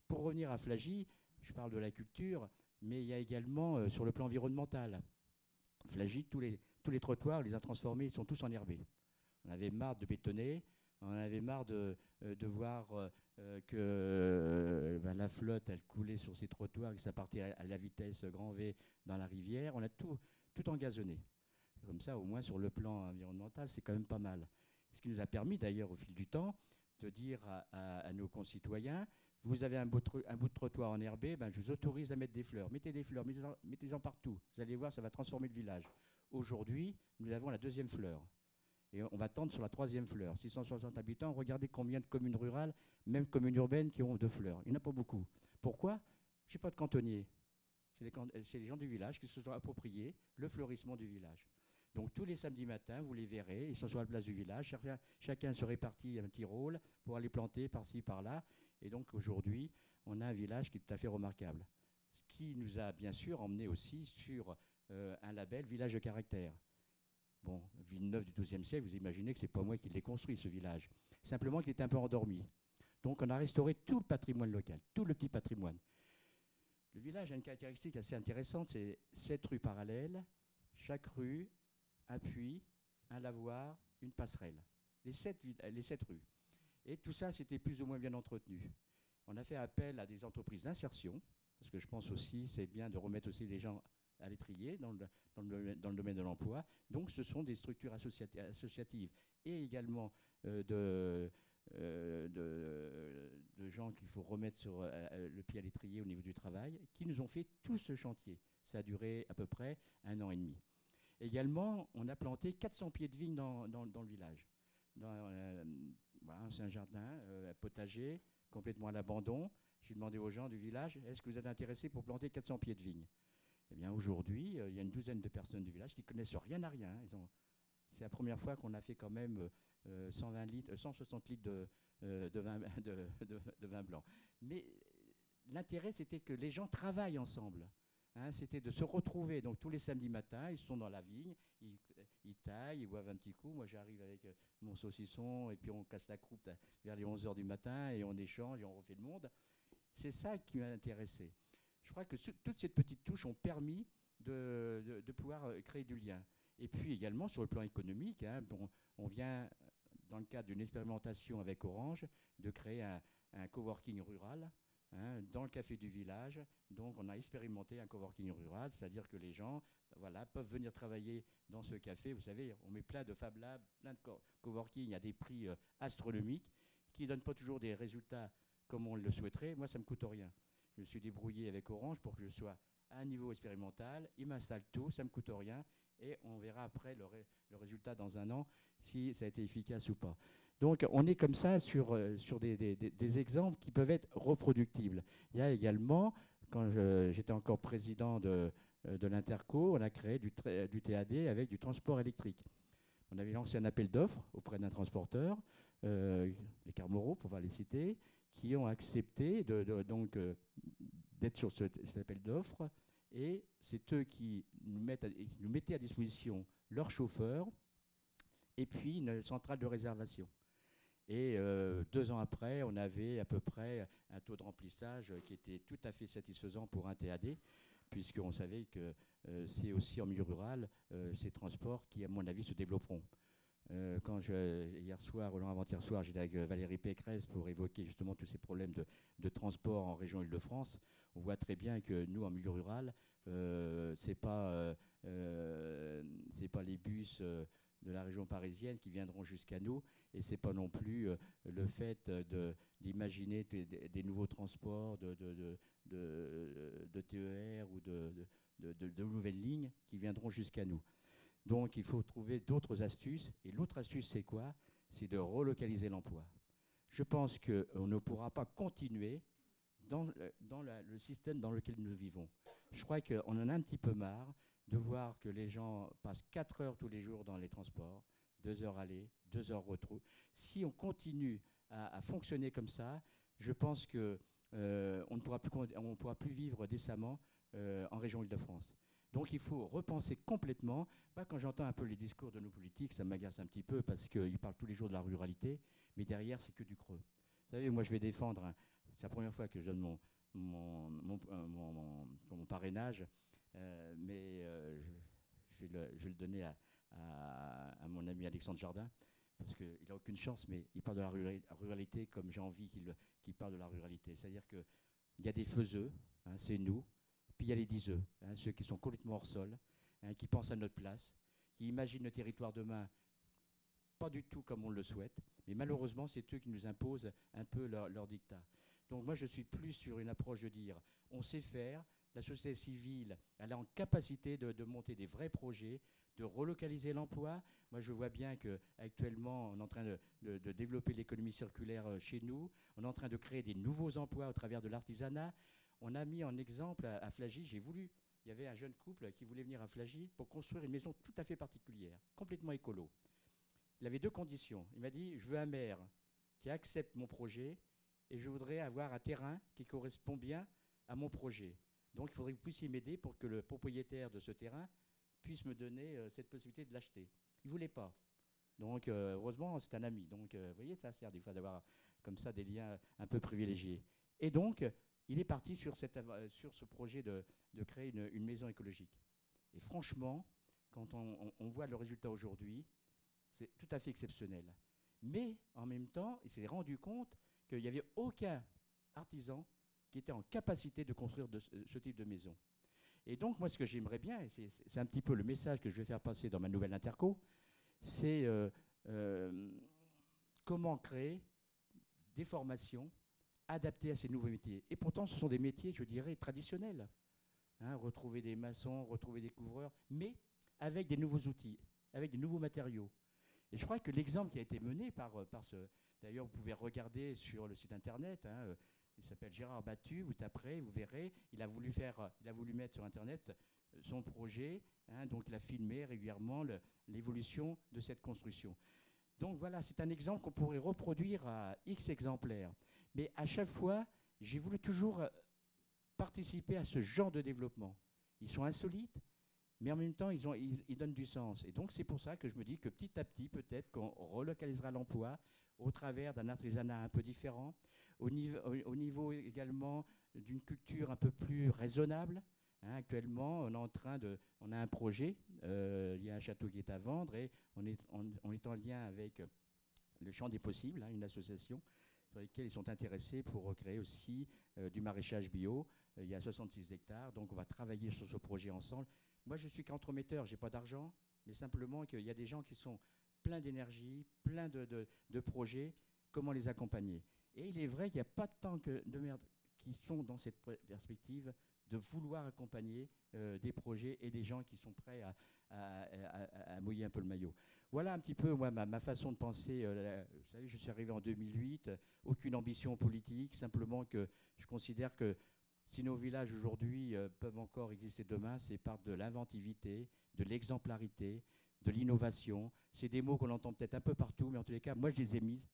Pour revenir à Flagy, je parle de la culture, mais il y a également euh, sur le plan environnemental. Flagy, tous les, tous les trottoirs, les a transformés, ils sont tous enherbés. On avait marre de bétonner, on avait marre de, euh, de voir euh, euh, que ben, la flotte, elle coulait sur ces trottoirs, que ça partait à, la vitesse grand V dans la rivière. On a tout, tout engazonné. Comme ça, au moins sur le plan environnemental, c'est quand même pas mal. Ce qui nous a permis d'ailleurs au fil du temps de dire à nos concitoyens, vous avez un bout, de, trottoir enherbé, ben, je vous autorise à mettre des fleurs. Mettez des fleurs, mettez-en partout. Vous allez voir, ça va transformer le village. Aujourd'hui, nous avons la deuxième fleur. Et on va tendre sur la troisième fleur. 660 habitants, regardez combien de communes rurales, même communes urbaines, qui ont deux fleurs. Il n'y en a pas beaucoup. Pourquoi? Je n'ai pas de cantonnier. C'est les, can- euh, c'est les gens du village qui se sont appropriés le fleurissement du village. Donc tous les samedis matins, vous les verrez, ils sont sur la place du village, chacun, chacun se répartit un petit rôle pour aller planter par-ci, par-là. Et donc aujourd'hui, on a un village qui est tout à fait remarquable. Ce qui nous a bien sûr emmené aussi sur euh, un label village de caractère. Bon, Villeneuve du XIIe siècle, vous imaginez que ce n'est pas moi qui l'ai construit, ce village. Simplement qu'il est un peu endormi. Donc on a restauré tout le patrimoine local, tout le petit patrimoine. Le village a une caractéristique assez intéressante, c'est sept rues parallèles, chaque rue, un puits, un lavoir, une passerelle. Les sept rues. Et tout ça, c'était plus ou moins bien entretenu. On a fait appel à des entreprises d'insertion, parce que je pense aussi, c'est bien de remettre aussi des gens à l'étrier dans le, dans, le, dans le domaine de l'emploi. Donc ce sont des structures associati- associatives et également euh, de, euh, de, de gens qu'il faut remettre sur euh, le pied à l'étrier au niveau du travail, qui nous ont fait tout ce chantier. Ça a duré à peu près un an et demi. Également, on a planté 400 pieds de vigne dans, dans- le village. Voilà, c'est un jardin euh, potager, complètement à l'abandon. J'ai demandé aux gens du village, est-ce que vous êtes intéressés pour planter 400 pieds de vigne? Eh bien, aujourd'hui, euh, il y a une douzaine de personnes du village qui connaissent rien à rien. C'est la première fois qu'on a fait quand même euh, 120 litres, euh, 160 litres de, euh, de, vin, de- de- de vin blanc. Mais l'intérêt, c'était que les gens travaillent ensemble. Hein, c'était de se retrouver. Donc tous les samedis matins, ils sont dans la vigne, ils, taillent, ils boivent un petit coup. Moi, j'arrive avec euh, mon saucisson et puis on casse la croûte à- vers les 11 heures du matin et on échange et on refait le monde. C'est ça qui m'a intéressé. Je crois que toutes ces petites touches ont permis de, de- pouvoir euh, créer du lien. Et puis également sur le plan économique, hein, bon, on vient, dans le cadre d'une expérimentation avec Orange, de créer un, un coworking rural hein, dans le café du village. Donc on a expérimenté un coworking rural, c'est-à-dire que les gens voilà, peuvent venir travailler dans ce café. Vous savez, on met plein de Fab Labs, plein de co- coworking à des prix euh, astronomiques qui ne donnent pas toujours des résultats comme on le souhaiterait. Moi, ça me coûte rien. Je me suis débrouillé avec Orange pour que je sois à un niveau expérimental. Ils m'installent tout, ça me coûte rien. Et on verra après le, ré- le résultat dans un an, si ça a été efficace ou pas. Donc on est comme ça sur, euh, sur des, exemples qui peuvent être reproductibles. Il y a également, quand j'étais encore président de, euh, de l'Interco, on a créé du, TAD avec du transport électrique. On avait lancé un appel d'offres auprès d'un transporteur, euh, les Carmoraux, pour pas les citer, qui ont accepté de, d'être sur ce- cet appel d'offres. Et c'est eux qui nous, mettaient à disposition leurs chauffeurs et puis une centrale de réservation. Et euh, deux ans après, on avait à peu près un taux de remplissage qui était tout à fait satisfaisant pour un TAD, puisqu'on savait que euh, c'est aussi en milieu rural euh, ces transports qui, à mon avis, se développeront. Euh, quand je, hier soir, ou avant-hier soir, j'étais avec euh, Valérie Pécresse pour évoquer justement tous ces problèmes de, transport en région Île-de-France. On voit très bien que nous, en milieu rural, euh, c'est pas, euh, c'est pas les bus de la région parisienne qui viendront jusqu'à nous. Et ce n'est pas non plus le fait d'imaginer des, nouveaux transports de TER ou de, nouvelles lignes qui viendront jusqu'à nous. Donc il faut trouver d'autres astuces. Et l'autre astuce, c'est quoi? C'est de relocaliser l'emploi. Je pense qu'on ne pourra pas continuer dans, le, système dans lequel nous vivons. Je crois qu'on en a un petit peu marre de voir que les gens passent 4 heures tous les jours dans les transports, 2 heures aller, 2 heures retour. Si on continue à, fonctionner comme ça, je pense qu'on euh, ne pourra plus, on pourra plus vivre décemment euh, en région Île-de-France. Donc il faut repenser complètement. quand j'entends un peu les discours de nos politiques, ça m'agace un petit peu parce qu'ils parlent tous les jours de la ruralité, mais derrière, c'est que du creux. Vous savez, moi, je vais défendre, c'est la première fois que je donne mon, mon, mon, euh, mon parrainage euh, mais euh, je, vais le, donner à, mon ami Alexandre Jardin, parce qu'il n'a aucune chance, mais il parle de la ruralité comme j'ai envie qu'il parle de la ruralité. C'est-à-dire qu'il y a des faiseux, hein, c'est nous, puis il y a les diseux, hein, ceux qui sont complètement hors sol, hein, qui pensent à notre place, qui imaginent le territoire demain pas du tout comme on le souhaite, mais malheureusement, c'est eux qui nous imposent un peu leur, dictat. Donc moi, je suis plus sur une approche de dire, on sait faire, la société civile, elle est en capacité de, monter des vrais projets, de relocaliser l'emploi. Moi, je vois bien qu'actuellement, on est en train de, développer l'économie circulaire euh, chez nous. On est en train de créer des nouveaux emplois au travers de l'artisanat. On a mis en exemple à, Flagy, j'ai voulu, il y avait un jeune couple qui voulait venir à Flagy pour construire une maison tout à fait particulière, complètement écolo. Il avait deux conditions. Il m'a dit, je veux un maire qui accepte mon projet et je voudrais avoir un terrain qui correspond bien à mon projet. Donc il faudrait que vous puissiez m'aider pour que le propriétaire de ce terrain puisse me donner euh, cette possibilité de l'acheter. Il ne voulait pas. Donc euh, heureusement, c'est un ami. Donc euh, vous voyez, ça sert des fois d'avoir comme ça des liens un peu privilégiés. Et donc, il est parti sur, sur ce projet de, créer une, maison écologique. Et franchement, quand on, on voit le résultat aujourd'hui, c'est tout à fait exceptionnel. Mais en même temps, il s'est rendu compte qu'il n'y avait aucun artisan qui était en capacité de construire ce type de maison. Et donc, moi, ce que j'aimerais bien, et c'est un petit peu le message que je vais faire passer dans ma nouvelle interco, c'est euh, euh, comment créer des formations adaptées à ces nouveaux métiers. Et pourtant, ce sont des métiers, je dirais, traditionnels. Hein, retrouver des maçons, retrouver des couvreurs, mais avec des nouveaux outils, avec des nouveaux matériaux. Et je crois que l'exemple qui a été mené par, par ce... D'ailleurs, vous pouvez regarder sur le site internet, hein, il s'appelle Gérard Battu, vous taperez, vous verrez, il a voulu, faire, il a voulu mettre sur Internet euh, son projet, hein, donc il a filmé régulièrement l'évolution de cette construction. Donc voilà, c'est un exemple qu'on pourrait reproduire à X exemplaires. Mais à chaque fois, j'ai voulu toujours euh, participer à ce genre de développement. Ils sont insolites, mais en même temps, ils, donnent du sens. Et donc c'est pour ça que je me dis que petit à petit, peut-être qu'on relocalisera l'emploi au travers d'un artisanat un peu différent, au niveau, au niveau également d'une culture un peu plus raisonnable. Hein, actuellement, on est en train de, on a un projet, euh, il y a un château qui est à vendre et on est, en lien avec le Champ des Possibles, hein, une association sur laquelle ils sont intéressés pour recréer aussi euh, du maraîchage bio. Euh, il y a 66 hectares, donc on va travailler sur ce projet ensemble. Moi, je suis qu'entremetteur, je n'ai pas d'argent, mais simplement qu'il y a des gens qui sont pleins d'énergie, pleins de, de, de projets, comment les accompagner? Et il est vrai qu'il n'y a pas tant que de merde qui sont dans cette perspective de vouloir accompagner euh, des projets et des gens qui sont prêts à, mouiller un peu le maillot. Voilà un petit peu moi, ma, façon de penser. Euh, vous savez, je suis arrivé en 2008, aucune ambition politique, simplement que je considère que si nos villages aujourd'hui euh, peuvent encore exister demain, c'est par de l'inventivité, de l'exemplarité, de l'innovation. C'est des mots qu'on entend peut-être un peu partout, mais en tous les cas, moi, je les ai mises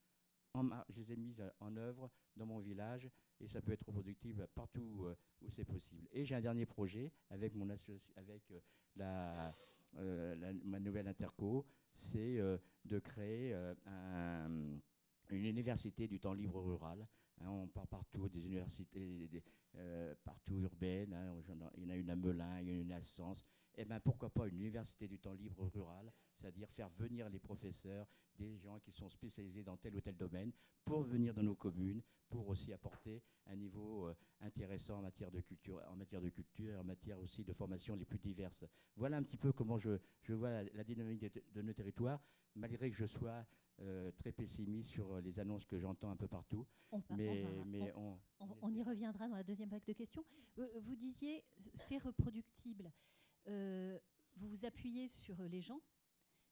je les ai mises en œuvre dans mon village et ça peut être reproductible partout euh, où c'est possible. Et j'ai un dernier projet avec, mon avec euh, euh, la, ma nouvelle interco, c'est de créer un, une université du temps libre rural. hein, on parle partout des universités euh, partout urbaines. hein, il y en a une à Melun, il y en a une à Sens. Eh ben, pourquoi pas une université du temps libre rural, c'est-à-dire faire venir les professeurs, des gens qui sont spécialisés dans tel ou tel domaine, pour venir dans nos communes, pour aussi apporter un niveau euh, intéressant en matière de culture, en matière de culture, et en matière aussi de formation les plus diverses. Voilà un petit peu comment je, vois la, dynamique de nos territoires, malgré que je sois euh, très pessimiste sur les annonces que j'entends un peu partout. On va- on mais va- mais on- on, On, on y reviendra dans la deuxième vague de questions. Euh, vous disiez, c'est reproductible. Euh, vous vous appuyez sur les gens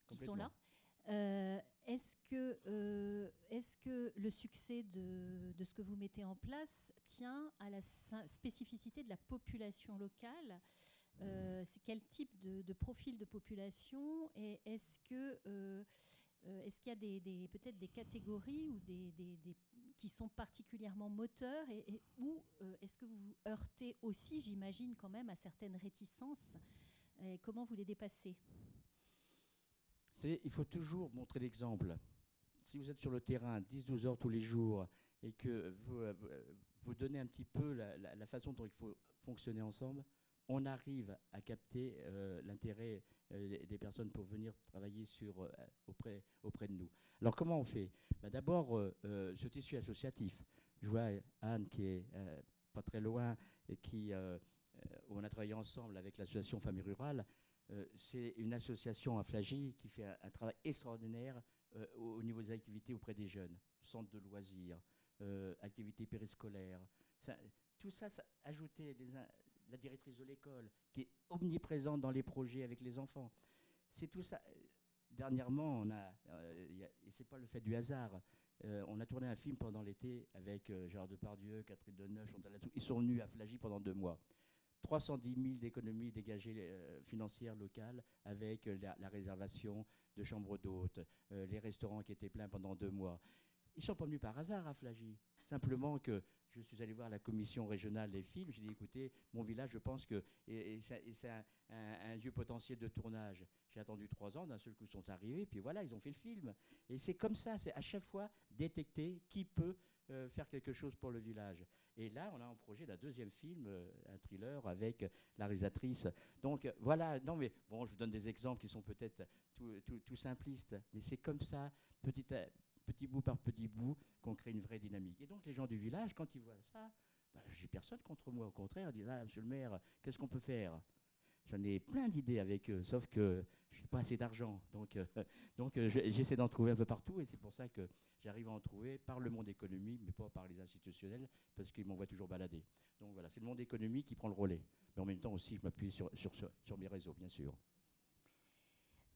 qui sont là. Euh, est-ce que, euh, est-ce que le succès de, de ce que vous mettez en place tient à la spécificité de la population locale? Euh, C'est quel type de, de profil de population? Et est-ce que euh, euh, est-ce qu'il y a peut-être des catégories ou qui sont particulièrement moteurs et, et- ou euh, est-ce que vous vous heurtez aussi, j'imagine, quand même à certaines réticences Comment vous les dépassez? Il faut toujours montrer l'exemple. Si vous êtes sur le terrain 10-12 heures tous les jours et que vous, euh, donnez un petit peu la, façon dont il faut fonctionner ensemble, on arrive à capter l'intérêt des- des personnes pour venir travailler euh, auprès, auprès de nous. Alors comment on fait? Bah, D'abord, euh, euh, ce tissu associatif. Je vois Anne qui est euh, pas très loin et qui, euh, euh, on a travaillé ensemble avec l'association Famille Rurale. Euh, c'est une association à Flagy qui fait un, travail extraordinaire euh, au, au niveau des activités auprès des jeunes, centres de loisirs, euh, activités périscolaires. Tout ça, ça ajouté les la directrice de l'école qui est omniprésente dans les projets avec les enfants. C'est tout ça. Dernièrement, on a, euh, y et c'est pas le fait du hasard. euh, on a tourné un film pendant l'été avec euh, Gérard Depardieu, Catherine Deneuve, Chantal. Ils sont venus à Flagy pendant deux mois. 310 000 d'économies dégagées euh, financières locales avec euh, la, réservation de chambres d'hôtes, les restaurants qui étaient pleins pendant deux mois. Ils ne sont pas venus par hasard à Flagy. Simplement que je suis allé voir la commission régionale des films. J'ai dit, écoutez, mon village, je pense que c'est un, lieu potentiel de tournage. J'ai attendu trois ans, d'un seul coup, ils sont arrivés, puis voilà, ils ont fait le film. Et c'est comme ça, c'est à chaque fois détecter qui peut euh, faire quelque chose pour le village. Et là, on a un projet d'un deuxième film, euh, un thriller avec la réalisatrice. Donc euh, voilà, non mais bon, je vous donne des exemples qui sont peut-être tout, simplistes, mais c'est comme ça, petit, à- petit bout par petit bout, qu'on crée une vraie dynamique. Et donc les gens du village, quand ils voient ça, je n'ai personne contre moi, au contraire, ils disent Ah, monsieur le maire, qu'est-ce qu'on peut faire? J'en ai plein d'idées avec eux, sauf que je n'ai pas assez d'argent. Donc, euh, euh, je- j'essaie d'en trouver un peu partout, et c'est pour ça que j'arrive à en trouver par le monde économique, mais pas par les institutionnels, parce qu'ils m'envoient toujours balader. Donc voilà, c'est le monde économique qui prend le relais. Mais en même temps aussi, je m'appuie sur, sur, sur, mes réseaux, bien sûr.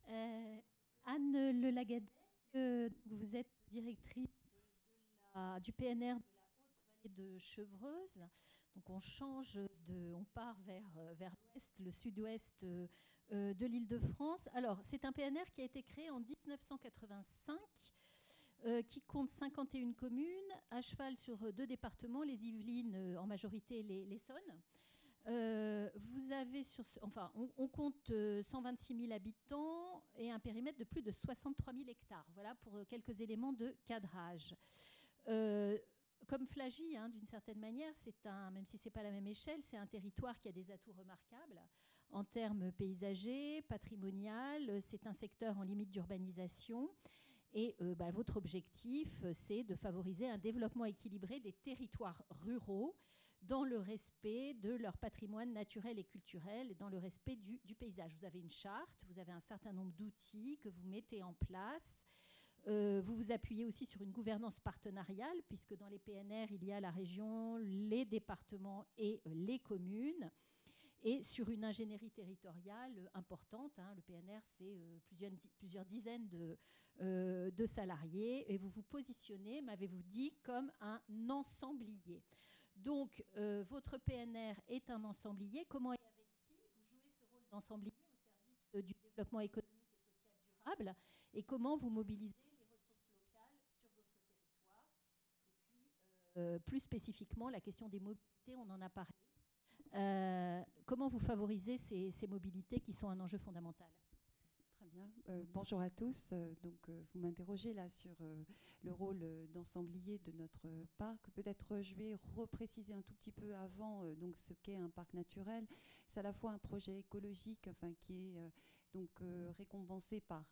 Euh, Anne Le Lagadec, euh, vous êtes directrice du PNR de la Haute-Vallée de Chevreuse. Donc on change de, part vers, euh, vers l'ouest, le sud-ouest euh, euh, de l'île de France. Alors c'est un PNR qui a été créé en 1985. euh, qui compte 51 communes, à cheval sur deux départements, les Yvelines en majorité et les- l'Essonne. Euh, vous avez enfin, on, compte euh, 126 000 habitants et un périmètre de plus de 63 000 hectares. Voilà pour euh, quelques éléments de cadrage. Euh, comme Flagy, hein, d'une certaine manière, c'est un, même si c'est pas la même échelle, c'est un territoire qui a des atouts remarquables en termes paysagers, patrimonial. euh, C'est un secteur en limite d'urbanisation. Et euh, bah, votre objectif, euh, c'est de favoriser un développement équilibré des territoires ruraux dans le respect de leur patrimoine naturel et culturel et dans le respect du, paysage. Vous avez une charte, vous avez un certain nombre d'outils que vous mettez en place. Euh, vous vous appuyez aussi sur une gouvernance partenariale, puisque dans les PNR, il y a la région, les départements et euh, les communes, et sur une ingénierie territoriale euh, importante. hein. Le PNR, c'est plusieurs, di- plusieurs dizaines de, de salariés, et vous vous positionnez, m'avez-vous dit, comme un ensemblier. Donc, euh, votre PNR est un ensemblier. Comment et avec qui vous jouez ce rôle d'ensemblier au service euh, du développement économique et social durable? Et comment vous mobilisez les ressources locales sur votre territoire? Et puis, euh, plus spécifiquement, la question des mobilités, on en a parlé. Comment vous favorisez ces, mobilités qui sont un enjeu fondamental? Euh, bonjour à tous. Euh, donc, euh, vous m'interrogez là sur le rôle d'ensemblier de notre parc. Peut-être je vais repréciser un tout petit peu avant donc ce qu'est un parc naturel. C'est à la fois un projet écologique, enfin qui est donc récompensé par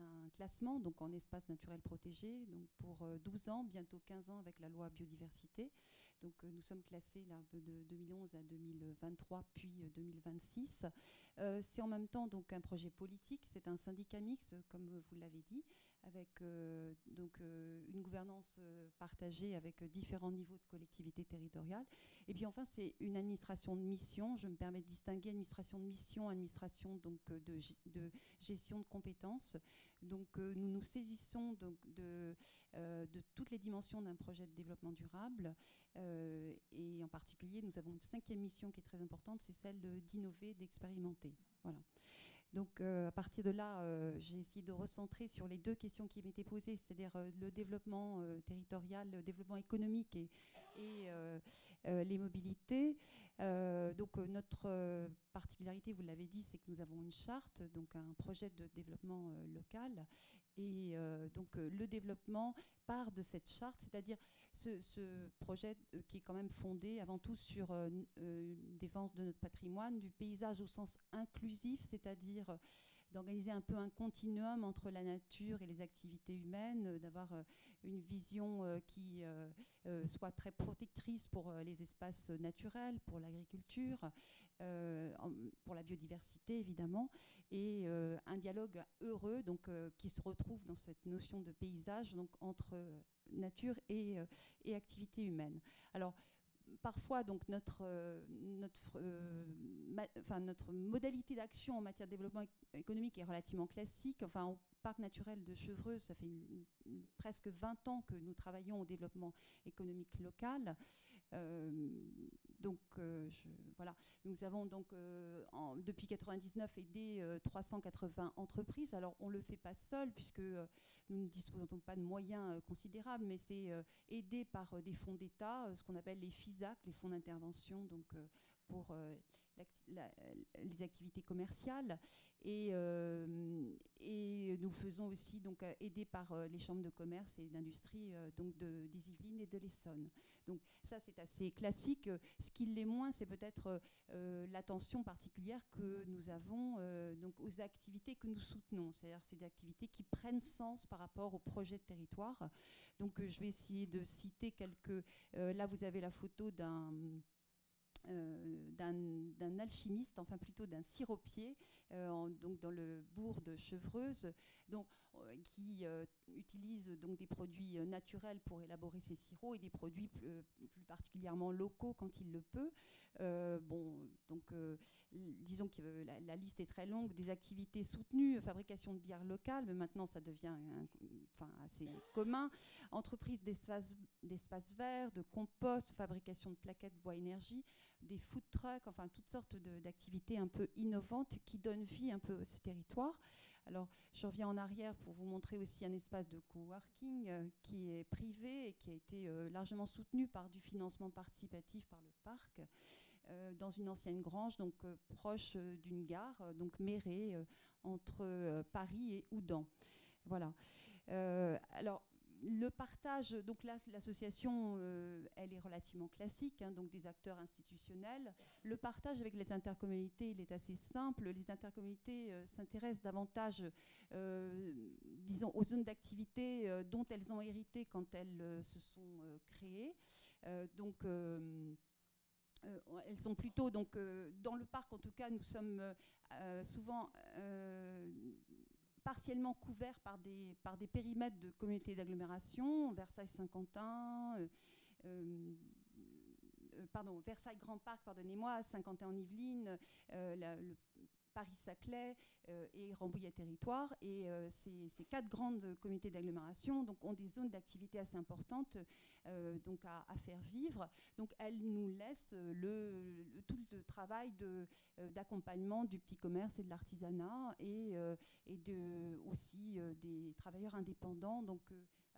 un classement donc en espace naturel protégé donc pour 12 ans, bientôt 15 ans avec la loi biodiversité. Donc nous sommes classés là de 2011 à 2023 puis 2026. c'est en même temps donc un projet politique, c'est un syndicat mixte comme vous l'avez dit avec euh, donc, euh, une gouvernance euh, partagée avec différents niveaux de collectivité territoriale. Et puis enfin, c'est une administration de mission. Je me permets de distinguer administration de mission, administration donc, de, gestion de compétences. Donc nous nous saisissons donc, de toutes les dimensions d'un projet de développement durable. et en particulier, nous avons une cinquième mission qui est très importante, c'est celle d'innover, d'expérimenter. Voilà. Donc euh, à partir de là, euh, j'ai essayé de recentrer sur les deux questions qui m'étaient posées, c'est-à-dire euh, le développement territorial, le développement économique et, les mobilités. Donc notre particularité, vous l'avez dit, c'est que nous avons une charte, donc un projet de développement local. Et donc le développement part de cette charte, c'est-à-dire ce, projet euh, qui est quand même fondé avant tout sur euh, euh, une défense de notre patrimoine, du paysage au sens inclusif, c'est-à-dire d'organiser un peu un continuum entre la nature et les activités humaines, d'avoir une vision qui soit très protectrice pour les espaces naturels, pour l'agriculture, pour la biodiversité évidemment, et un dialogue heureux donc, qui se retrouve dans cette notion de paysage donc, entre nature et, euh, et activité humaine. Parfois donc notre, euh, euh, notre modalité d'action en matière de développement économique est relativement classique. Enfin, au parc naturel de Chevreuse, ça fait presque 20 ans que nous travaillons au développement économique local. Donc voilà, nous avons donc en, depuis 99 aidé 380 entreprises. Alors on le fait pas seul puisque nous ne disposons pas de moyens euh, considérables, mais c'est euh, aidé par euh, des fonds d'État, ce qu'on appelle les FISAC, les fonds d'intervention donc, pour les activités commerciales. Et, et, nous faisons aussi, donc, aidés par les chambres de commerce et d'industrie donc de, des Yvelines et de l'Essonne. Donc ça, c'est assez classique. Ce qui l'est moins, c'est peut-être l'attention particulière que nous avons donc aux activités que nous soutenons. C'est-à-dire c'est des activités qui prennent sens par rapport au projet de territoire. Donc je vais essayer de citer quelques... là, vous avez la photo d'un euh, d'un alchimiste, enfin plutôt d'un siropier, euh, donc dans le bourg de Chevreuse, donc, euh, qui utilise donc des produits naturels pour élaborer ses sirops et des produits plus, particulièrement locaux quand il le peut. bon, donc disons que la, liste est très longue, des activités soutenues, fabrication de bière locale, mais maintenant ça devient enfin, assez commun, entreprise d'espace verts, de compost, fabrication de plaquettes bois énergie, des food trucks, enfin toutes sortes d'activités un peu innovantes qui donnent vie un peu à ce territoire. Alors je reviens en arrière pour vous montrer aussi un espace de coworking euh, qui est privé et qui a été euh, largement soutenu par du financement participatif par le parc. Euh, dans une ancienne grange, donc proche d'une gare, donc mérée entre Paris et Oudan. Voilà. alors, le partage, donc l'association, euh, elle est relativement classique, hein, donc des acteurs institutionnels. Le partage avec les intercommunalités, il est assez simple. Les intercommunalités euh, s'intéressent davantage, euh, disons, aux zones d'activité dont elles ont hérité quand elles se sont créées. donc elles sont plutôt donc dans le parc en tout cas nous sommes souvent partiellement couverts par des, par des périmètres de communautés d'agglomération, Versailles-Saint-Quentin, euh, euh, euh, pardon, Versailles-Grand Parc, pardonnez-moi, Saint-Quentin en Yvelines, le Paris-Saclay et Rambouillet-Territoire. Et ces, quatre grandes communautés d'agglomération donc, ont des zones d'activité assez importantes donc à, faire vivre. Donc elles nous laissent le, tout le travail d'accompagnement du petit commerce et de l'artisanat et, et de, aussi des travailleurs indépendants. Donc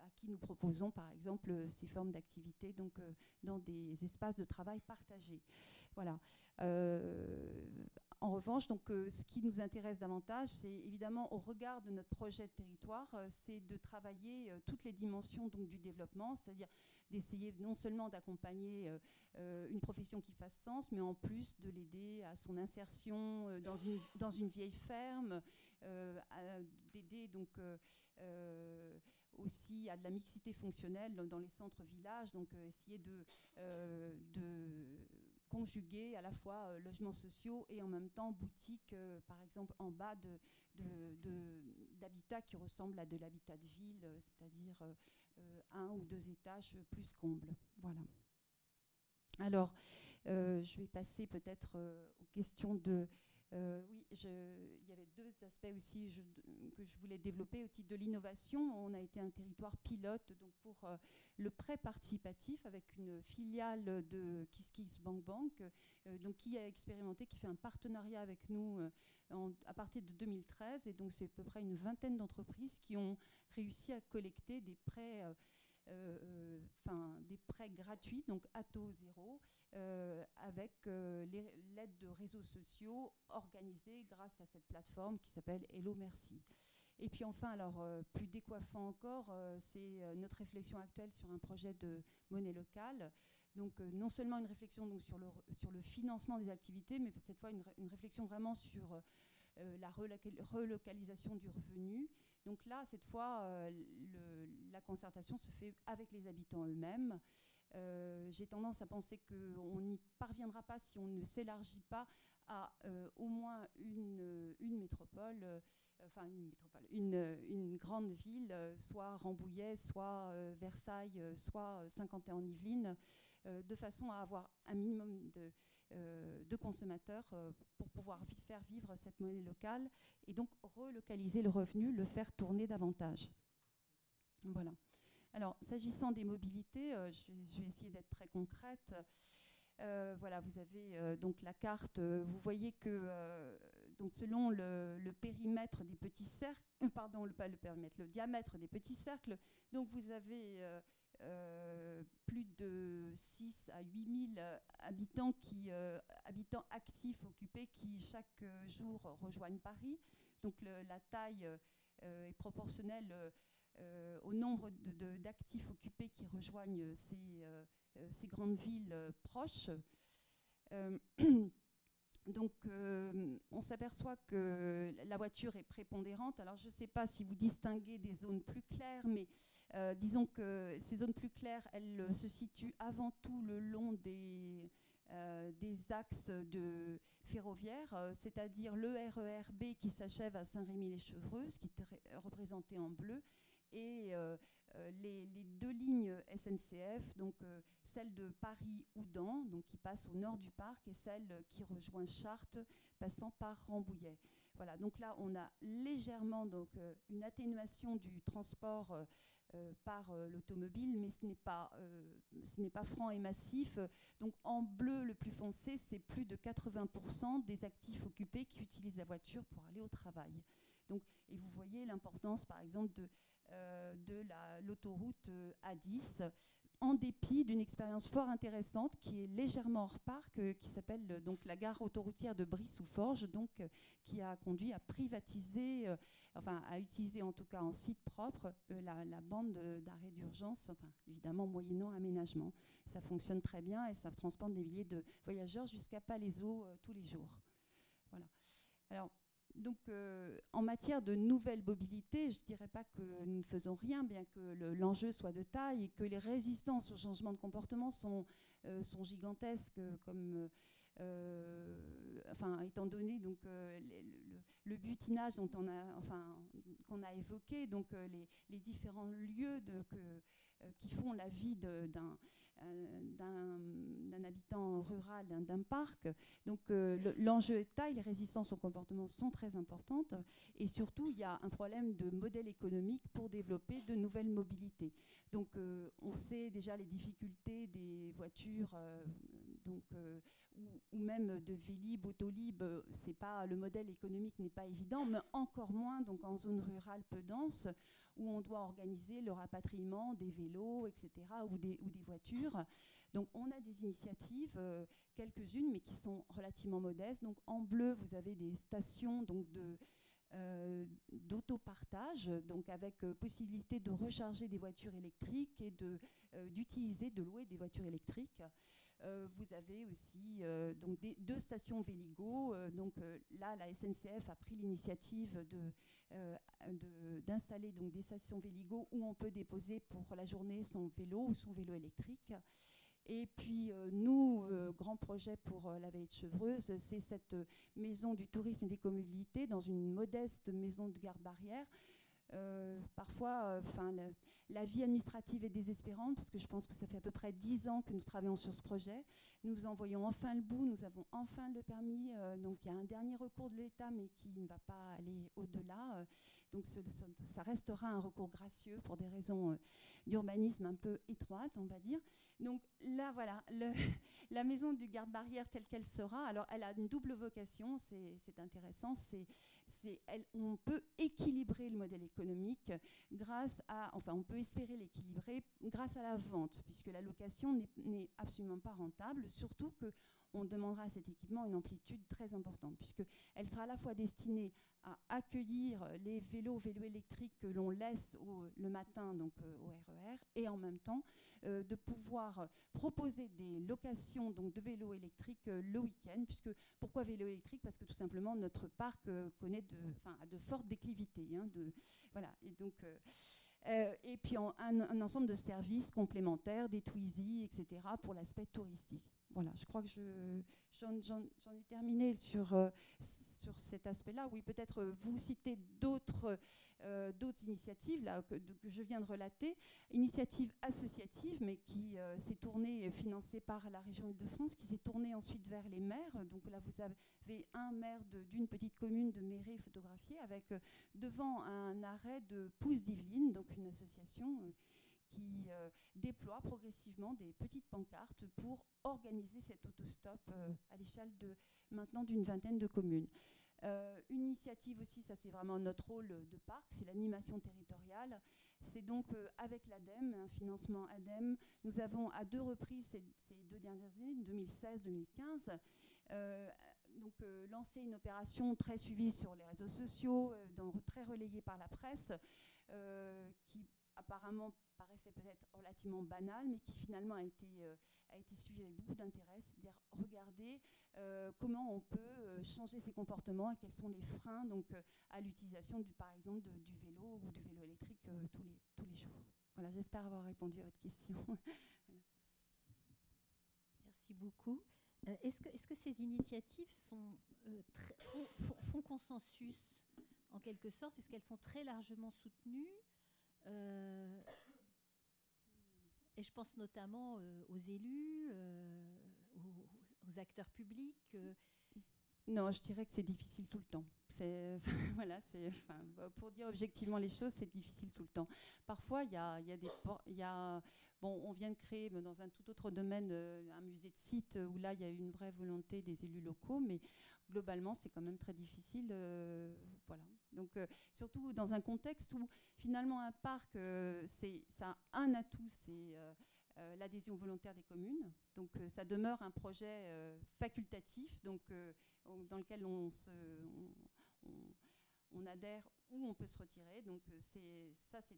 à qui nous proposons par exemple euh, ces formes d'activité euh, dans des espaces de travail partagés. Voilà. Euh, en revanche, donc, euh, ce qui nous intéresse davantage, c'est évidemment au regard de notre projet de territoire, euh, c'est de travailler euh, toutes les dimensions donc, du développement, c'est-à-dire d'essayer non seulement d'accompagner une profession qui fasse sens, mais en plus de l'aider à son insertion dans, une, vieille ferme, d'aider donc aussi à de la mixité fonctionnelle dans, les centres-villages, donc essayer de conjuguer à la fois euh, logements sociaux et en même temps boutiques, euh, par exemple en bas de, de- de- qui ressemblent à de l'habitat de ville, euh, c'est-à-dire un ou deux étages plus combles. Voilà. Alors, je vais passer peut-être aux questions de... euh, oui, il y avait deux aspects aussi que je voulais développer au titre de l'innovation. On a été un territoire pilote donc pour euh, le prêt participatif avec une filiale de KissKiss Bank Bank, euh, donc qui a expérimenté, qui fait un partenariat avec nous euh, à partir de 2013. Et donc c'est à peu près une vingtaine d'entreprises qui ont réussi à collecter des prêts. Euh, euh, enfin, des prêts gratuits, donc à taux zéro, avec euh, l'aide de réseaux sociaux organisés grâce à cette plateforme qui s'appelle Hello Merci. Et puis enfin, alors plus décoiffant encore, c'est notre réflexion actuelle sur un projet de monnaie locale. Donc non seulement une réflexion donc, sur, le, sur le financement des activités, mais cette fois une, une réflexion vraiment sur la reloca- relocalisation du revenu. Donc là, cette fois, euh, la concertation se fait avec les habitants eux-mêmes. Euh, J'ai tendance à penser qu'on n'y parviendra pas si on ne s'élargit pas à euh, au moins une, euh, métropole, euh, enfin une une, euh, grande ville, euh, soit Rambouillet, soit euh, Versailles, euh, soit euh, Saint-Quentin-en-Yvelines, euh, de façon à avoir un minimum de, euh, de consommateurs euh, pour pouvoir faire vivre cette monnaie locale et donc relocaliser le revenu, le faire tourner davantage. Voilà. Alors, s'agissant des mobilités, euh, je, vais, essayer d'être très concrète. Euh, voilà, vous avez euh, donc la carte. euh, vous voyez que euh, donc selon le, le périmètre des petits cercles, euh, pardon, le, pas le périmètre, le diamètre des petits cercles, donc vous avez euh, euh, plus de 6 à 8 000 habitants, qui, euh, habitants actifs occupés qui chaque euh, jour rejoignent Paris. Donc la taille euh, est proportionnelle euh, euh, au nombre d'actifs occupés qui rejoignent ces, euh, euh, grandes villes euh, proches. Donc, euh, on s'aperçoit que la voiture est prépondérante. Alors, je ne sais pas si vous distinguez des zones plus claires, mais euh, disons que ces zones plus claires, elles euh, se situent avant tout le long des, axes ferroviaires, c'est-à-dire le RERB qui s'achève à Saint-Rémy-les-Chevreuses, qui est ré- représenté en bleu, et euh, euh, les, deux lignes SNCF, donc euh, celle de Paris-Oudan, donc qui passe au nord du parc, et celle qui rejoint Chartres, passant par Rambouillet. Voilà, donc là, on a légèrement donc, une atténuation du transport par l'automobile, mais ce n'est pas, ce n'est pas franc et massif. Donc en bleu le plus foncé, c'est plus de 80% des actifs occupés qui utilisent la voiture pour aller au travail. Donc, et vous voyez l'importance, par exemple, de, euh, de la- l'autoroute euh, A10, en dépit d'une expérience fort intéressante qui est légèrement hors parc, euh, qui s'appelle euh, donc la gare autoroutière de Brive-sous-Forges, donc euh, qui a conduit à privatiser, euh, enfin à utiliser en tout cas en site propre euh, la, bande de- d'arrêt d'urgence, enfin évidemment moyennant aménagement. Ça fonctionne très bien et ça transporte des milliers de voyageurs jusqu'à Palaiseau euh, tous les jours. Voilà. Alors, donc, euh, en matière de nouvelle mobilité, je ne dirais pas que nous ne faisons rien, bien que le- l'enjeu soit de taille et que les résistances au changement de comportement sont, euh, gigantesques, euh, comme, enfin, étant donné donc, le, butinage dont on a, enfin, qu'on a évoqué, donc les, les différents lieux de, que, qui font la vie euh, d'un habitant rural, d'un- parc. Donc euh, le- l'enjeu est taille, les résistances au comportement sont très importantes et surtout il y a un problème de modèle économique pour développer de nouvelles mobilités. Donc euh, on sait déjà les difficultés des voitures, euh, donc, ou, ou, même de Vélib, Autolib, c'est pas le modèle économique n'est pas évident, mais encore moins donc en zone rurale peu dense où on doit organiser le rapatriement des vélos, etc., ou des, voitures. Donc on a des initiatives, quelques-unes, mais qui sont relativement modestes. Donc en bleu, vous avez des stations donc de euh, d'autopartage, donc avec euh, possibilité de recharger des voitures électriques et de, euh, d'utiliser, de louer des voitures électriques. Vous avez aussi donc des, deux stations Véligo. donc là, la SNCF a pris l'initiative de, d'installer donc des stations Véligo où on peut déposer pour la journée son vélo ou son vélo électrique. Et puis euh, nous, euh, grand projet pour euh, la vallée de Chevreuse, c'est cette maison du tourisme des commobilités dans une modeste maison de garde-barrière. parfois, enfin, la vie administrative est désespérante parce que je pense que ça fait à peu près dix ans que nous travaillons sur ce projet. Nous envoyons enfin le bout, nous avons enfin le permis. donc il y a un dernier recours de l'État, mais qui ne va pas aller au-delà. Donc ça restera un recours gracieux pour des raisons d'urbanisme un peu étroites, on va dire. Donc là, voilà, la maison du garde-barrière telle qu'elle sera, alors elle a une double vocation, c'est intéressant, c'est on peut équilibrer le modèle économique grâce à, enfin on peut espérer l'équilibrer grâce à la vente, puisque la location n'est absolument pas rentable, surtout que on demandera à cet équipement une amplitude très importante, puisqu'elle sera à la fois destinée à accueillir les vélos, vélos électriques que l'on laisse le matin donc, euh, au RER, e et en même temps euh, de pouvoir proposer des locations de vélos électriques euh, le week-end, puisque pourquoi vélo électrique Parce que tout simplement notre parc connaît de, de fortes déclivités. Hein, de, et donc... puis un, un, ensemble de services complémentaires, des Twizy, etc., pour l'aspect touristique. Voilà, je crois que j'en ai terminé sur, euh, sur cet aspect-là. Oui, peut-être euh, vous citez d'autres euh, initiatives là, que, je viens de relater. Initiative associative, mais qui s'est tournée, financée par la région Île-de-France, qui s'est tournée ensuite vers les maires. Donc là, vous avez un maire d'une petite commune de Méré photographié avec devant un arrêt de Pousse d'Yvelines, donc une association qui euh, déploie progressivement des petites pancartes pour organiser cet autostop euh, à l'échelle de maintenant d'une vingtaine de communes. Euh, une initiative aussi, ça c'est vraiment notre rôle de parc, c'est l'animation territoriale. C'est donc avec l'ADEME, un financement ADEME, nous avons à deux reprises ces, deux dernières années, 2016-2015, donc lancé une opération très suivie sur les réseaux sociaux, très relayée par la presse, qui apparemment paraissait peut-être relativement banal, mais qui finalement a été, euh, a été suivi avec beaucoup d'intérêt, c'est-à-dire regarder euh, comment on peut euh, changer ses comportements et quels sont les freins donc, à l'utilisation, par exemple, du vélo ou du vélo électrique tous, les, tous les jours. Voilà, j'espère avoir répondu à votre question. Merci beaucoup. Est-ce que, est que, ces initiatives sont, font, consensus en quelque sorte? Est-ce qu'elles sont très largement soutenues? Et je pense notamment euh, aux élus, euh, aux, acteurs publics. Euh. Non, je dirais que c'est difficile tout le temps. voilà, pour dire objectivement les choses, c'est difficile tout le temps. Parfois, il y a, des, y a, bon, on vient de créer dans un tout autre domaine un musée de site où là, il y a une vraie volonté des élus locaux, mais globalement, c'est quand même très difficile. voilà. Donc, euh, surtout dans un contexte où finalement un parc, euh, c'est ça a un atout, c'est euh, l'adhésion volontaire des communes. Donc, ça demeure un projet facultatif, donc dans lequel on, se, on, adhère ou on peut se retirer. Donc, ça, c'est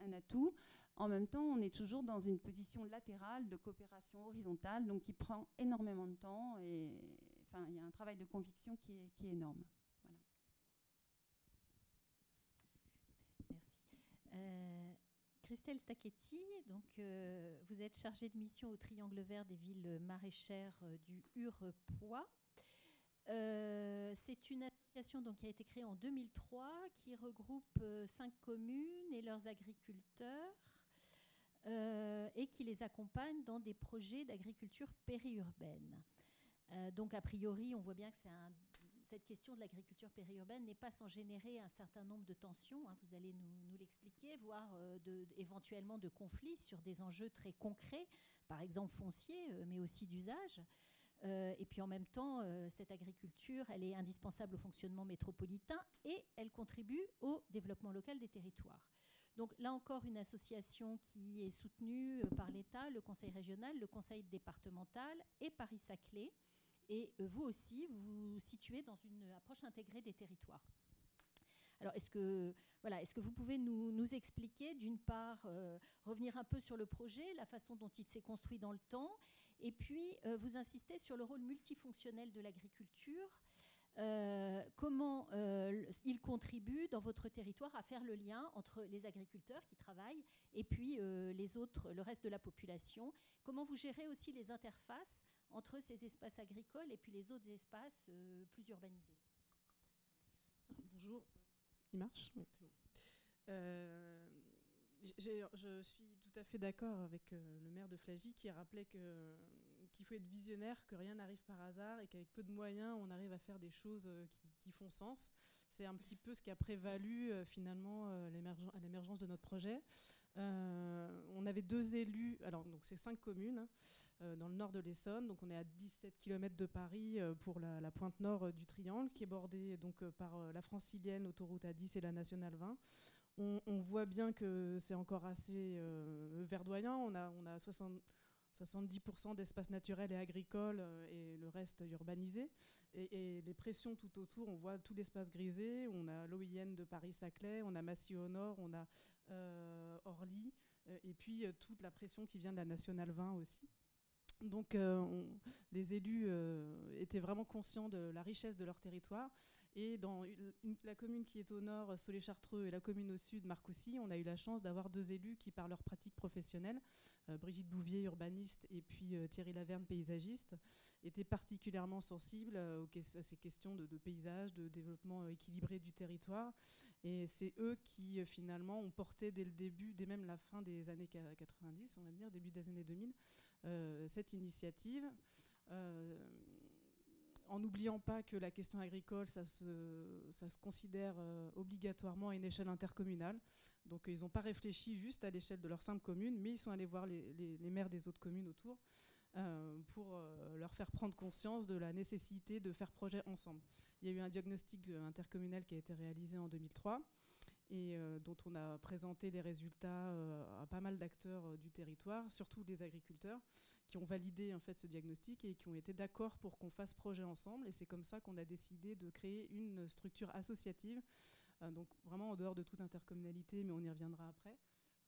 un, atout. En même temps, on est toujours dans une position latérale de coopération horizontale, donc qui prend énormément de temps et il y a un travail de conviction qui est, qui est énorme. Euh, Christelle Stacchetti, donc, euh, vous êtes chargée de mission au Triangle Vert des villes maraîchères euh, du Hurepoix. C'est une association donc, qui a été créée en 2003 qui regroupe cinq communes et leurs agriculteurs et qui les accompagne dans des projets d'agriculture périurbaine. donc, a priori, on voit bien que c'est un cette question de l'agriculture périurbaine n'est pas sans générer un certain nombre de tensions, hein, vous allez nous, l'expliquer, voire euh, éventuellement de conflits sur des enjeux très concrets, par exemple fonciers, euh, mais aussi d'usage. Euh, et puis en même temps, cette agriculture, elle est indispensable au fonctionnement métropolitain et elle contribue au développement local des territoires. Donc là encore, une association qui est soutenue par l'État, le Conseil régional, le Conseil départemental et Paris-Saclay. Et euh, vous aussi, vous vous situez dans une approche intégrée des territoires. Alors, est-ce que, voilà, est que vous pouvez nous, expliquer, d'une part, euh, revenir un peu sur le projet, la façon dont il s'est construit dans le temps, et puis euh, vous insistez sur le rôle multifonctionnel de l'agriculture comment il contribue dans votre territoire à faire le lien entre les agriculteurs qui travaillent et puis les autres, le reste de la population. Comment vous gérez aussi les interfaces entre ces espaces agricoles et puis les autres espaces plus urbanisés Bonjour. Il marche oui, je suis tout à fait d'accord avec le maire de Flagy qui rappelait qu'il faut être visionnaire, que rien n'arrive par hasard et qu'avec peu de moyens, on arrive à faire des choses euh, qui, qui font sens. C'est un petit peu ce qui a prévalu euh, finalement euh, à l'émergence de notre projet. On avait deux élus, alors donc c'est cinq communes hein, dans le nord de l'Essonne, donc on est à 17 km de Paris pour la, la, pointe nord du Triangle, qui est bordée donc par la francilienne, autoroute A10 et la nationale 20. On, on voit bien que c'est encore assez verdoyant. On a, on a 60 70% d'espaces naturels et agricoles euh, et le reste urbanisé. Et, les pressions tout autour, on voit tout l'espace grisé. On a l'OIN de Paris-Saclay, on a Massy au nord, on a euh, Orly, euh, et puis toute la pression qui vient de la Nationale 20 aussi. Donc on, les élus étaient vraiment conscients de la richesse de leur territoire et dans la commune qui est au nord, Solé-Chartreux, et la commune au sud, Marcoussis, on a eu la chance d'avoir deux élus qui, par leur pratique professionnelle, euh, Brigitte Bouvier, urbaniste, et puis euh, Thierry Laverne, paysagiste, étaient particulièrement sensibles euh, à ces questions de, de, paysage, de développement équilibré du territoire. Et c'est eux qui, finalement, ont porté dès le début, dès même la fin des années 90, on va dire, début des années 2000, cette initiative en n'oubliant pas que la question agricole, ça se, considère euh, obligatoirement à une échelle intercommunale. Donc ils n'ont pas réfléchi juste à l'échelle de leur simple commune, mais ils sont allés voir les, maires des autres communes autour euh, pour euh, leur faire prendre conscience de la nécessité de faire projet ensemble. Il y a eu un diagnostic intercommunal qui a été réalisé en 2003 et dont on a présenté les résultats à pas mal d'acteurs du territoire, surtout des agriculteurs qui ont validé en fait ce diagnostic et qui ont été d'accord pour qu'on fasse projet ensemble. Et c'est comme ça qu'on a décidé de créer une structure associative, euh, donc vraiment en dehors de toute intercommunalité, mais on y reviendra après,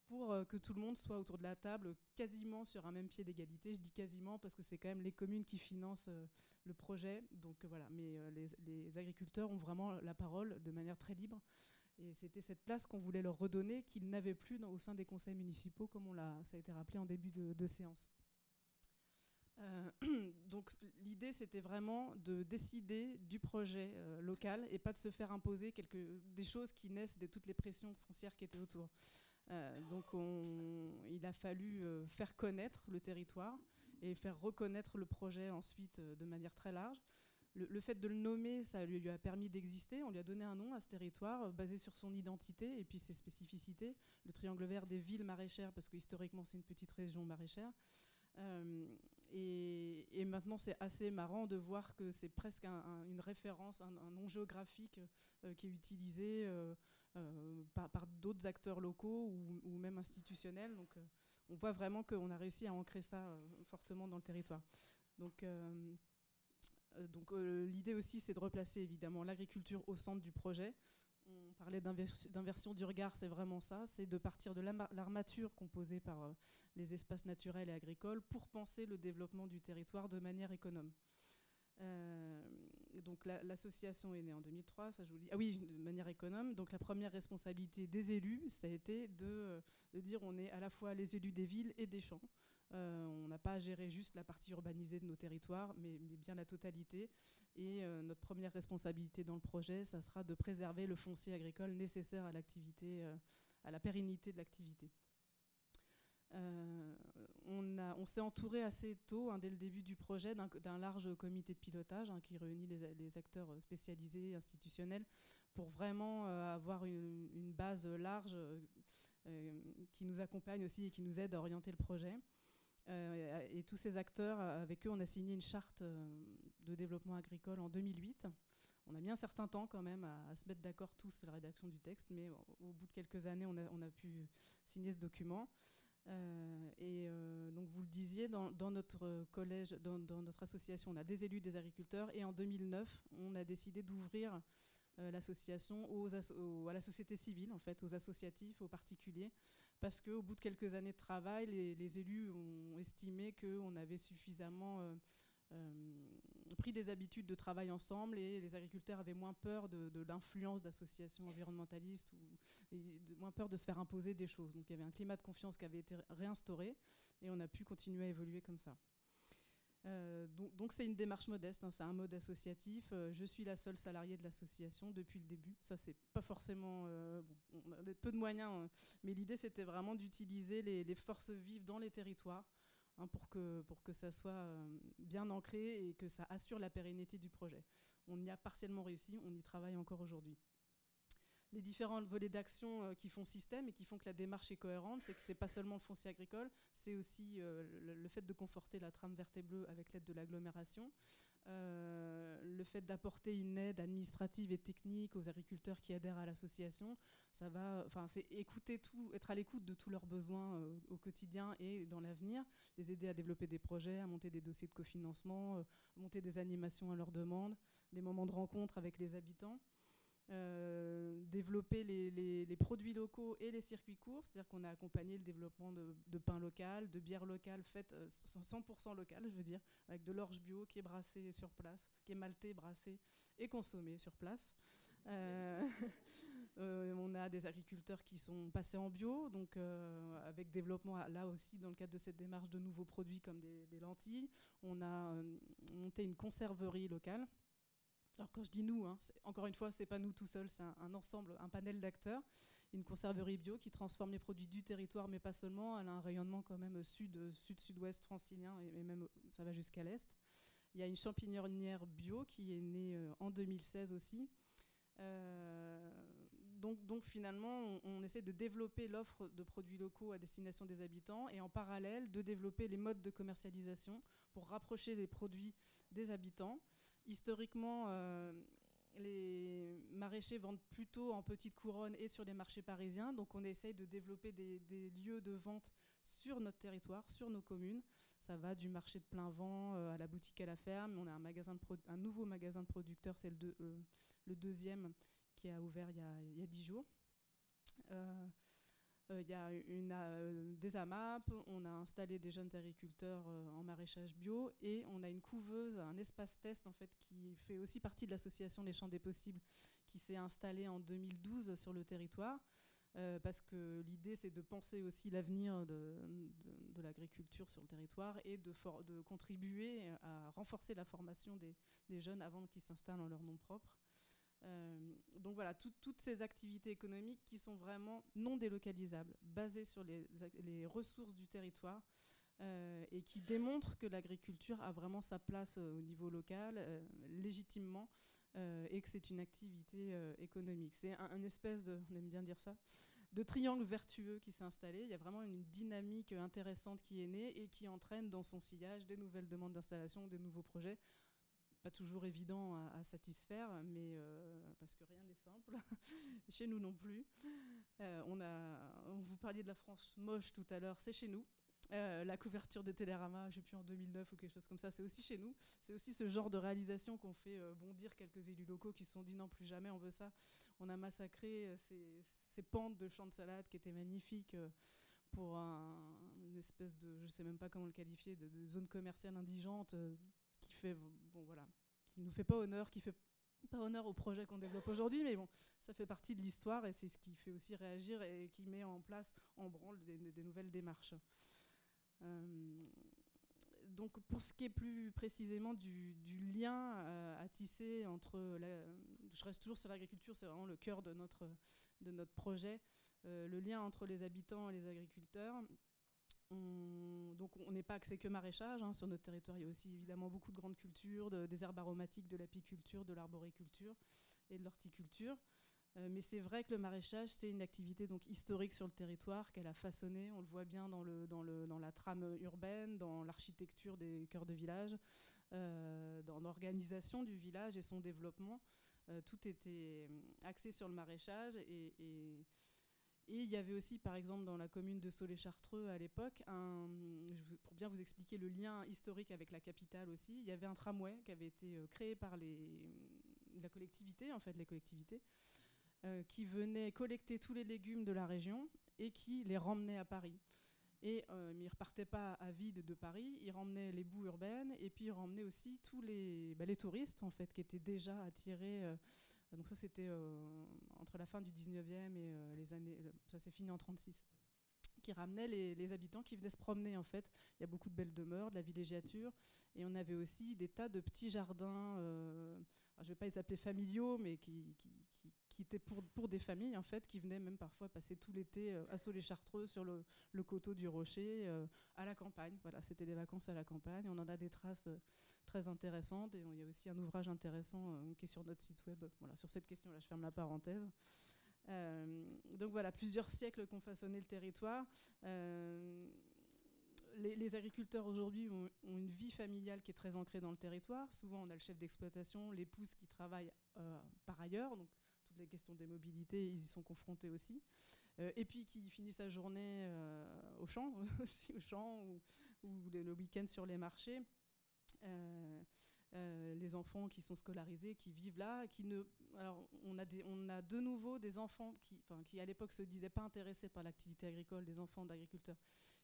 pour euh, que tout le monde soit autour de la table quasiment sur un même pied d'égalité. Je dis quasiment parce que c'est quand même les communes qui financent euh, le projet. Donc voilà, mais les, agriculteurs ont vraiment la parole de manière très libre. Et c'était cette place qu'on voulait leur redonner, qu'ils n'avaient plus au sein des conseils municipaux, comme on ça a été rappelé en début de séance. Euh, donc l'idée, c'était vraiment de décider du projet euh, local et pas de se faire imposer des choses qui naissent de toutes les pressions foncières qui étaient autour. Euh, donc on, il a fallu faire connaître le territoire et faire reconnaître le projet ensuite de manière très large. Le, fait de le nommer, ça lui, lui a permis d'exister. On lui a donné un nom à ce territoire basé sur son identité et puis ses spécificités. Le triangle vert des villes maraîchères, parce que historiquement c'est une petite région maraîchère. Euh, et, maintenant, c'est assez marrant de voir que c'est presque un, un, une référence, un, nom géographique euh, qui est utilisé euh, par, d'autres acteurs locaux ou, même institutionnels. Donc, on voit vraiment qu'on a réussi à ancrer ça fortement dans le territoire. Donc l'idée aussi, c'est de replacer évidemment l'agriculture au centre du projet on parlait d'inversion du regard, c'est vraiment ça, c'est de partir de l'armature composée par euh, les espaces naturels et agricoles pour penser le développement du territoire de manière économe. Euh, donc l'association la, est née en 2003, ça je vous dis. Ah oui, de manière économe. Donc la première responsabilité des élus, ça a été de, de dire on est à la fois les élus des villes et des champs. Euh, on n'a pas à gérer juste la partie urbanisée de nos territoires, mais, bien la totalité. Et euh, notre première responsabilité dans le projet, ça sera de préserver le foncier agricole nécessaire à l'activité, euh, à la pérennité de l'activité. On, s'est entouré assez tôt, hein, dès le début du projet, d'un large comité de pilotage hein, qui réunit les, acteurs spécialisés, institutionnels, pour vraiment avoir une, base large qui nous accompagne aussi et qui nous aide à orienter le projet. Euh, et tous ces acteurs, avec eux, on a signé une charte euh, de développement agricole en 2008. On a mis un certain temps quand même à, se mettre d'accord tous sur la rédaction du texte, mais au, bout de quelques années, on a, pu signer ce document. Euh, et euh, donc vous le disiez, dans, notre collège, dans, notre association, on a des élus, des agriculteurs, et en 2009, on a décidé d'ouvrir euh, l'association aux à la société civile, en fait, aux associatifs, aux particuliers, parce qu'au bout de quelques années de travail, les, élus ont estimé qu'on avait suffisamment euh, euh, pris des habitudes de travail ensemble et les agriculteurs avaient moins peur de, l'influence d'associations environnementalistes ou de- moins peur de se faire imposer des choses. Donc il y avait un climat de confiance qui avait été réinstauré et on a pu continuer à évoluer comme ça. Euh, donc c'est une démarche modeste, hein, c'est un mode associatif. Euh, je suis la seule salariée de l'association depuis le début. Ça c'est pas forcément, euh, bon, on a peu de moyens, hein, mais l'idée c'était vraiment d'utiliser les, forces vives dans les territoires hein, pour, que, pour que ça soit bien ancré et que ça assure la pérennité du projet. On y a partiellement réussi, on y travaille encore aujourd'hui les différents volets d'action euh, qui font système et qui font que la démarche est cohérente, c'est que c'est pas seulement le foncier agricole, c'est aussi euh, le, fait de conforter la trame verte et bleue avec l'aide de l'agglomération, euh, le fait d'apporter une aide administrative et technique aux agriculteurs qui adhèrent à l'association, ça va, enfin c'est écouter tout, être à l'écoute de tous leurs besoins au quotidien et dans l'avenir, les aider à développer des projets, à monter des dossiers de cofinancement, monter des animations à leur demande, des moments de rencontre avec les habitants euh, développer les, produits locaux et les circuits courts, c'est-à-dire qu'on a accompagné le développement de, de pain local, de bière locale faite euh, 100% locale, je veux dire, avec de l'orge bio qui est brassée sur place, qui est maltée, brassée et consommée sur place. Euh, euh, on a des agriculteurs qui sont passés en bio, donc euh, avec développement là aussi dans le cadre de cette démarche de nouveaux produits comme des, lentilles. On a euh, monté une conserverie locale. Alors quand je dis nous, hein, encore une fois, c'est pas nous tout seuls, c'est un, ensemble, un panel d'acteurs. Une conserverie bio qui transforme les produits du territoire, mais pas seulement. Elle a un rayonnement quand même sud, sud, sud-ouest francilien et, et même ça va jusqu'à l'est. Il y a une champignonnière bio qui est née euh, en 2016 aussi. Euh, donc, finalement, on, essaie de développer l'offre de produits locaux à destination des habitants et en parallèle de développer les modes de commercialisation pour rapprocher les produits des habitants. Historiquement, euh, les maraîchers vendent plutôt en petite couronne et sur les marchés parisiens. Donc on essaye de développer des, lieux de vente sur notre territoire, sur nos communes. Ça va du marché de plein vent euh, à la boutique à la ferme. On a un, nouveau magasin de producteurs, c'est le, euh, le deuxième qui a ouvert il y a, il y a 10 jours. Euh, euh, Il y a une, euh, des AMAP, on a installé des jeunes agriculteurs en maraîchage bio et on a une couveuse, un espace test en fait qui fait aussi partie de l'association Les Champs des Possibles qui s'est installée en 2012 sur le territoire. parce que l'idée c'est de penser aussi l'avenir de, l'agriculture sur le territoire et de, contribuer à renforcer la formation des jeunes avant qu'ils s'installent en leur nom propre. Euh, donc voilà, tout- toutes ces activités économiques qui sont vraiment non délocalisables, basées sur les, ressources du territoire euh, et qui démontrent que l'agriculture a vraiment sa place euh, au niveau local, légitimement, et que c'est une activité économique. C'est un, espèce de, on aime bien dire ça, de triangle vertueux qui s'est installé. Il y a vraiment une dynamique intéressante qui est née et qui entraîne dans son sillage des nouvelles demandes d'installation, des nouveaux projets toujours évident à, satisfaire, mais euh, parce que rien n'est simple. chez nous non plus. Euh, on a, vous parliez de la France moche tout à l'heure, c'est chez nous. Euh, la couverture de Télérama, je sais plus en 2009 ou quelque chose comme ça, c'est aussi chez nous. C'est aussi ce genre de réalisation qu'on fait bondir quelques élus locaux qui se sont dit non plus jamais on veut ça. On a massacré ces, pentes de champs de salade qui étaient magnifiques. pour un, une espèce de, je sais même pas comment le qualifier, de, zone commerciale indigente qui fait, bon voilà, qui nous fait pas honneur, qui fait pas honneur au projet qu'on développe aujourd'hui, mais bon, ça fait partie de l'histoire et c'est ce qui fait aussi réagir et qui met en place, en branle des, nouvelles démarches. Euh, donc pour ce qui est plus précisément du, lien euh, à tisser entre, je reste toujours sur l'agriculture, c'est vraiment le cœur de notre, de notre projet, euh, le lien entre les habitants et les agriculteurs. On, donc on n'est pas axé que maraîchage. hein. Sur notre territoire, il y a aussi évidemment beaucoup de grandes cultures, de- des herbes aromatiques, de l'apiculture, de l'arboriculture et de l'horticulture. Euh, mais c'est vrai que le maraîchage, c'est une activité donc historique sur le territoire qu'elle a façonné. On le voit bien dans, la trame urbaine, dans l'architecture des cœurs de village, euh, dans l'organisation du village et son développement. Euh, tout était axé sur le maraîchage et- et il y avait aussi, par exemple, dans la commune de Solé-Chartreux à l'époque, pour bien vous expliquer le lien historique avec la capitale aussi, il y avait un tramway qui avait été euh, créé par les, la collectivité, en fait, les collectivités, euh, qui venait collecter tous les légumes de la région et qui les ramenait à Paris. Et euh, ils ne repartaient pas à vide de Paris, ils ramenaient les boues urbaines et puis ils ramenaient aussi tous les, bah, les touristes en fait, qui étaient déjà attirés. euh, donc ça c'était euh, entre la fin du 19e et euh, les années... ça s'est fini en 36 qui ramenaient les, habitants qui venaient se promener en fait. Il y a beaucoup de belles demeures, de la villégiature, et on avait aussi des tas de petits jardins, euh, je ne vais pas les appeler familiaux, mais qui, qui- étaient pour, des familles en fait, qui venaient même parfois passer tout l'été euh, à Solé-Chartreux sur le, coteau du Rocher, euh, à la campagne. Voilà, c'était des vacances à la campagne. On en a des traces euh, très intéressantes, et il y a aussi un ouvrage intéressant euh, qui est sur notre site web. Voilà, sur cette question-là, je ferme la parenthèse. Donc voilà, plusieurs siècles qu'ont façonné le territoire. Les, agriculteurs aujourd'hui ont, une vie familiale qui est très ancrée dans le territoire. Souvent, on a le chef d'exploitation, l'épouse qui travaille par ailleurs. Les questions des mobilités, ils y sont confrontés aussi. Euh, et puis, qui finit sa journée euh, au champ, aussi au champ, ou, ou le, week-end sur les marchés. Euh, les enfants qui sont scolarisés, qui vivent là, qui ne. Alors, on a, de nouveau des enfants qui, à l'époque se disaient pas intéressés par l'activité agricole, des enfants d'agriculteurs,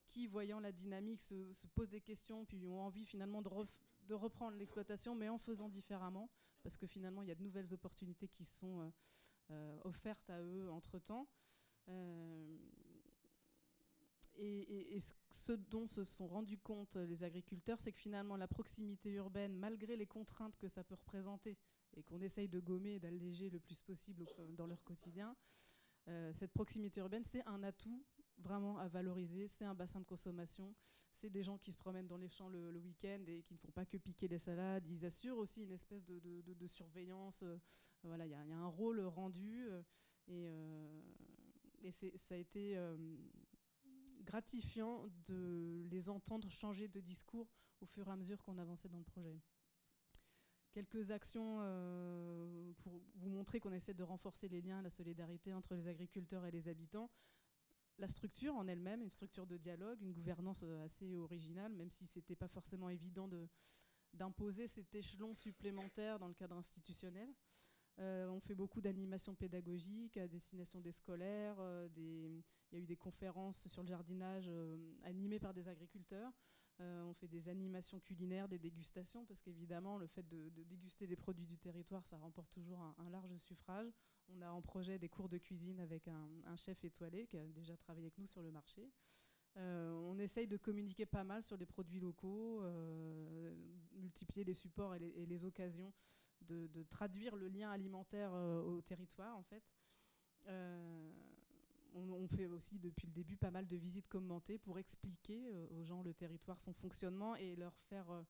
qui, voyant la dynamique, se, se posent des questions, puis ont envie finalement de, ref- de reprendre l'exploitation, mais en faisant différemment, parce que finalement, il y a de nouvelles opportunités qui sont euh, euh, offertes à eux entre-temps. Euh, et, ce- dont se sont rendus compte les agriculteurs, c'est que finalement la proximité urbaine, malgré les contraintes que ça peut représenter, et qu'on essaye de gommer et d'alléger le plus possible dans leur quotidien, cette proximité urbaine, c'est un atout vraiment à valoriser, c'est un bassin de consommation, c'est des gens qui se promènent dans les champs le, week-end et qui ne font pas que piquer les salades, ils assurent aussi une espèce de, surveillance, euh, voilà, il y, a un rôle rendu, euh, et, euh, ça a été... gratifiant de les entendre changer de discours au fur et à mesure qu'on avançait dans le projet. Quelques actions pour vous montrer qu'on essaie de renforcer les liens, la solidarité entre les agriculteurs et les habitants. La structure en elle-même, une structure de dialogue, une gouvernance euh, assez originale, même si ce n'était pas forcément évident de- d'imposer cet échelon supplémentaire dans le cadre institutionnel. Euh, on fait beaucoup d'animations pédagogiques à destination des scolaires. euh, il y a eu des conférences sur le jardinage animées par des agriculteurs. Euh, on fait des animations culinaires, des dégustations, parce qu'évidemment, le fait de, déguster des produits du territoire, ça remporte toujours un, large suffrage. On a en projet des cours de cuisine avec un, chef étoilé qui a déjà travaillé avec nous sur le marché. Euh, on essaye de communiquer pas mal sur les produits locaux, euh, multiplier les supports et les, les occasions de, traduire le lien alimentaire au territoire, en fait. On, fait aussi depuis le début pas mal de visites commentées pour expliquer euh, aux gens le territoire, son fonctionnement et leur faire euh,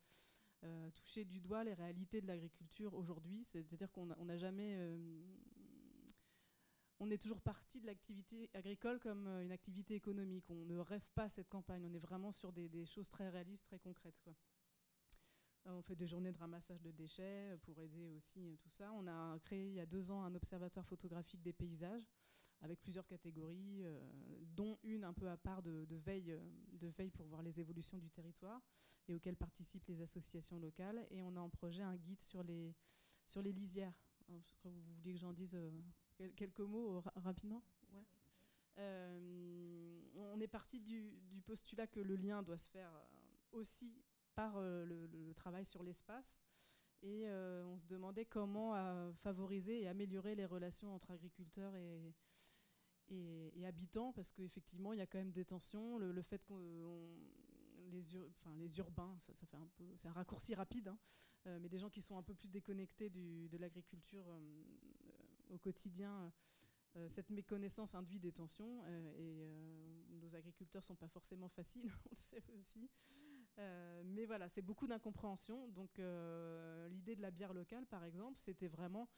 euh, toucher du doigt les réalités de l'agriculture aujourd'hui. C'est-à-dire qu'on n'a jamais... on est toujours parti de l'activité agricole comme une activité économique. On ne rêve pas cette campagne. On est vraiment sur des, choses très réalistes, très concrètes. On fait des journées de ramassage de déchets euh, pour aider aussi euh, tout ça. On a créé il y a deux ans un observatoire photographique des paysages avec plusieurs catégories, euh, dont une un peu à part de, veille, pour voir les évolutions du territoire et auquel participent les associations locales. Et on a en projet un guide sur les, sur les lisières. Vous vouliez que j'en dise quel- quelques mots ra- rapidement? On est parti du, postulat que le lien doit se faire aussi par euh, le, travail sur l'espace. Et euh, on se demandait comment euh, favoriser et améliorer les relations entre agriculteurs et, habitants, parce qu'effectivement, il y a quand même des tensions. Le, fait qu'on on- les, urbains, ça, fait un peu, c'est un raccourci rapide, hein, mais des gens qui sont un peu plus déconnectés de l'agriculture au quotidien cette méconnaissance induit des tensions et nos agriculteurs sont pas forcément faciles, on le sait aussi. Mais voilà, c'est beaucoup d'incompréhension. Donc l'idée de la bière locale, par exemple, c'était vraiment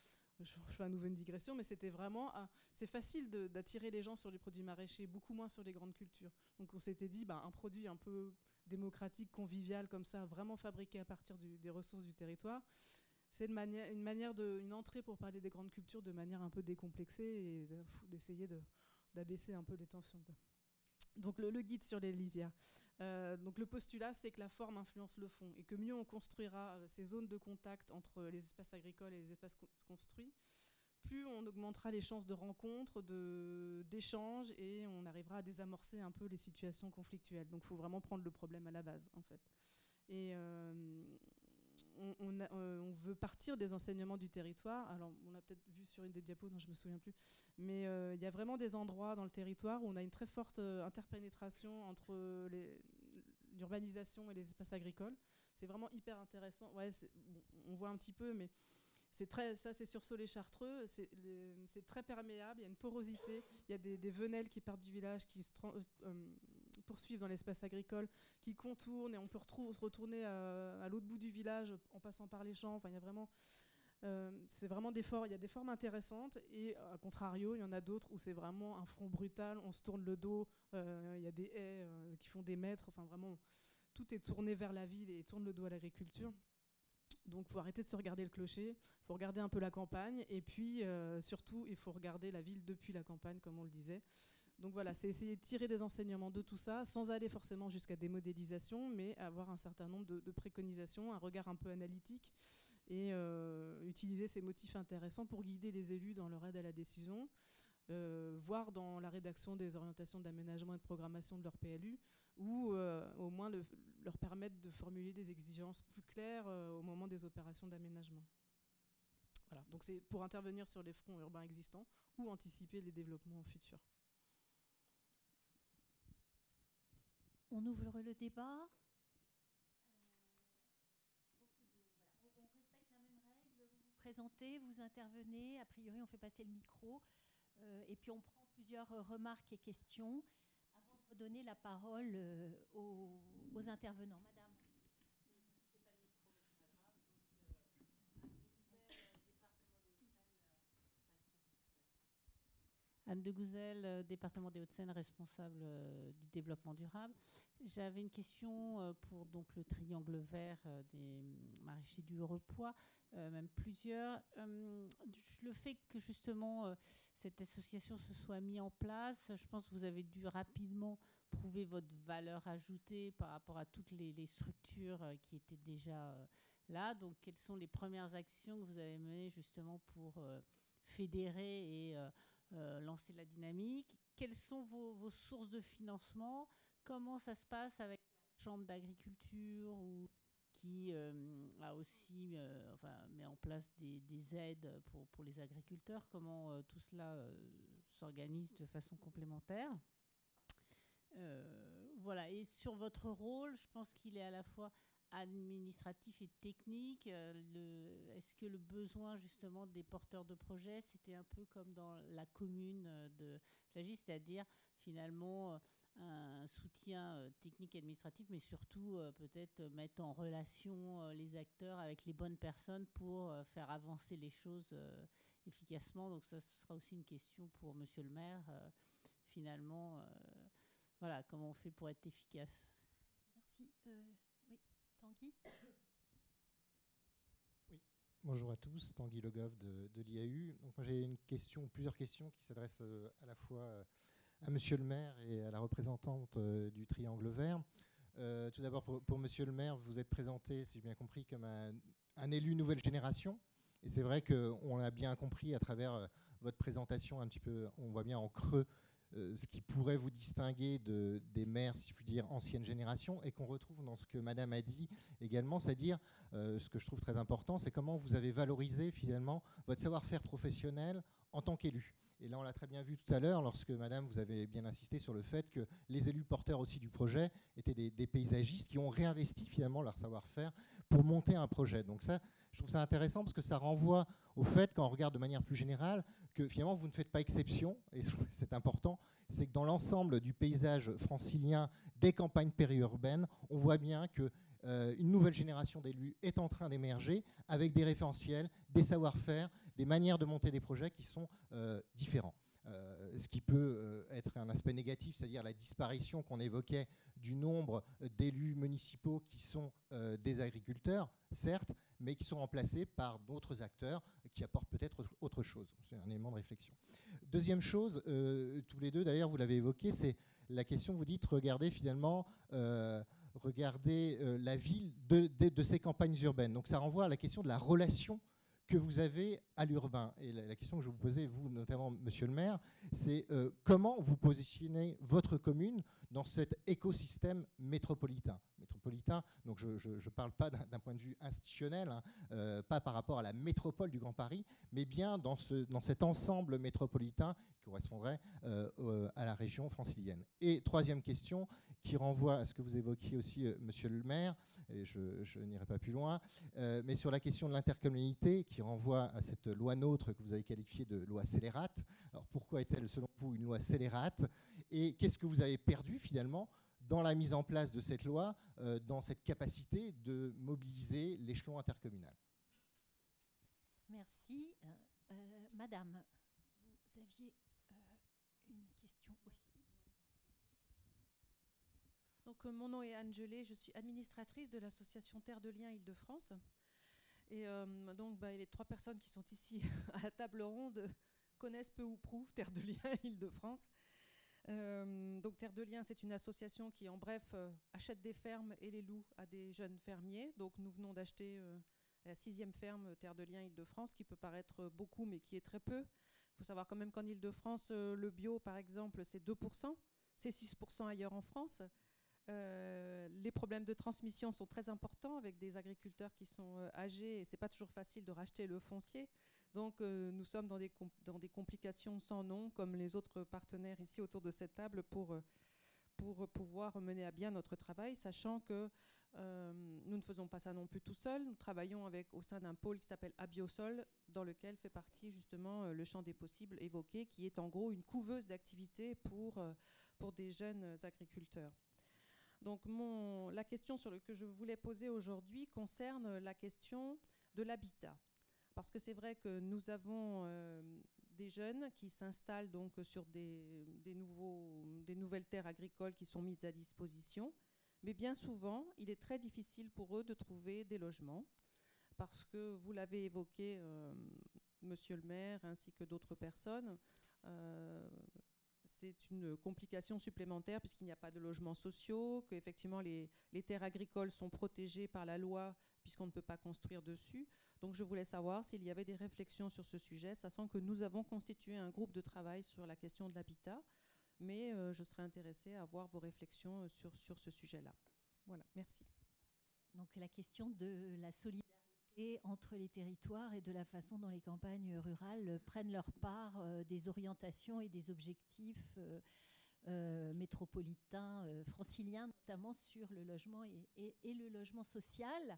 je, fais à nouveau une digression, mais c'était vraiment, c'est facile d'attirer les gens sur les produits maraîchers, beaucoup moins sur les grandes cultures. Donc on s'était dit, bah, un produit un peu démocratique, convivial comme ça, vraiment fabriqué à partir des ressources du territoire, c'est une manière, une entrée pour parler des grandes cultures de manière un peu décomplexée et d'essayer d'abaisser un peu les tensions. Donc le, guide sur les lisières. Euh, donc le postulat, c'est que la forme influence le fond et que mieux on construira euh, ces zones de contact entre les espaces agricoles et les espaces construits, plus on augmentera les chances de rencontres, d'échanges et on arrivera à désamorcer un peu les situations conflictuelles. Donc il faut vraiment prendre le problème à la base en fait. Et euh, euh, on, veut partir des enseignements du territoire. Alors, on a peut-être vu sur une des diapos, non, je me souviens plus. Mais euh, il y a vraiment des endroits dans le territoire où on a une très forte euh, interpénétration entre l'urbanisation et les espaces agricoles. C'est vraiment hyper intéressant. Ouais, on voit un petit peu, mais c'est très, ça c'est sur les chartreux, c'est très perméable, il y a une porosité, il y a des, venelles qui partent du village, qui se poursuivre dans l'espace agricole, qui contourne et on peut retourner à, à l'autre bout du village en passant par les champs. Enfin, il y a vraiment, euh, c'est vraiment des formes, intéressantes et à contrario, il y en a d'autres où c'est vraiment un front brutal, on se tourne le dos, euh, il y a des haies euh, qui font des mètres, enfin vraiment, tout est tourné vers la ville et tourne le dos à l'agriculture. Donc, faut arrêter de se regarder le clocher, faut regarder un peu la campagne, et puis surtout, il faut regarder la ville depuis la campagne, comme on le disait. Donc voilà, c'est essayer de tirer des enseignements de tout ça, sans aller forcément jusqu'à des modélisations, mais avoir un certain nombre de, préconisations, un regard un peu analytique, et euh, utiliser ces motifs intéressants pour guider les élus dans leur aide à la décision, euh, voire dans la rédaction des orientations d'aménagement et de programmation de leur PLU, ou euh, au moins leur permettre de formuler des exigences plus claires au moment des opérations d'aménagement. Voilà, donc c'est pour intervenir sur les fronts urbains existants ou anticiper les développements futurs. On ouvre le débat. Vous présentez, vous intervenez. A priori, on fait passer le micro. Euh, et puis, on prend plusieurs remarques et questions avant de redonner la parole euh, aux, aux intervenants. Anne de Gouzel, euh, département des Hauts-de-Seine, responsable euh, du développement durable. J'avais une question euh, pour donc le triangle vert des maraîchers du repoids, même plusieurs. le fait que justement cette association se soit mise en place, je pense que vous avez dû rapidement prouver votre valeur ajoutée par rapport à toutes les, structures qui étaient déjà là. Donc, quelles sont les premières actions que vous avez menées justement pour fédérer et euh, lancer la dynamique. Quelles sont vos, sources de financement? Comment ça se passe avec la Chambre d'agriculture qui euh, a aussi euh, enfin, met en place des, aides pour, pour, les agriculteurs? Comment tout cela s'organise de façon complémentaire? Voilà, et sur votre rôle, je pense qu'il est à la fois administratif et technique. Euh, est-ce que le besoin justement des porteurs de projets, c'était un peu comme dans la commune euh, de Flagis, c'est-à-dire finalement euh, un soutien technique et administratif, mais surtout peut-être mettre en relation les acteurs avec les bonnes personnes pour faire avancer les choses efficacement. Donc ça, ce sera aussi une question pour Monsieur le maire. finalement, voilà, comment on fait pour être efficace Merci. Bonjour à tous, Tanguy Logov de, l'IAU. Donc moi j'ai une question, plusieurs questions qui s'adressent euh, à la fois euh, à Monsieur le maire et à la représentante euh, du Triangle Vert. tout d'abord pour, Monsieur le maire, vous êtes présenté, si j'ai bien compris, comme un, élu nouvelle génération. Et c'est vrai qu'on a bien compris à travers votre présentation un petit peu, on voit bien en creux euh, ce qui pourrait vous distinguer de, des maires, si je puis dire, ancienne génération, et qu'on retrouve dans ce que Madame a dit également, c'est-à-dire, euh, ce que je trouve très important, c'est comment vous avez valorisé finalement votre savoir-faire professionnel en tant qu'élu. Et là, on l'a très bien vu tout à l'heure, lorsque Madame, vous avez bien insisté sur le fait que les élus porteurs aussi du projet étaient des paysagistes qui ont réinvesti finalement leur savoir-faire pour monter un projet. Donc ça, je trouve ça intéressant parce que ça renvoie au fait, quand on regarde de manière plus générale, que finalement vous ne faites pas exception, et c'est important, c'est que dans l'ensemble du paysage francilien des campagnes périurbaines, on voit bien que euh, une nouvelle génération d'élus est en train d'émerger avec des référentiels, des savoir-faire, des manières de monter des projets qui sont euh, différents. Euh, ce qui peut être un aspect négatif, c'est-à-dire la disparition qu'on évoquait du nombre d'élus municipaux qui sont des agriculteurs, certes, mais qui sont remplacés par d'autres acteurs qui apportent peut-être autre chose. C'est un élément de réflexion. Deuxième chose, tous les deux d'ailleurs, vous l'avez évoqué, c'est la question, vous dites, regardez finalement euh, la ville de, ces campagnes urbaines. Donc ça renvoie à la question de la relation que vous avez à l'urbain. Et la, question que je vous posais, vous notamment, monsieur le maire, c'est euh, comment vous positionnez votre commune dans cet écosystème métropolitain? Métropolitain, donc je ne parle pas d'un point de vue institutionnel, hein, euh, pas par rapport à la métropole du Grand Paris, mais bien dans, ce, dans cet ensemble métropolitain qui correspondrait à la région francilienne. Et troisième question, qui renvoie à ce que vous évoquiez aussi, euh, monsieur le maire, et je, n'irai pas plus loin, euh, mais sur la question de l'intercommunalité, qui renvoie à cette loi nôtre que vous avez qualifiée de loi scélérate. Alors pourquoi est-elle, selon vous, une loi scélérate? Et qu'est-ce que vous avez perdu finalement dans la mise en place de cette loi, euh, dans cette capacité de mobiliser l'échelon intercommunal Merci. Madame, vous aviez Donc, euh, mon nom est Anne Gelé, je suis administratrice de l'association Terre de Liens Île-de-France. Et euh, donc, bah, les trois personnes qui sont ici à la table ronde connaissent peu ou prou Terre de Liens Île-de-France. Euh, donc Terre de Liens, c'est une association qui, en bref, achète des fermes et les loue à des jeunes fermiers. Donc nous venons d'acheter la sixième ferme Terre de Liens Île-de-France, qui peut paraître beaucoup, mais qui est très peu. Il faut savoir quand même qu'en Île-de-France, le bio, par exemple, c'est 2%, c'est 6% ailleurs en France. Euh, les problèmes de transmission sont très importants avec des agriculteurs qui sont euh, âgés et c'est pas toujours facile de racheter le foncier. Donc euh, nous sommes dans des, complications sans nom comme les autres partenaires ici autour de cette table pour, pour pouvoir mener à bien notre travail, sachant que nous ne faisons pas ça non plus tout seuls. Nous travaillons avec, au sein d'un pôle qui s'appelle Abiosol, dans lequel fait partie justement le champ des possibles évoqué, qui est en gros une couveuse d'activités pour, pour des jeunes agriculteurs. Donc la question laquelle je voulais poser aujourd'hui concerne la question de l'habitat. Parce que c'est vrai que nous avons euh, des jeunes qui s'installent donc sur des, nouvelles terres agricoles qui sont mises à disposition. Mais bien souvent, il est très difficile pour eux de trouver des logements. Parce que vous l'avez évoqué, euh, monsieur le maire, ainsi que d'autres personnes, euh, c'est une complication supplémentaire puisqu'il n'y a pas de logements sociaux, qu'effectivement les, les terres agricoles sont protégées par la loi puisqu'on ne peut pas construire dessus. Donc je voulais savoir s'il y avait des réflexions sur ce sujet, sachant que nous avons constitué un groupe de travail sur la question de l'habitat, mais euh, je serais intéressée à avoir vos réflexions euh, sur, sur ce sujet-là. Voilà, merci. Donc la question de la solidarité entre les territoires et de la façon dont les campagnes rurales prennent leur part euh, des orientations et des objectifs euh, euh, métropolitains, franciliens, notamment sur le logement et, le logement social.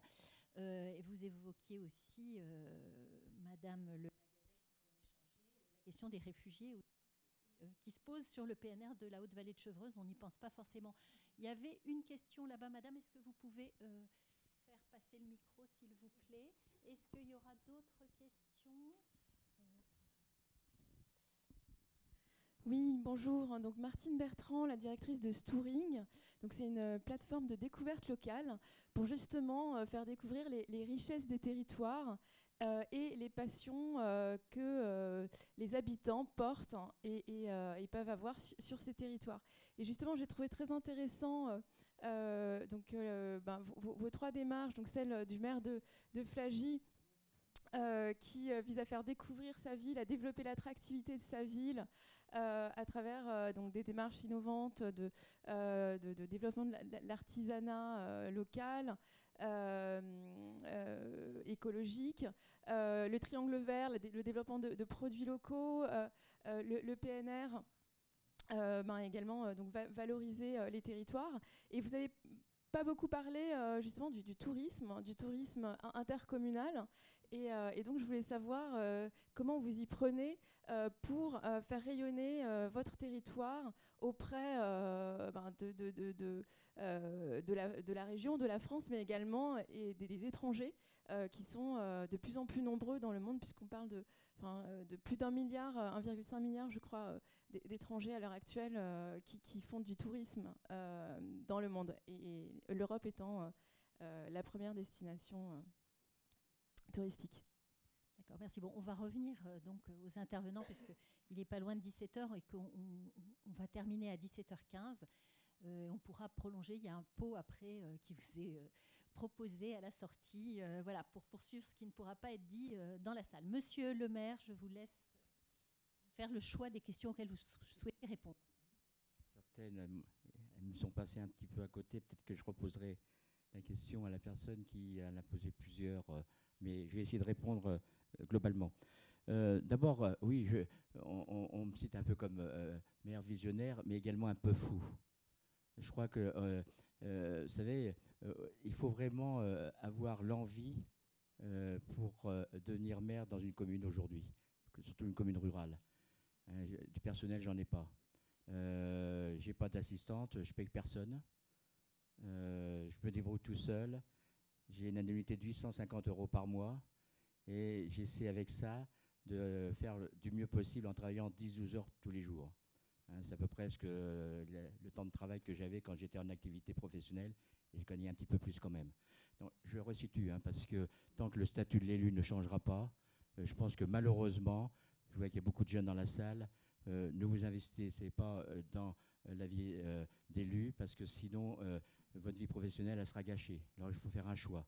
et vous évoquiez aussi, Madame la question des réfugiés qui se pose sur le PNR de la Haute-Vallée de Chevreuse. On n'y pense pas forcément. Il y avait une question là-bas, Madame. Est-ce que vous pouvez passer le micro, s'il vous plaît. Est-ce qu'il y aura d'autres questions? Oui, bonjour. Donc Martine Bertrand, la directrice de Stouring. Donc c'est une euh, plateforme de découverte locale pour justement euh, faire découvrir les, richesses des territoires euh, et les passions que les habitants portent et, peuvent avoir sur ces territoires. Et justement, j'ai trouvé très intéressant euh, donc, euh, ben, vos, trois démarches, donc celle du maire de, Flagy, euh, qui vise à faire découvrir sa ville, à développer l'attractivité de sa ville à travers donc des démarches innovantes de, développement de l'artisanat local, écologique, le triangle vert, le, développement de, produits locaux, le, PNR. Euh, ben, également euh, donc valoriser euh, les territoires. Et vous avez pas beaucoup parlé justement du, tourisme, du tourisme intercommunal. Et, et, donc je voulais savoir comment vous y prenez pour faire rayonner votre territoire auprès ben, de, la, région, de la France, mais également et des, étrangers qui sont de plus en plus nombreux dans le monde, puisqu'on parle de, plus d'un milliard, 1,5 milliard, je crois, d'étrangers à l'heure actuelle euh, qui, font du tourisme euh, dans le monde, et, l'Europe étant euh, la première destination touristique. D'accord, merci. Bon, on va revenir donc aux intervenants puisqu'il n'est pas loin de 17h et qu'on on va terminer à 17h15. on pourra prolonger. Il y a un pot après qui vous est proposé à la sortie, voilà, pour poursuivre ce qui ne pourra pas être dit dans la salle. Monsieur le maire, je vous laisse faire le choix des questions auxquelles vous souhaitez répondre. Certaines elles me sont passées un petit peu à côté. Peut-être que je reposerai la question à la personne qui en a posé plusieurs, euh, mais je vais essayer de répondre euh, globalement. Euh, d'abord, oui, je, on, me cite un peu comme meilleur visionnaire, mais également un peu fou. Je crois que, vous savez, il faut vraiment avoir l'envie pour devenir maire dans une commune aujourd'hui, surtout une commune rurale. Hein, du personnel, j'en ai pas. Euh, j'ai pas d'assistante, je paye personne. Euh, je me débrouille tout seul. J'ai une indemnité de 850 euros par mois et j'essaie avec ça de faire du mieux possible en travaillant 10-12 heures tous les jours. Hein, c'est à peu près le, temps de travail que j'avais quand j'étais en activité professionnelle et je gagnais un petit peu plus quand même. Donc, je resitue, hein, parce que tant que le statut de l'élu ne changera pas, euh, je pense que malheureusement, je vois qu'il y a beaucoup de jeunes dans la salle. Euh, ne vous investissez pas euh, dans la vie d'élu parce que sinon, votre vie professionnelle, elle sera gâchée. Alors, il faut faire un choix.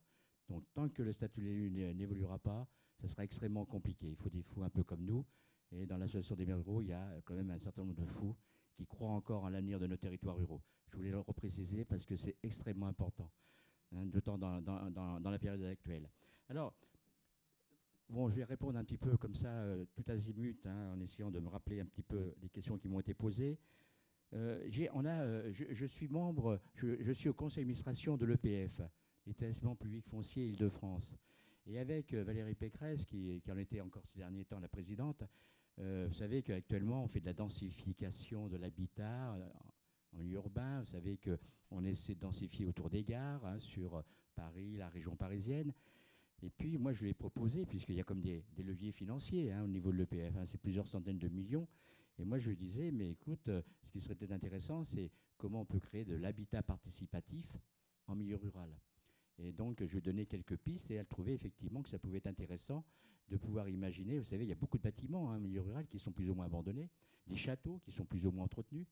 Donc, tant que le statut de l'élu n'évoluera pas, ça sera extrêmement compliqué. Il faut des fous un peu comme nous. Et dans l'association des maires ruraux, il y a quand même un certain nombre de fous qui croient encore en l'avenir de nos territoires ruraux. Je voulais le repréciser parce que c'est extrêmement important, hein, d'autant dans, la période actuelle. Alors, Bon, je vais répondre un petit peu comme ça, euh, tout azimut, hein, en essayant de me rappeler un petit peu les questions qui m'ont été posées. Euh, on a, euh, je, suis membre, je, suis au conseil d'administration de l'EPF, l'établissement public foncier Île-de-France. Et avec Valérie Pécresse, qui, en était encore ces derniers temps la présidente, vous savez qu'actuellement, on fait de la densification de l'habitat en, urbain. Vous savez qu'on essaie de densifier autour des gares, hein, sur Paris, la région parisienne. Et puis, moi, je lui ai proposé, puisqu'il y a comme des, leviers financiers hein, au niveau de l'EPF, hein, c'est plusieurs centaines de millions. Et moi, je lui disais, mais écoute, euh, ce qui serait peut-être intéressant, c'est comment on peut créer de l'habitat participatif en milieu rural. Et donc, je lui ai donné quelques pistes et elle trouvait effectivement que ça pouvait être intéressant de pouvoir imaginer, vous savez, il y a beaucoup de bâtiments hein, en milieu rural qui sont plus ou moins abandonnés, des châteaux qui sont plus ou moins entretenus,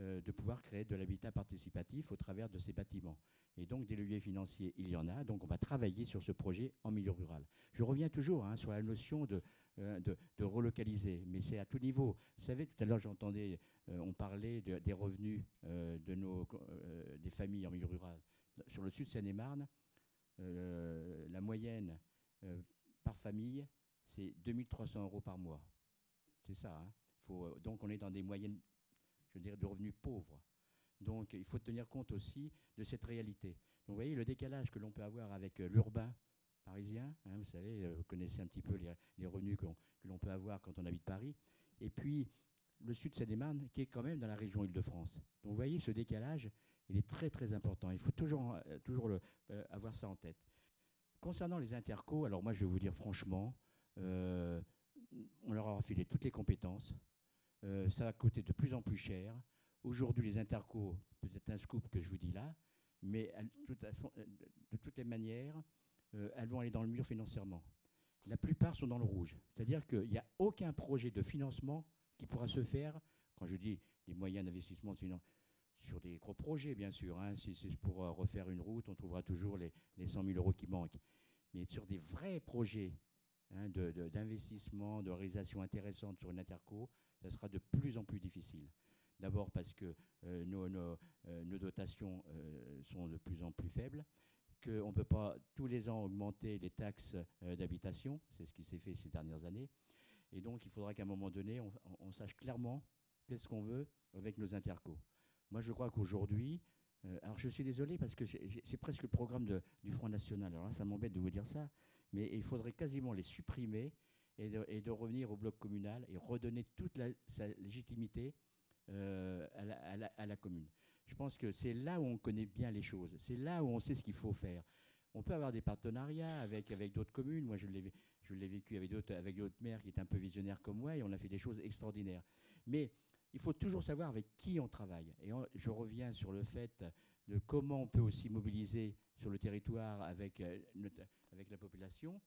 euh, de pouvoir créer de l'habitat participatif au travers de ces bâtiments. Et donc des leviers financiers, il y en a. Donc on va travailler sur ce projet en milieu rural. Je reviens toujours hein, sur la notion de, euh, de, relocaliser, mais c'est à tout niveau. Vous savez, tout à l'heure j'entendais, euh, on parlait des revenus de nos, des familles en milieu rural. Sur le sud de Seine-et-Marne, la moyenne par famille, c'est 2300 euros par mois. C'est ça. Hein. Donc on est dans des moyennes, je dirais, de revenus pauvres. Donc il faut tenir compte aussi de cette réalité. Donc vous voyez le décalage que l'on peut avoir avec euh, l'urbain parisien, hein, vous savez, euh, vous connaissez un petit peu les, revenus que l'on peut avoir quand on habite Paris, et puis le sud Seine-et-Marne qui est quand même dans la région Île-de-France. Donc vous voyez ce décalage, il est très très important. Il faut toujours, euh, toujours avoir ça en tête. Concernant les intercos, alors moi je vais vous dire franchement, on leur a filé toutes les compétences. Ça va coûter de plus en plus cher. Aujourd'hui, les intercos, peut-être un scoop que je vous dis là, mais de toutes les manières, euh, elles vont aller dans le mur financièrement. La plupart sont dans le rouge. C'est-à-dire qu'il n'y a aucun projet de financement qui pourra se faire, quand je dis des moyens d'investissement sur des gros projets, bien sûr. Hein. si c'est pour euh, refaire une route, on trouvera toujours les, 100 000 euros qui manquent. Mais sur des vrais projets hein, d'investissement, de, de réalisation intéressante sur une interco, ça sera de plus en plus difficile. D'abord parce que euh, euh, nos, dotations euh, sont de plus en plus faibles, qu'on ne peut pas tous les ans augmenter les taxes d'habitation, c'est ce qui s'est fait ces dernières années. Et donc il faudra qu'à un moment donné, on, sache clairement qu'est-ce qu'on veut avec nos intercos. Moi je crois qu'aujourd'hui, alors je suis désolé parce que c'est presque le programme du Front National. Alors là, ça m'embête de vous dire ça, mais il faudrait quasiment les supprimer et de, revenir au bloc communal et redonner toute sa légitimité euh, à, la, commune. Je pense que c'est là où on connaît bien les choses, c'est là où on sait ce qu'il faut faire. On peut avoir des partenariats avec, avec d'autres communes. Moi, je l'ai, vécu avec d'autres, maires qui étaient un peu visionnaires comme moi et on a fait des choses extraordinaires. Mais il faut toujours savoir avec qui on travaille. Et je reviens sur le fait de comment on peut aussi mobiliser sur le territoire avec, euh, avec la population.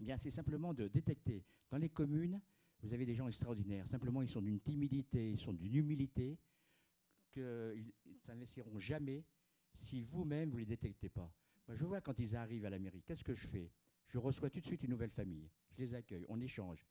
Eh bien, c'est simplement de détecter dans les communes, vous avez des gens extraordinaires. Simplement, ils sont d'une timidité, ils sont d'une humilité qu'ils ne s'investiront jamais si vous-même vous ne les détectez pas. Moi, je vois quand ils arrivent à la mairie, qu'est-ce que je fais? Je reçois tout de suite une nouvelle famille. Je les accueille, on échange.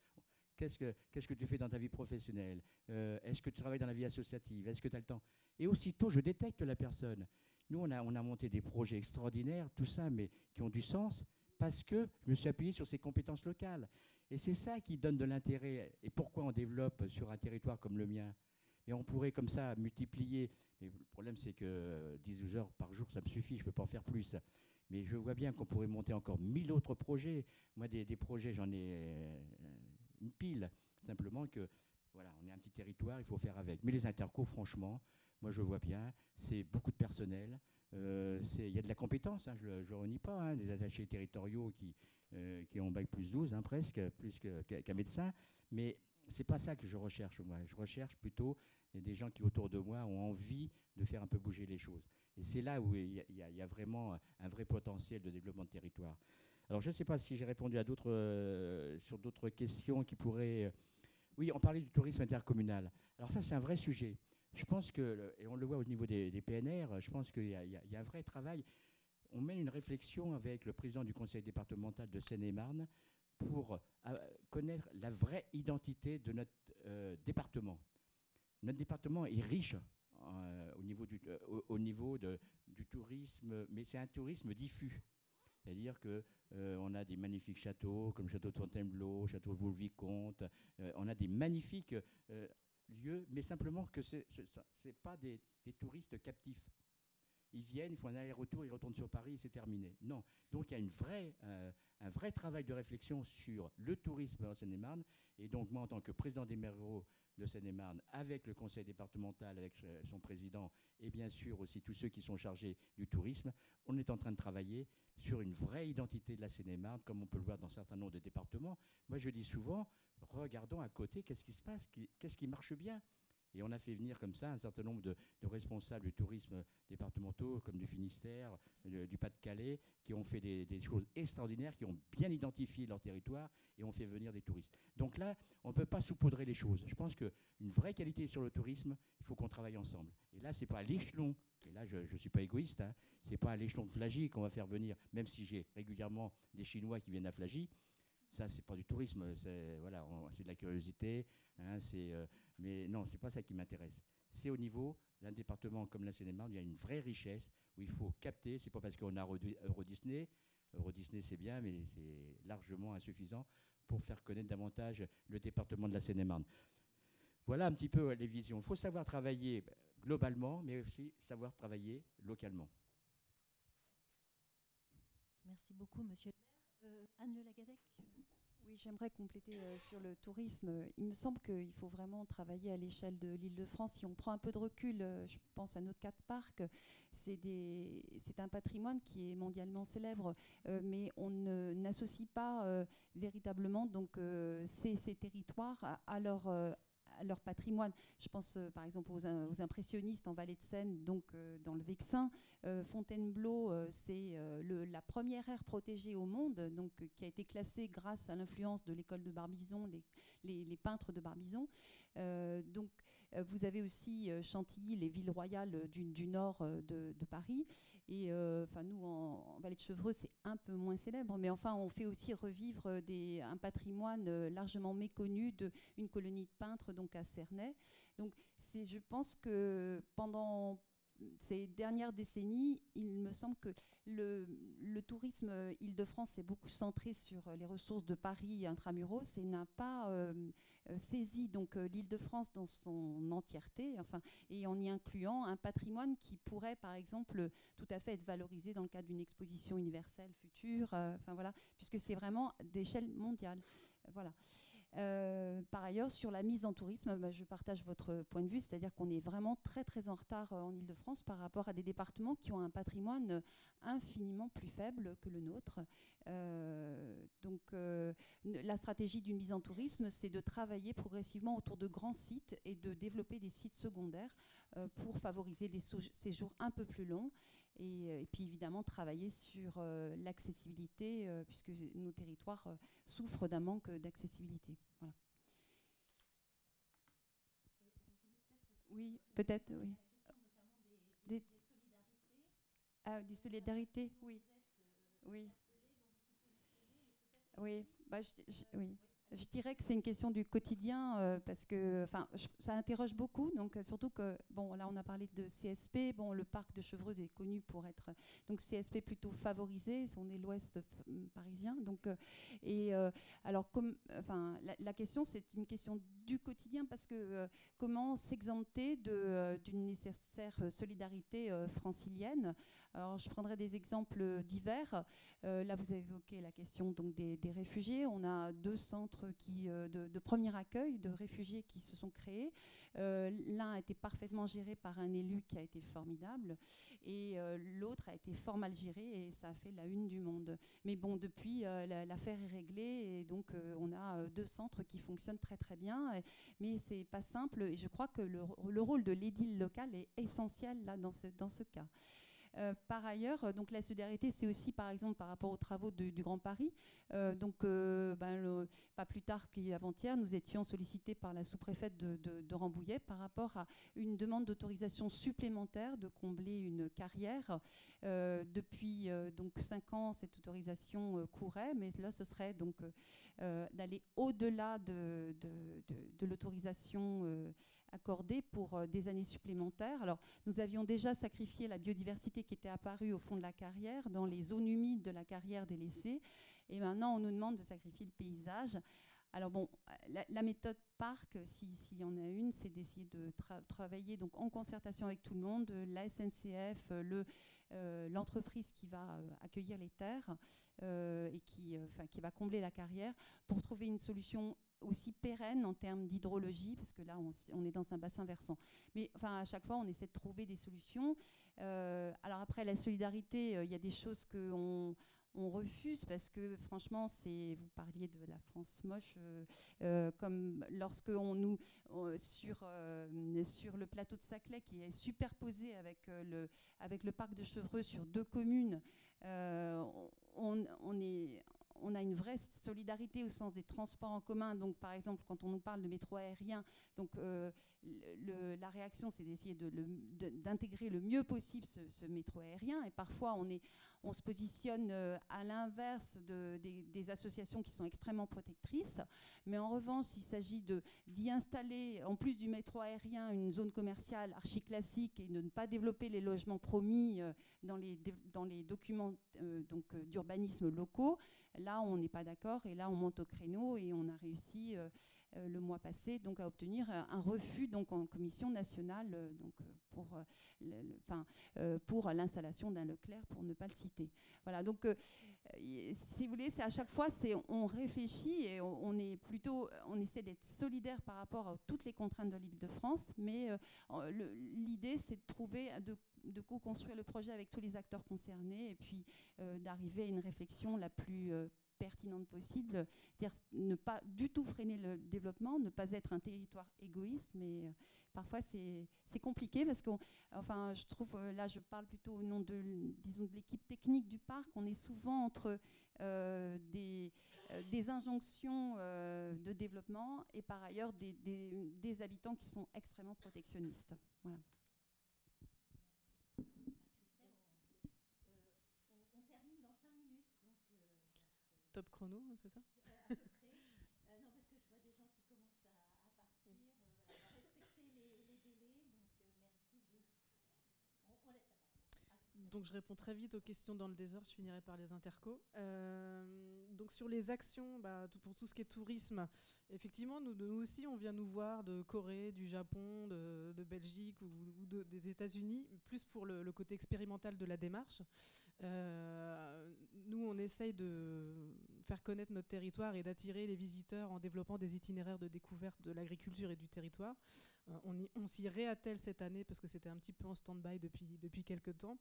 Qu'est-ce que, tu fais dans ta vie professionnelle? Euh, Est-ce que tu travailles dans la vie associative? Est-ce que tu as le temps? Et aussitôt, je détecte la personne. Nous, on a monté des projets extraordinaires, tout ça, mais qui ont du sens parce que je me suis appuyé sur ces compétences locales. Et c'est ça qui donne de l'intérêt. Et pourquoi on développe sur un territoire comme le mien? Mais on pourrait comme ça multiplier. Le problème, c'est que 10-12 heures par jour, ça me suffit, je ne peux pas en faire plus. Mais je vois bien qu'on pourrait monter encore 1000 autres projets. Moi, des, des projets, j'en ai euh, une pile. Simplement que, voilà, on est un petit territoire, il faut faire avec. Mais les intercos, franchement, moi, je vois bien, c'est beaucoup de personnel. Euh, il y a de la compétence, hein, je ne renie pas, hein, des attachés territoriaux qui, euh, qui ont bac plus 12, hein, presque, plus qu'un qu médecin. Mais c'est pas ça que je recherche, moi. Je recherche plutôt des gens qui, autour de moi, ont envie de faire un peu bouger les choses. Et c'est là où il y, a vraiment un vrai potentiel de développement de territoire. Alors, je ne sais pas si j'ai répondu à euh, sur d'autres questions qui pourraient. Euh, oui, on parlait du tourisme intercommunal. Alors, ça, c'est un vrai sujet. Je pense que, et on le voit au niveau des, PNR, je pense qu'il y, a un vrai travail. On mène une réflexion avec le président du conseil départemental de Seine-et-Marne pour euh, connaître la vraie identité de notre euh, département. Notre département est riche euh, au niveau, du, tourisme, mais c'est un tourisme diffus. C'est-à-dire qu'on euh, a des magnifiques châteaux, comme le château de Fontainebleau, château de Vaux-le-Vicomte. on a des magnifiques lieux, mais simplement que ce n'est pas des, des, touristes captifs. Ils viennent, ils font un aller-retour, ils retournent sur Paris et c'est terminé. Non. Donc il y a une vraie, euh, un vrai travail de réflexion sur le tourisme en Seine-et-Marne. Et donc moi, en tant que président des maires de Seine-et-Marne, avec le conseil départemental, avec son président et bien sûr aussi tous ceux qui sont chargés du tourisme, on est en train de travailler sur une vraie identité de la Seine-et-Marne, comme on peut le voir dans un certain nombre de départements. Moi, je dis souvent, regardons à côté, qu'est-ce qui se passe, qu'est-ce qui marche bien. Et on a fait venir comme ça un certain nombre de, responsables du tourisme départementaux, comme du Finistère, de, du Pas-de-Calais, qui ont fait des, choses extraordinaires, qui ont bien identifié leur territoire et ont fait venir des touristes. Donc là, on ne peut pas saupoudrer les choses. Je pense qu'une vraie qualité sur le tourisme, il faut qu'on travaille ensemble. Et là, ce n'est pas l'échelon, et là, je ne suis pas égoïste, hein, ce n'est pas à l'échelon de Flagy qu'on va faire venir, même si j'ai régulièrement des Chinois qui viennent à Flagy, ça c'est pas du tourisme, c'est voilà, de la curiosité, hein, c'est euh, mais non, c'est pas ça qui m'intéresse. C'est au niveau d'un département comme la Seine-et-Marne, il y a une vraie richesse où il faut capter. C'est pas parce qu'on a Euro Disney, Euro Disney c'est bien, mais c'est largement insuffisant pour faire connaître davantage le département de la Seine-et-Marne. Voilà un petit peu les visions. Il faut savoir travailler globalement, mais aussi savoir travailler localement. Merci beaucoup, Monsieur le maire. Euh, Anne Le Lagadec oui, j'aimerais compléter euh, sur le tourisme. Il me semble qu'il faut vraiment travailler à l'échelle de l'île de France. Si on prend un peu de recul, euh, je pense à nos quatre parcs, c'est un patrimoine qui est mondialement célèbre, euh, mais on n'associe pas véritablement donc, ces, territoires à leur leur patrimoine. Je pense euh, par exemple aux, impressionnistes en Vallée de Seine, donc euh, dans le Vexin. Euh, Fontainebleau, c'est la première aire protégée au monde, donc qui a été classée grâce à l'influence de l'école de Barbizon, les, les, peintres de Barbizon. donc vous avez aussi Chantilly, les villes royales du, du nord de, Paris. Et enfin nous en, en, Vallée de Chevreux, c'est un peu moins célèbre, mais enfin on fait aussi revivre un patrimoine largement méconnu d'une colonie de peintres donc à Cernay. Donc je pense que pendant ces dernières décennies, il me semble que le, tourisme Île-de-France s'est beaucoup centré sur euh, les ressources de Paris intramuros et n'a pas euh, euh, saisi donc l'Île-de-France dans son entièreté, enfin, et en y incluant un patrimoine qui pourrait, par exemple, tout à fait être valorisé dans le cadre d'une exposition universelle future, enfin voilà, puisque c'est vraiment d'échelle mondiale. Voilà. Euh, par ailleurs, sur la mise en tourisme, bah, je partage votre point de vue, c'est-à-dire qu'on est vraiment très très en retard euh, en Ile-de-France par rapport à des départements qui ont un patrimoine infiniment plus faible que le nôtre. Euh, donc la stratégie d'une mise en tourisme, c'est de travailler progressivement autour de grands sites et de développer des sites secondaires pour favoriser des séjours un peu plus longs. Et, euh, et puis évidemment travailler sur euh, l'accessibilité, euh, puisque nos territoires euh, souffrent d'un manque d'accessibilité. Voilà. Oui, peut-être, oui. Des, Ah, des solidarités, oui. Oui. Oui, bah, je, je- oui. Je dirais que c'est une question du quotidien euh, parce que enfin, ça interroge beaucoup. Donc, euh, surtout que, bon, là, on a parlé de CSP. Bon, le parc de Chevreuse est connu pour être donc CSP plutôt favorisé. On est l'ouest parisien. Donc, euh, et euh, alors, la, question, c'est une question du quotidien parce que euh, comment s'exempter euh, d'une nécessaire euh, solidarité euh, francilienne? Alors, je prendrai des exemples divers. Euh, là, vous avez évoqué la question donc des réfugiés. On a deux centres euh, de, premier accueil de réfugiés qui se sont créés. Euh, L'un a été parfaitement géré par un élu qui a été formidable, et euh, l'autre a été fort mal géré, et ça a fait la une du monde. Mais bon, depuis, la- l'affaire est réglée, et donc on a deux centres qui fonctionnent très très bien. mais c'est pas simple, et je crois que le, le rôle de l'édile local est essentiel là dans ce, dans ce cas. Euh, par ailleurs, euh, donc la solidarité, c'est aussi par exemple par rapport aux travaux du Grand Paris. Euh, donc, ben, pas plus tard qu'avant-hier, nous étions sollicités par la sous-préfète de, Rambouillet par rapport à une demande d'autorisation supplémentaire de combler une carrière. Depuis donc cinq ans, cette autorisation courait, mais là, ce serait donc d'aller au-delà de, l'autorisation accordée pour euh, des années supplémentaires. Alors, nous avions déjà sacrifié la biodiversité qui était apparue au fond de la carrière, dans les zones humides de la carrière délaissée, et maintenant on nous demande de sacrifier le paysage. Alors bon, la, méthode parc, si- s'il y en a une, c'est d'essayer de tra- travailler donc en concertation avec tout le monde, la SNCF, euh, le, l'entreprise qui va euh, accueillir les terres et qui va combler la carrière, pour trouver une solution aussi pérenne en termes d'hydrologie, parce que là, on, est dans un bassin versant. Mais enfin, à chaque fois, on essaie de trouver des solutions. Euh, alors après, la solidarité, euh, il y a des choses qu'on on refuse parce que franchement, c'est vous parliez de la France moche, euh, comme lorsque on nous sur sur le plateau de Saclay qui est superposé avec le avec le parc de Chevreux sur deux communes, on, on est on a une vraie solidarité au sens des transports en commun. Donc, par exemple, quand on nous parle de métro aérien, donc euh, la réaction, c'est d'essayer d'intégrer le mieux possible ce, ce métro aérien. Et parfois, on, est, on se positionne euh, à l'inverse de- des, associations qui sont extrêmement protectrices. Mais en revanche, il s'agit d'y installer, en plus du métro aérien, une zone commerciale archi-classique et de ne pas développer les logements promis euh, dans, les, documents euh, d'urbanisme locaux. Là, on n'est pas d'accord et là, on monte au créneau et on a réussi le mois passé donc à obtenir euh, un refus donc en commission nationale euh, donc euh, pour euh, enfin, euh, pour l'installation d'un Leclerc pour ne pas le citer. Voilà donc euh, si vous voulez, c'est à chaque fois c'est on réfléchit et on, est plutôt on essaie d'être solidaire par rapport à toutes les contraintes de l'Île-de-France, mais euh, l'idée c'est de trouver de co-construire le projet avec tous les acteurs concernés et puis euh, d'arriver à une réflexion la plus euh, pertinente possible, c'est-à-dire ne pas du tout freiner le développement, ne pas être un territoire égoïste, mais euh, parfois c'est compliqué parce qu'on, enfin, je trouve, euh, là je parle plutôt au nom de, disons, de l'équipe technique du parc, on est souvent entre euh, des, des injonctions de développement et par ailleurs des, des- des habitants qui sont extrêmement protectionnistes. Voilà. On termine dans 5 minutes, donc Top chrono, c'est ça Euh, non, parce que je vois des gens qui commencent à, à partir. Euh, voilà, on va respecter les, les délais, donc euh, merci de. On, donc je réponds très vite aux questions dans le désordre, je finirai par les intercos. Euh, donc sur les actions, bah, pour tout ce qui est tourisme, effectivement, nous, aussi, on vient nous voir de Corée, du Japon, de, Belgique ou, des États-Unis, plus pour le, côté expérimental de la démarche. Euh, nous, on essaye de faire connaître notre territoire et d'attirer les visiteurs en développant des itinéraires de découverte de l'agriculture et du territoire. Euh, on, s'y réattelle cette année parce que c'était un petit peu en stand-by depuis, depuis quelques temps.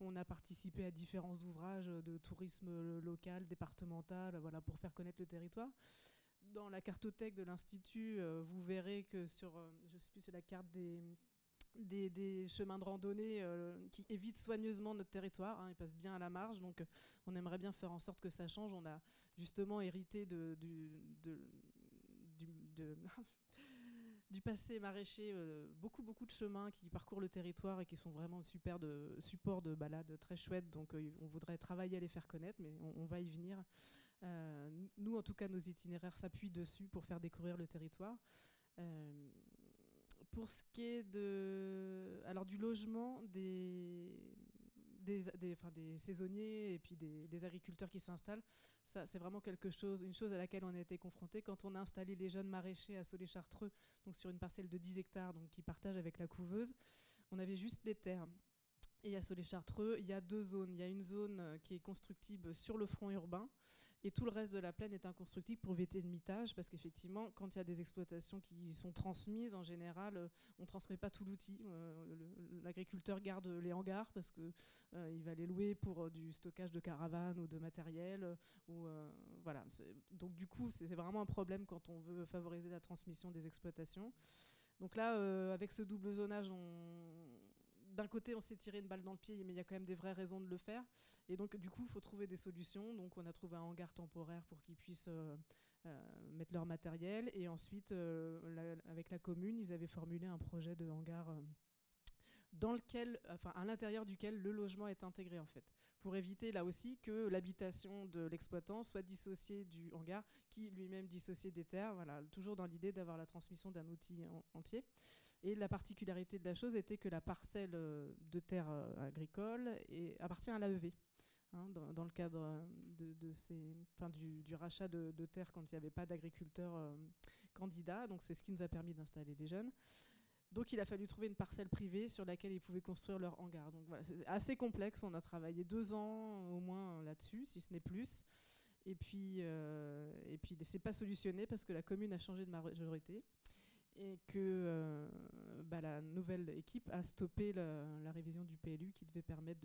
On a participé à différents ouvrages de tourisme local, départemental, voilà, pour faire connaître le territoire. Dans la cartothèque de l'Institut, euh, vous verrez que sur, euh, je sais plus, c'est la carte des, des, chemins de randonnée euh, qui évitent soigneusement notre territoire. Hein, ils passent bien à la marge, donc on aimerait bien faire en sorte que ça change. On a justement hérité de, du, de du passé maraîcher, euh, beaucoup beaucoup de chemins qui parcourent le territoire et qui sont vraiment super de support de balade très chouette. Donc euh, on voudrait travailler à les faire connaître, mais on, va y venir. Euh, nous, en tout cas, nos itinéraires s'appuient dessus pour faire découvrir le territoire. Pour ce qui est de, alors du logement des des, des, saisonniers et puis des, agriculteurs qui s'installent. Ça, c'est vraiment quelque chose, une chose à laquelle on a été confronté quand on a installé les jeunes maraîchers à Solé-Chartreux, donc sur une parcelle de 10 hectares, donc qui partagent avec la couveuse. On avait juste des terres. Et à Solé-Chartreux, il y a deux zones. Il y a une zone euh, qui est constructible sur le front urbain et tout le reste de la plaine est inconstructible pour éviter le mitage, parce qu'effectivement, quand il y a des exploitations qui sont transmises, en général, euh, on ne transmet pas tout l'outil. Euh, l'agriculteur garde les hangars parce qu'il euh, va les louer pour du stockage de caravanes ou de matériel. Donc du coup, c'est vraiment un problème quand on veut favoriser la transmission des exploitations. Donc là, avec ce double zonage, on, d'un côté, on s'est tiré une balle dans le pied, mais il y a quand même des vraies raisons de le faire. Et donc, du coup, il faut trouver des solutions. Donc, on a trouvé un hangar temporaire pour qu'ils puissent euh, euh, mettre leur matériel. Et ensuite, euh, avec la commune, ils avaient formulé un projet de hangar dans lequel, enfin, à l'intérieur duquel le logement est intégré en fait, pour éviter là aussi que l'habitation de l'exploitant soit dissociée du hangar, qui lui-même dissocié des terres. Voilà, toujours dans l'idée d'avoir la transmission d'un outil entier. Et la particularité de la chose était que la parcelle euh, de terre euh, agricole appartient à l'AEV. Hein, dans, le cadre euh, du, rachat de, terre quand il n'y avait pas d'agriculteurs candidats. Donc c'est ce qui nous a permis d'installer les jeunes. Donc il a fallu trouver une parcelle privée sur laquelle ils pouvaient construire leur hangar. Donc voilà, c'est assez complexe. On a travaillé deux ans au moins là-dessus, si ce n'est plus. Et puis, et puis c'est pas solutionné parce que la commune a changé de majorité et que euh, bah, la nouvelle équipe a stoppé la, révision du PLU qui devait permettre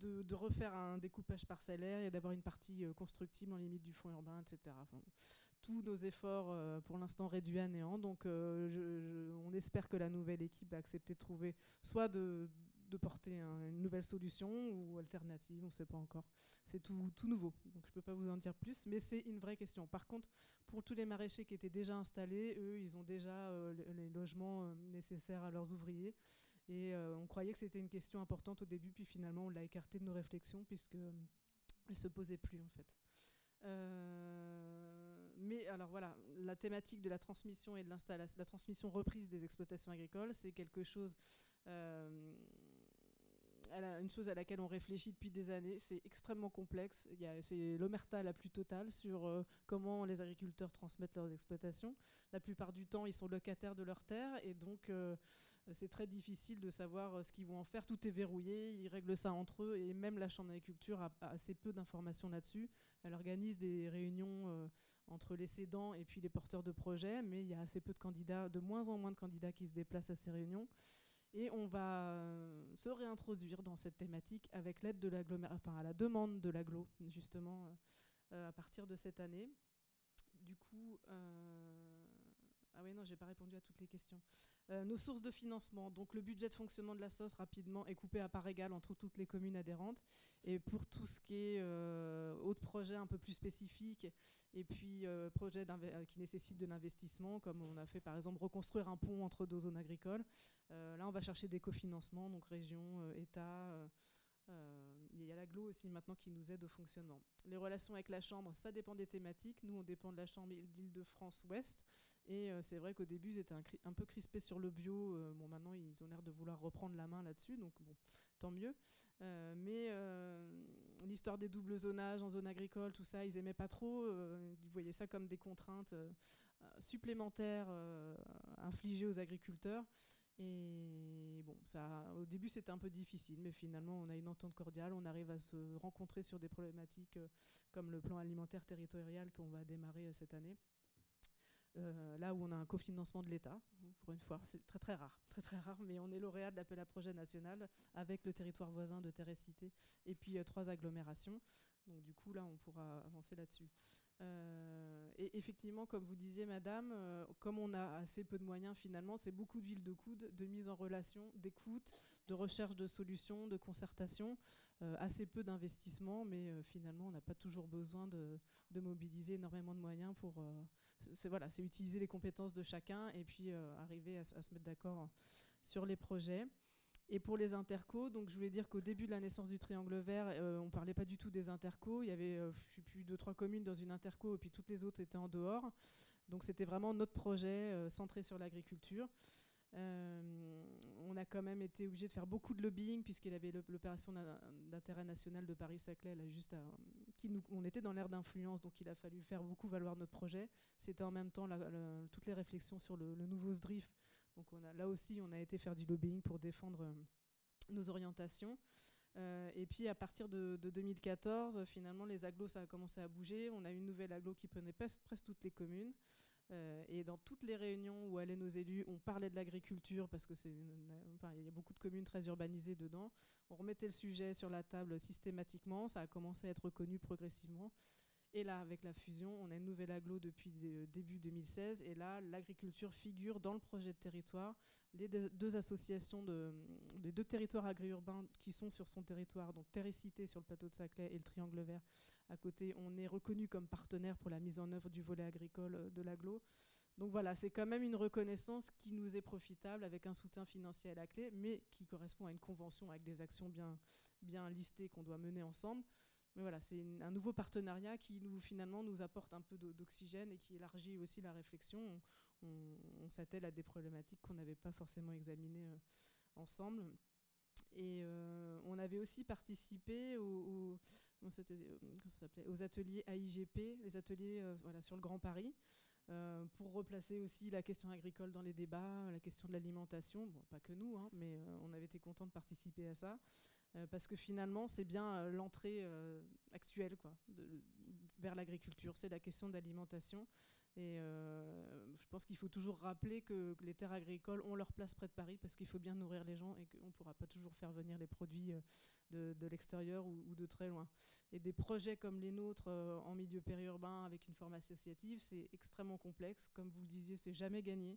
de, refaire un découpage parcellaire et d'avoir une partie euh, constructible en limite du fonds urbain, etc. tous nos efforts euh, pour l'instant réduits à néant. Donc on espère que la nouvelle équipe va accepter de trouver soit de, de porter une nouvelle solution ou alternative, on ne sait pas encore. C'est tout, nouveau, donc je ne peux pas vous en dire plus, mais c'est une vraie question. Par contre, pour tous les maraîchers qui étaient déjà installés, eux, ils ont déjà euh, les logements euh, nécessaires à leurs ouvriers. Et euh, on croyait que c'était une question importante au début, puis finalement on l'a écarté de nos réflexions puisque elle se posait plus en fait. mais alors voilà, la thématique de la transmission et de l'installation, la transmission reprise des exploitations agricoles, c'est quelque chose une chose à laquelle on réfléchit depuis des années. C'est extrêmement complexe. C'est l'omerta la plus totale sur euh, comment les agriculteurs transmettent leurs exploitations. La plupart du temps, ils sont locataires de leurs terres et donc euh, c'est très difficile de savoir euh, ce qu'ils vont en faire. Tout est verrouillé, ils règlent ça entre eux et même la Chambre d'agriculture a, assez peu d'informations là-dessus. Elle organise des réunions entre les cédants et puis les porteurs de projets, mais il y a assez peu de candidats, de moins en moins de candidats qui se déplacent à ces réunions. Et on va euh, se réintroduire dans cette thématique avec l'aide de enfin à la demande de l'aglo, justement, euh, euh, à partir de cette année. Du coup, ah oui, non, j'ai pas répondu à toutes les questions. nos sources de financement. Donc, le budget de fonctionnement de la SOS, rapidement, est coupé à part égale entre toutes les communes adhérentes. Et pour tout ce qui est autres projets un peu plus spécifiques, et puis projets qui nécessitent de l'investissement, comme on a fait par exemple reconstruire un pont entre deux zones agricoles, euh, là, on va chercher des cofinancements, donc région, euh, État, Euh, il y a l'aglo aussi maintenant qui nous aide au fonctionnement. Les relations avec la Chambre, ça dépend des thématiques. Nous, on dépend de la Chambre d'Île-de-France-Ouest. Et euh, c'est vrai qu'au début, ils étaient un, un, peu crispés sur le bio. Euh, bon, maintenant, ils ont l'air de vouloir reprendre la main là-dessus. Donc, bon, tant mieux. Euh, mais l'histoire des doubles zonages en zone agricole, tout ça, ils aimaient pas trop. ils voyaient ça comme des contraintes supplémentaires infligées aux agriculteurs. Et bon, ça, au début, c'était un peu difficile, mais finalement, on a une entente cordiale. On arrive à se rencontrer sur des problématiques euh, comme le plan alimentaire territorial qu'on va démarrer euh, cette année. Euh, là où on a un cofinancement de l'État, pour une fois, c'est très très rare, très très rare, mais on est lauréat de l'appel à projet national avec le territoire voisin de Terre Cité et puis trois agglomérations. Donc du coup, là, on pourra avancer là-dessus. Euh, et effectivement, comme vous disiez, madame, euh, comme on a assez peu de moyens, finalement, c'est beaucoup d'huile de coude, de mise en relation, d'écoute, de recherche de solutions, de concertation, euh, assez peu d'investissement, mais finalement, on n'a pas toujours besoin de, mobiliser énormément de moyens pour. c'est voilà, c'est utiliser les compétences de chacun et puis arriver à, se mettre d'accord sur les projets. Et pour les intercos, donc je voulais dire qu'au début de la naissance du triangle vert, euh, on parlait pas du tout des intercos. Il y avait, euh, je sais plus, deux, trois communes dans une interco, et puis toutes les autres étaient en dehors. Donc c'était vraiment notre projet euh, centré sur l'agriculture. on a quand même été obligé de faire beaucoup de lobbying, puisqu'il avait l'opération d'intérêt national de Paris-Saclay, là, juste on était dans l'ère d'influence, donc il a fallu faire beaucoup valoir notre projet. C'était en même temps toutes les réflexions sur le nouveau SDRIF donc on a, là aussi, on a été faire du lobbying pour défendre euh, nos orientations. Euh, et puis à partir de, 2014, finalement, les agglos, ça a commencé à bouger. On a une nouvelle aglo qui prenait presque, toutes les communes. Euh, et dans toutes les réunions où allaient nos élus, on parlait de l'agriculture parce que c'est, il y a beaucoup de communes très urbanisées dedans. On remettait le sujet sur la table systématiquement. Ça a commencé à être reconnu progressivement. Et là, avec la fusion, on a une nouvelle aglo depuis début 2016. Et là, l'agriculture figure dans le projet de territoire. Les deux associations, les deux territoires agri-urbains qui sont sur son territoire, donc Terricité sur le plateau de Saclay et le Triangle Vert à côté, on est reconnu comme partenaire pour la mise en œuvre du volet agricole euh, de l'aglo. Donc voilà, c'est quand même une reconnaissance qui nous est profitable avec un soutien financier à la clé, mais qui correspond à une convention avec des actions bien listées qu'on doit mener ensemble. Mais voilà, c'est un nouveau partenariat qui finalement nous apporte un peu d'oxygène et qui élargit aussi la réflexion. On, s'attelle à des problématiques qu'on n'avait pas forcément examinées euh, ensemble. Et euh, on avait aussi participé aux, aux ateliers AIGP, les ateliers euh, sur le Grand Paris, pour replacer aussi la question agricole dans les débats, la question de l'alimentation. Pas que nous, hein, mais on avait été contents de participer à ça. Euh, parce que finalement, c'est bien euh, l'entrée euh, actuelle quoi, vers l'agriculture, c'est la question d'alimentation. Et je pense qu'il faut toujours rappeler que, les terres agricoles ont leur place près de Paris parce qu'il faut bien nourrir les gens et qu'on ne pourra pas toujours faire venir les produits de, l'extérieur ou, de très loin. Et des projets comme les nôtres en milieu périurbain avec une forme associative, c'est extrêmement complexe. Comme vous le disiez, c'est jamais gagné.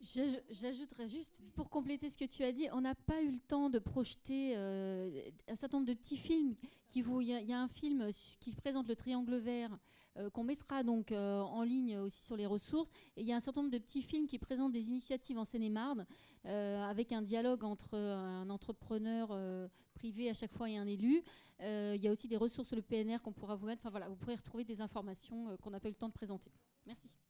J'ajouterais juste, pour compléter ce que tu as dit, on n'a pas eu le temps de projeter euh, un certain nombre de petits films. Il y, a un film qui présente le triangle vert euh, qu'on mettra donc euh, en ligne aussi sur les ressources. Et il y a un certain nombre de petits films qui présentent des initiatives en Seine-et-Marne avec un dialogue entre un entrepreneur privé à chaque fois et un élu. il y a aussi des ressources sur le PNR qu'on pourra vous mettre. Enfin voilà, vous pourrez retrouver des informations qu'on n'a pas eu le temps de présenter. Merci.